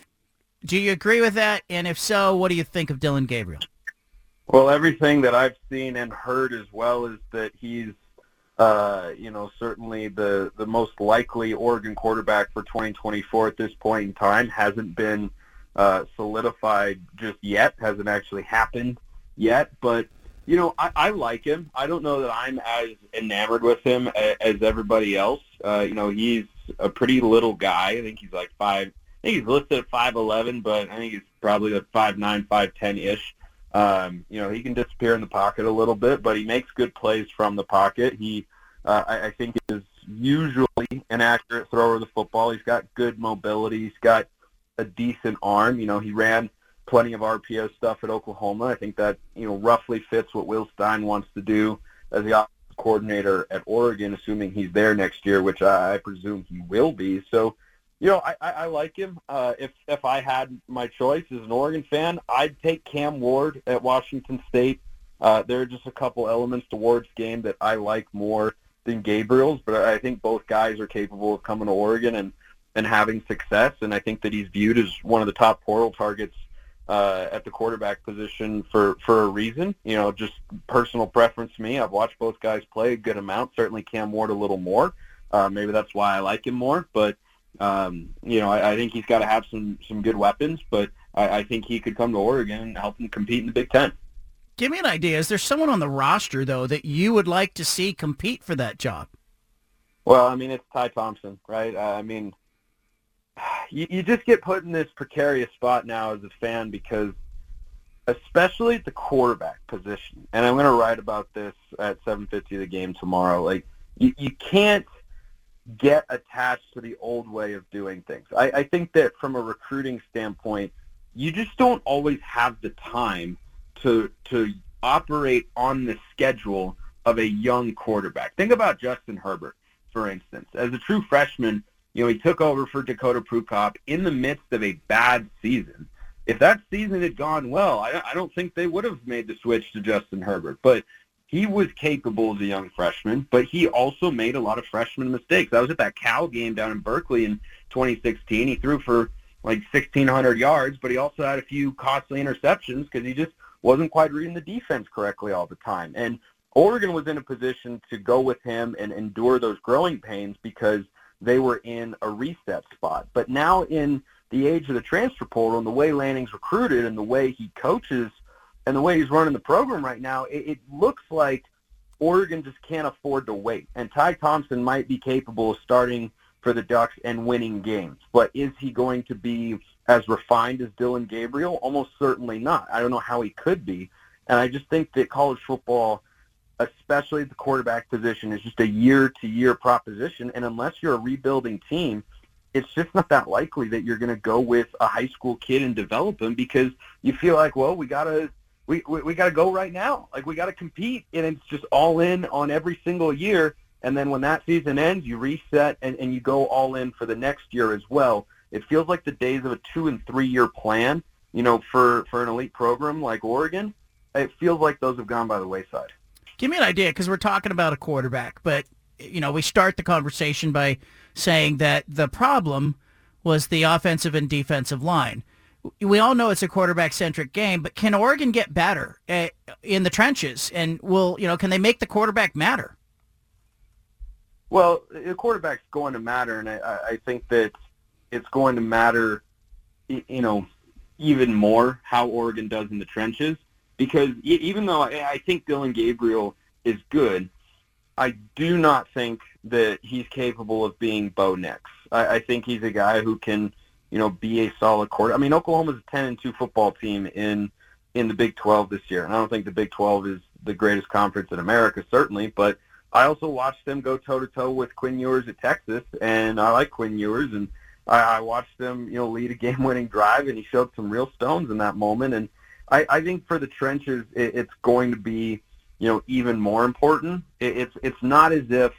Do you agree with that? And if so, what do you think of Dillon Gabriel? Well, everything that I've seen and heard as well is that he's, uh, you know, certainly the the most likely Oregon quarterback for 2024 at this point in time. Hasn't been uh, solidified just yet. Hasn't actually happened yet. But you know, I, I like him. I don't know that I'm as enamored with him as, as everybody else. Uh, you know, he's a pretty little guy. I think he's like five. I think he's listed at five eleven, but I think he's probably like five nine, five ten ish. Um, you know, he can disappear in the pocket a little bit, but he makes good plays from the pocket. He, uh, I, I think, is usually an accurate thrower of the football. He's got good mobility. He's got a decent arm. You know, he ran plenty of RPO stuff at Oklahoma. I think that you know roughly fits what Will Stein wants to do as the coordinator at Oregon, assuming he's there next year, which I, I presume he will be. So you know, I, I, I like him. Uh, if if I had my choice as an Oregon fan, I'd take Cam Ward at Washington State. Uh, there are just a couple elements to Ward's game that I like more than Gabriel's, but I think both guys are capable of coming to Oregon and and having success. And I think that he's viewed as one of the top portal targets uh, at the quarterback position for for a reason. You know, just personal preference to me. I've watched both guys play a good amount. Certainly Cam Ward a little more. Uh, maybe that's why I like him more, but um, you know, I, I think he's got to have some some good weapons, but I, I think he could come to Oregon and help them compete in the Big Ten. Give me an idea. Is there someone on the roster though that you would like to see compete for that job? Well, I mean, it's Ty Thompson, right? Uh, I mean, you, you just get put in this precarious spot now as a fan because, especially at the quarterback position, and I'm going to write about this at 7:50 the game tomorrow. Like, you, you can't get attached to the old way of doing things. I, I think that from a recruiting standpoint, you just don't always have the time to to operate on the schedule of a young quarterback. Think about Justin Herbert, for instance. As a true freshman, you know, he took over for Dakota Prukop in the midst of a bad season. If that season had gone well, I, I don't think they would have made the switch to Justin Herbert. But he was capable as a young freshman, but he also made a lot of freshman mistakes. I was at that Cal game down in Berkeley in 2016. He threw for like 1,600 yards, but he also had a few costly interceptions because he just wasn't quite reading the defense correctly all the time. And Oregon was in a position to go with him and endure those growing pains because they were in a reset spot. But now in the age of the transfer portal and the way Lanning's recruited and the way he coaches – and the way he's running the program right now, it, it looks like Oregon just can't afford to wait. And Ty Thompson might be capable of starting for the Ducks and winning games. But is he going to be as refined as Dillon Gabriel? Almost certainly not. I don't know how he could be. And I just think that college football, especially the quarterback position, is just a year-to-year proposition. And unless you're a rebuilding team, it's just not that likely that you're going to go with a high school kid and develop him because you feel like, well, we got to we we, we got to go right now. Like we got to compete, and it's just all in on every single year. And then when that season ends, you reset and, and you go all in for the next year as well. It feels like the days of a two and three year plan, you know, for for an elite program like Oregon. It feels like those have gone by the wayside. Give me an idea, because we're talking about a quarterback, but you know, we start the conversation by saying that the problem was the offensive and defensive line. We all know it's a quarterback-centric game, but can Oregon get better uh, in the trenches? And will you know? Can they make the quarterback matter? Well, the quarterback's going to matter, and I, I think that it's going to matter, you know, even more how Oregon does in the trenches. Because even though I, I think Dillon Gabriel is good, I do not think that he's capable of being Bo Nix. I, I think he's a guy who can, you know, be a solid quarter. I mean, Oklahoma's a 10 and 2 football team in in the Big 12 this year, and I don't think the Big 12 is the greatest conference in America, certainly, but I also watched them go toe to toe with Quinn Ewers at Texas, and I like Quinn Ewers, and I, I watched them, you know, lead a game-winning drive, and he showed some real stones in that moment. And I, I think for the trenches, it, it's going to be, you know, even more important. It, it's it's not as if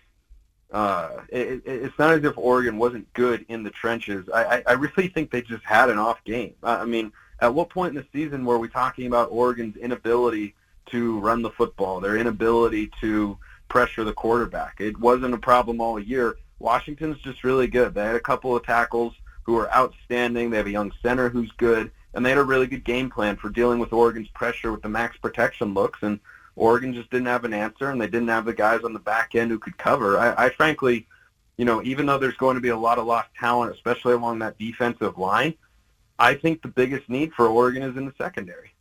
uh, it, it's not as if Oregon wasn't good in the trenches. I, I, I really think they just had an off game. I, mean, at what point in the season were we talking about Oregon's inability to run the football, their inability to pressure the quarterback? It wasn't a problem all year. Washington's just really good. They had a couple of tackles who are outstanding. They have a young center who's good, and they had a really good game plan for dealing with Oregon's pressure with the max protection looks. And Oregon just didn't have an answer, and they didn't have the guys on the back end who could cover. I, I frankly, you know, even though there's going to be a lot of lost talent, especially along that defensive line, I think the biggest need for Oregon is in the secondary.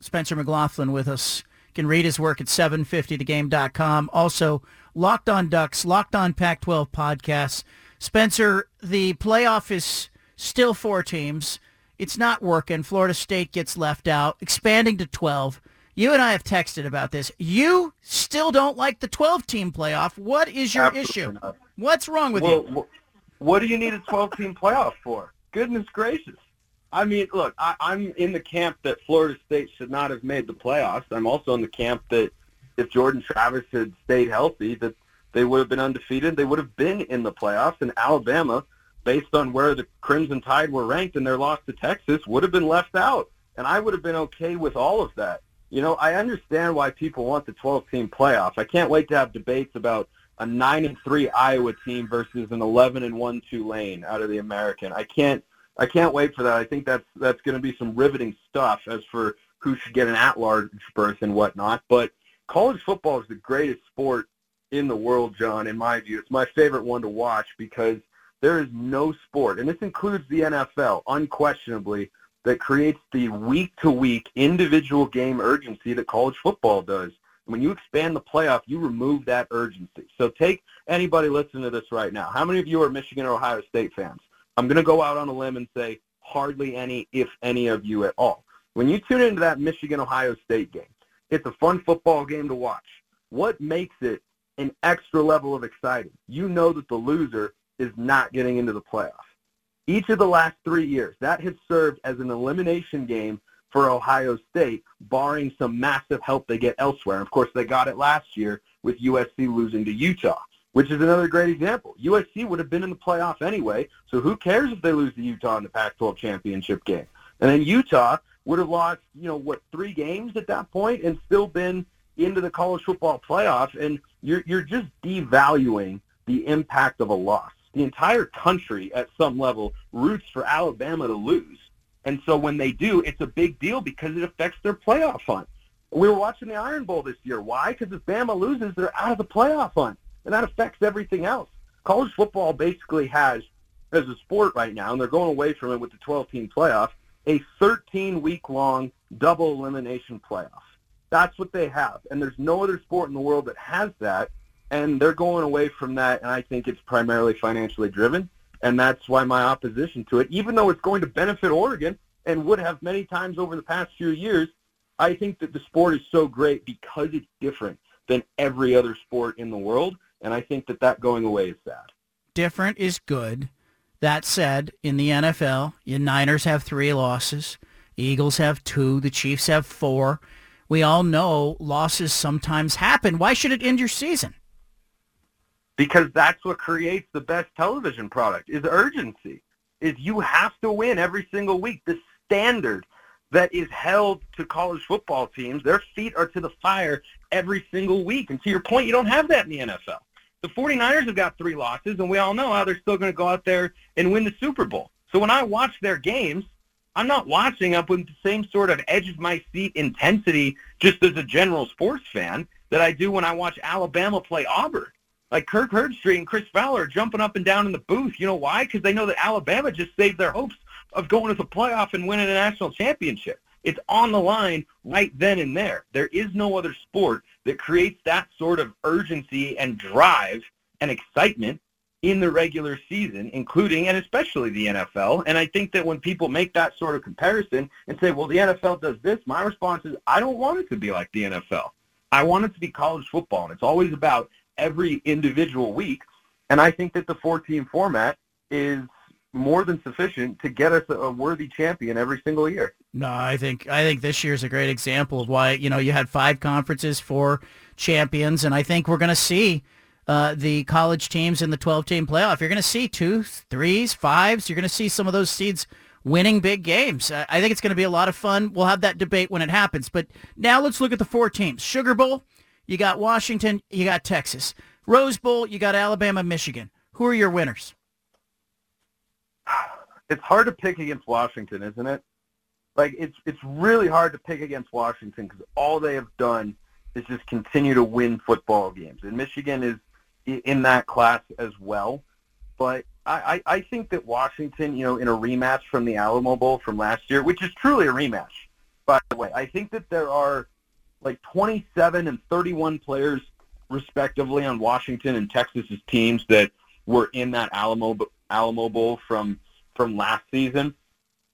Spencer McLaughlin with us. You can read his work at 750thegame.com. Also, Locked on Ducks, Locked on Pac-12 podcasts. Spencer, the playoff is still four teams. It's not working. Florida State gets left out, expanding to 12. You and I have texted about this. You still don't like the 12-team playoff. What is your Absolutely issue? not. What's wrong with well, you? wh- What do you need a 12-team playoff for? Goodness gracious. I mean, look, I, I'm in the camp that Florida State should not have made the playoffs. I'm also in the camp that if Jordan Travis had stayed healthy, that they would have been undefeated. They would have been in the playoffs. And Alabama, based on where the Crimson Tide were ranked and their loss to Texas, would have been left out. And I would have been okay with all of that. You know, I understand why people want the 12-team playoff. I can't wait to have debates about a 9 and 3 Iowa team versus an 11 and 1 Tulane out of the American. I can't I can't wait for that. I think that's that's going to be some riveting stuff as for who should get an at-large berth and whatnot. But college football is the greatest sport in the world, John. In my view, it's my favorite one to watch because there is no sport, and this includes the NFL, unquestionably, that creates the week-to-week individual game urgency that college football does. When you expand the playoff, you remove that urgency. So take anybody listening to this right now. How many of you are Michigan or Ohio State fans? I'm going to go out on a limb and say hardly any, if any of you at all. When you tune into that Michigan-Ohio State game, it's a fun football game to watch. What makes it an extra level of exciting? You know that the loser is not getting into the playoff. Each of the last three years, that has served as an elimination game for Ohio State, barring some massive help they get elsewhere. And of course, they got it last year with USC losing to Utah which is another great example. USC would have been in the playoff anyway, so who cares if they lose to Utah in the Pac-12 championship game? And then Utah would have lost, you know, what three games at that point, and still been into the college football playoff. And you're you're just devaluing the impact of a loss. The entire country, at some level, roots for Alabama to lose, and so when they do, it's a big deal because it affects their playoff hunt. We were watching the Iron Bowl this year. Why? Because if Bama loses, they're out of the playoff hunt and that affects everything else. College football basically has, as a sport right now, and they're going away from it with the 12-team playoff, a 13-week-long double elimination playoff. That's what they have, and there's no other sport in the world that has that, and they're going away from that, and I think it's primarily financially driven, and that's why my opposition to it, even though it's going to benefit Oregon and would have many times over the past few years, I think that the sport is so great because it's different than every other sport in the world, and I think that that going away is sad. different is good. That said, in the NFL, your Niners have three losses. Eagles have two. The Chiefs have four. We all know losses sometimes happen. Why should it end your season? Because that's what creates the best television product is urgency. Is you have to win every single week. The standard that is held to college football teams their feet are to the fire every single week. And to your point you don't have that in the NFL the 49ers have got three losses and we all know how they're still going to go out there and win the Super Bowl. So when I watch their games I'm not watching up with the same sort of edge of my seat intensity just as a general sports fan that I do when I watch Alabama play Auburn like Kirk Herbstreit and Chris Fowler jumping up and down in the booth. You know why? Because they know that Alabama just saved their hopes of going to the playoff and winning a national championship. It's on the line right then and there. There is no other sport that creates that sort of urgency and drive and excitement in the regular season, including and especially the NFL. And I think that when people make that sort of comparison and say, well, the NFL does this, my response is, I don't want it to be like the NFL. I want it to be college football. And it's always about every individual week. And I think that the four-team format is more than sufficient to get us a worthy champion every single year. No, I think I think this year's a great example of why you know you had five conferences, four champions, and I think we're going to see uh, the college teams in the 12-team playoff. You're going to see two, threes, fives. You're going to see some of those seeds winning big games. I think it's going to be a lot of fun. We'll have that debate when it happens. But now let's look at the four teams. Sugar Bowl, you got Washington, you got Texas. Rose Bowl, you got Alabama, Michigan. Who are your winners? It's hard to pick against Washington, isn't it? Like it's it's really hard to pick against Washington because all they have done is just continue to win football games, and Michigan is in that class as well. But I, I, I think that Washington, you know, in a rematch from the Alamo Bowl from last year, which is truly a rematch, by the way, I think that there are like 27 and 31 players respectively on Washington and Texas's teams that were in that Alamo Alamo Bowl from from last season.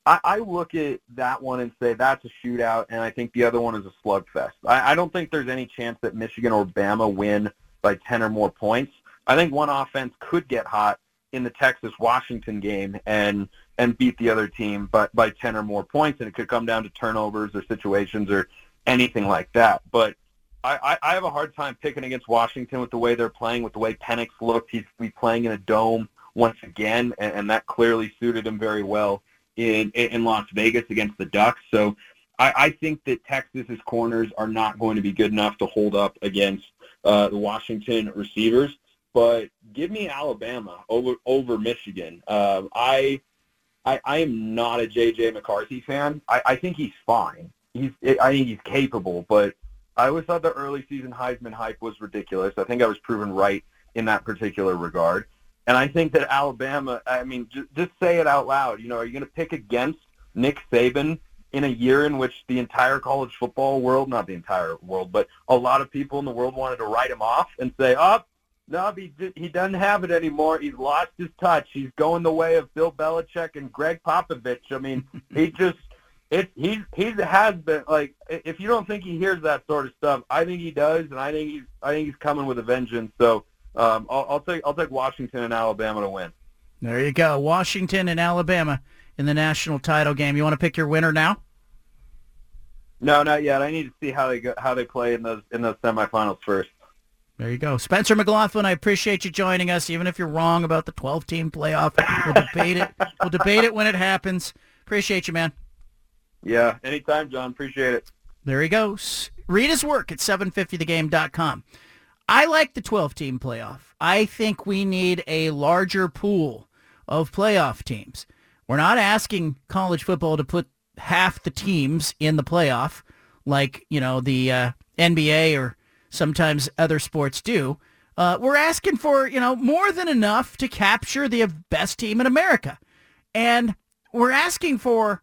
I, I look at that one and say that's a shootout, and I think the other one is a slugfest. I, I don't think there's any chance that Michigan or Bama win by 10 or more points. I think one offense could get hot in the Texas Washington game and and beat the other team by by 10 or more points, and it could come down to turnovers or situations or anything like that. But I, I I have a hard time picking against Washington with the way they're playing, with the way Penix looked. He's be playing in a dome once again, and, and that clearly suited him very well in in Las Vegas against the Ducks. So I, I think that Texas's corners are not going to be good enough to hold up against uh, the Washington receivers. But give me Alabama over over Michigan. Uh, I, I I am not a JJ McCarthy fan. I, I think he's fine he's I think he's capable, but I always thought the early season Heisman hype was ridiculous. I think I was proven right in that particular regard. And I think that Alabama, I mean, just, just say it out loud. You know, are you going to pick against Nick Saban in a year in which the entire college football world, not the entire world, but a lot of people in the world wanted to write him off and say, oh, no, he, he doesn't have it anymore. He's lost his touch. He's going the way of Bill Belichick and Gregg Popovich. I mean, he just it he he has been like if you don't think he hears that sort of stuff, I think he does, and I think he's I think he's coming with a vengeance. So um, I'll, I'll take I'll take Washington and Alabama to win. There you go, Washington and Alabama in the national title game. You want to pick your winner now? No, not yet. I need to see how they go, how they play in those in those semifinals first. There you go. Spencer McLaughlin, I appreciate you joining us, even if you're wrong about the 12-team playoff. We'll debate it. We'll debate it when it happens. Appreciate you, man. Yeah, anytime, John. Appreciate it. There he goes. Read his work at 750thegame.com. I like the 12-team playoff. I think we need a larger pool of playoff teams. We're not asking college football to put half the teams in the playoff like, you know, the uh, NBA or sometimes other sports do. Uh, we're asking for, you know, more than enough to capture the best team in America. And we're asking for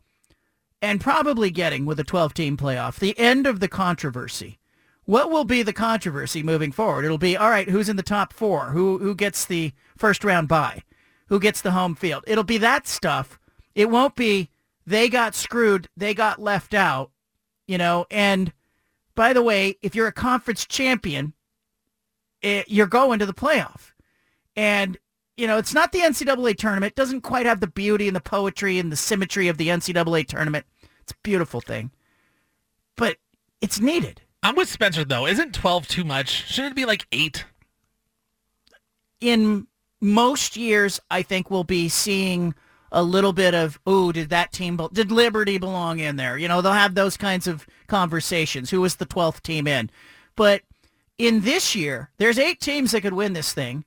and probably getting with a 12-team playoff, the end of the controversy. What will be the controversy moving forward? It'll be, all right, who's in the top four? Who, who gets the first round bye? Who gets the home field? It'll be that stuff. It won't be they got screwed, they got left out, you know. And by the way, if you're a conference champion, it, you're going to the playoff. And you know, it's not the NCAA tournament. It doesn't quite have the beauty and the poetry and the symmetry of the NCAA tournament It's a beautiful thing. But it's needed. I'm with Spencer though. Isn't 12 too much? Shouldn't it be like eight? In most years, I think we'll be seeing a little bit of, oh, did that team, be- did Liberty belong in there? You know, they'll have those kinds of conversations. Who was the 12th team in? But in this year, there's eight teams that could win this thing.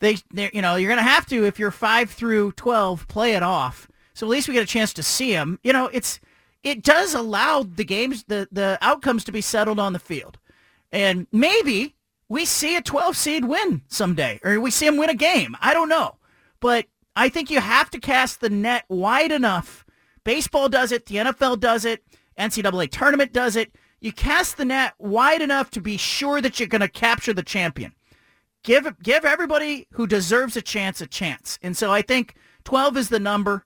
They, you know, you're going to have to, if you're 5 through 12, play it off. So at least we get a chance to see them. You know, it's, it does allow the games, the, the outcomes to be settled on the field. And maybe we see a 12 seed win someday, or we see them win a game. I don't know. But I think you have to cast the net wide enough. Baseball does it. The NFL does it. NCAA tournament does it. You cast the net wide enough to be sure that you're going to capture the champion. Give give everybody who deserves a chance a chance. And so I think 12 is the number.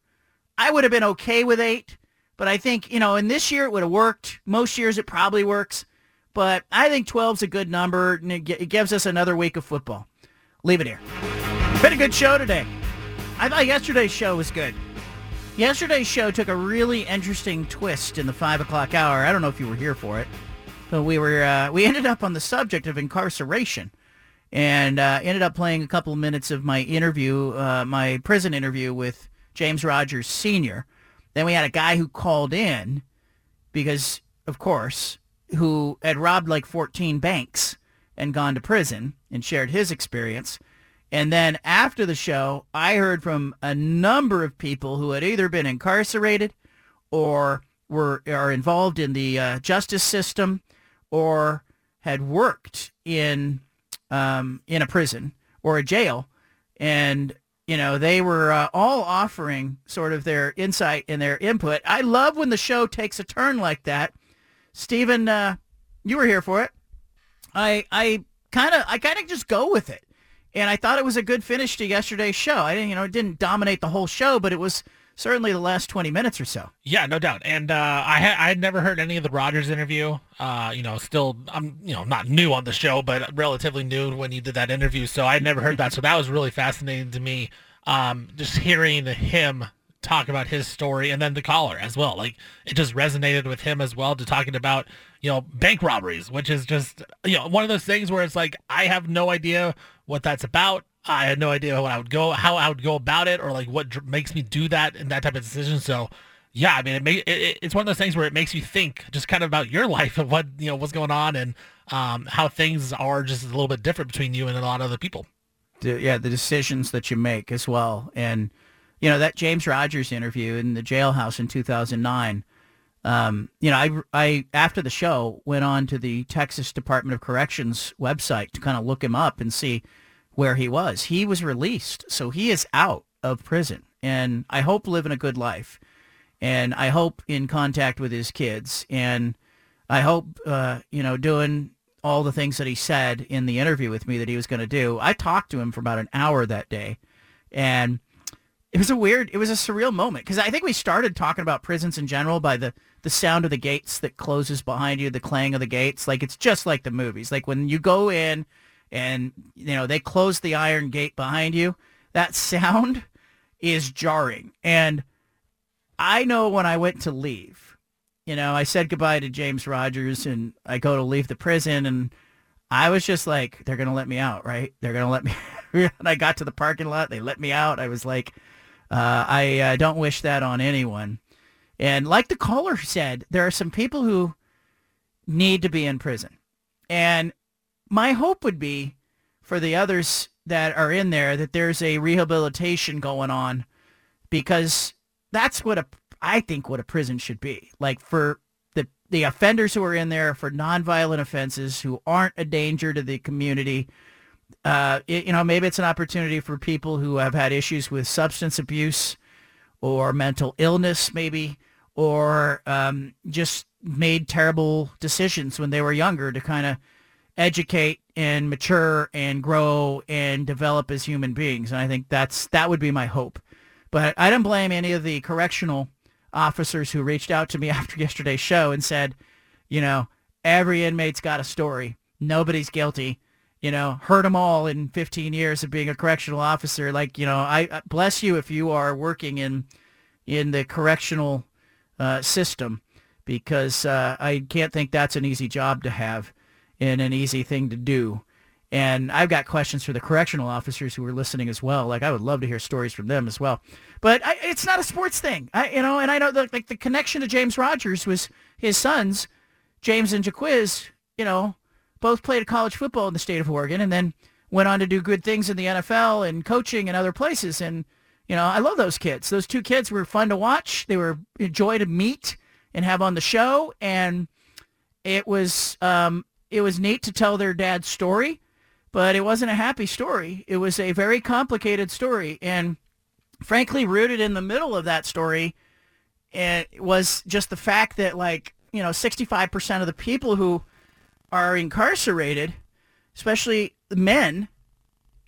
I would have been okay with 8, but I think, you know, in this year it would have worked. Most years it probably works. But I think 12 is a good number, and it, gi- it gives us another week of football. Leave it here. Been a good show today. I thought yesterday's show was good. Yesterday's show took a really interesting twist in the five o'clock hour. I don't know if you were here for it, but we were uh, we ended up on the subject of incarceration, and uh, ended up playing a couple of minutes of my interview, uh, my prison interview with James Rodgers Sr. Then we had a guy who called in because, of course, who had robbed like 14 banks and gone to prison and shared his experience. And then after the show, I heard from a number of people who had either been incarcerated or were are involved in the uh, justice system or had worked in um, in a prison or a jail, and you know they were uh, all offering sort of their insight and their input. I love when the show takes a turn like that. Stephen, uh, you were here for it. I I kind of I kind of just go with it, and I thought it was a good finish to yesterday's show. I didn't you know it didn't dominate the whole show, but it was certainly the last twenty minutes or so. Yeah, no doubt. And uh, I ha- I had never heard any of the Rodgers interview. Uh, you know, still I'm you know not new on the show, but relatively new when you did that interview. So I had never heard that. So that was really fascinating to me. Um, just hearing him talk about his story and then the caller as well. Like it just resonated with him as well to talking about, you know, bank robberies, which is just, you know, one of those things where it's like, I have no idea what that's about. I had no idea what I would go, how I would go about it or like what makes me do that and that type of decision. So yeah, I mean, it, may, it, it- it's one of those things where it makes you think just kind of about your life and what, you know, what's going on and um, how things are just a little bit different between you and a lot of other people. yeah, the decisions that you make as well. And, you know, that James Rodgers interview in the jailhouse in 2009, um, you know, I, I, after the show, went on to the Texas Department of Corrections website to kind of look him up and see where he was. He was released, so he is out of prison. And I hope living a good life. And I hope in contact with his kids. And I hope, uh, you know, doing all the things that he said in the interview with me that he was going to do. I talked to him for about an hour that day, and it was a weird, it was a surreal moment because I think we started talking about prisons in general by the the sound of the gates that closes behind you, the clang of the gates. Like it's just like the movies. Like when you go in and you know they close the iron gate behind you, that sound is jarring. And I know when I went to leave, you know, I said goodbye to James Rodgers and I go to leave the prison and I was just like, they're going to let me out, right? They're going to let me. and I got to the parking lot. They let me out. I was like, uh, I uh, don't wish that on anyone. And like the caller said, there are some people who need to be in prison. And my hope would be for the others that are in there that there's a rehabilitation going on because that's what a I think what a prison should be. Like for the the offenders who are in there for nonviolent offenses who aren't a danger to the community. Uh, it- you know, maybe it's an opportunity for people who have had issues with substance abuse or mental illness, maybe, or um, just made terrible decisions when they were younger to kind of educate and mature and grow and develop as human beings. And I think that's that would be my hope. But I don't blame any of the correctional officers who reached out to me after yesterday's show and said, you know, every inmate's got a story. Nobody's guilty. You know, heard them all in 15 years of being a correctional officer. Like, you know, I I- bless you if you are working in in the correctional uh, system. because uh, I can't think that's an easy job to have and an easy thing to do. And I've got questions for the correctional officers who are listening as well. Like I would love to hear stories from them as well. But I, it's not a sports thing, I, you know. And I know like the connection to James Rodgers was his sons, James and Jacquizz. You know, both played college football in the state of Oregon, and then went on to do good things in the NFL and coaching and other places. And you know, I love those kids. Those two kids were fun to watch. They were a joy to meet and have on the show, and it was um, it was neat to tell their dad's story but it wasn't a happy story. It was a very complicated story. And frankly, rooted in the middle of that story it was just the fact that like, you know, 65% of the people who are incarcerated, especially men,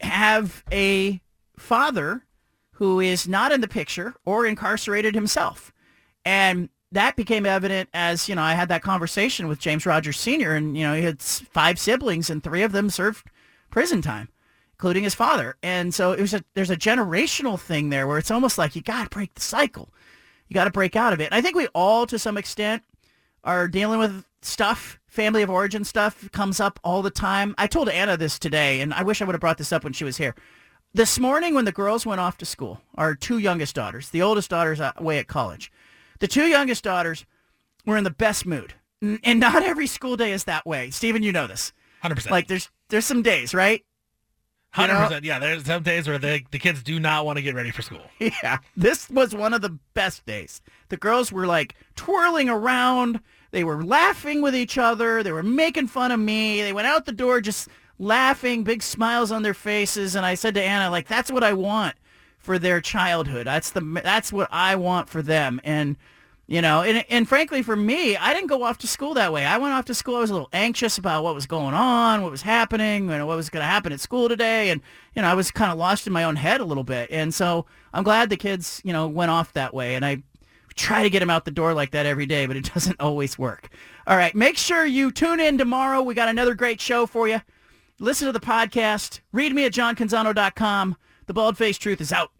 have a father who is not in the picture or incarcerated himself. And that became evident as, you know, I had that conversation with James Rodgers Sr. and, you know, he had five siblings and three of them served prison time, including his father. And so it was a, there's a generational thing there where it's almost like you got to break the cycle. You got to break out of it. And I think we all, to some extent, are dealing with stuff. Family of origin stuff comes up all the time. I told Anna this today, and I wish I would have brought this up when she was here. This morning when the girls went off to school, our two youngest daughters, the oldest daughter's away at college, the two youngest daughters were in the best mood. And not every school day is that way. Stephen, you know this. 100%. Like there's there's some days, right? You Hundred know? percent. Yeah, there's some days where the the kids do not want to get ready for school. Yeah, this was one of the best days. The girls were like twirling around. They were laughing with each other. They were making fun of me. They went out the door just laughing, big smiles on their faces. And I said to Anna, like, that's what I want for their childhood. That's the that's what I want for them. And you know, and and frankly, for me, I didn't go off to school that way. I went off to school. I was a little anxious about what was going on, what was happening, you know, what was going to happen at school today, and you know, I was kind of lost in my own head a little bit. And so I'm glad the kids, you know, went off that way. And I try to get them out the door like that every day, but it doesn't always work. All right, make sure you tune in tomorrow. We got another great show for you. Listen to the podcast. Read me at johncanzano.com. The Bald Faced Truth is out.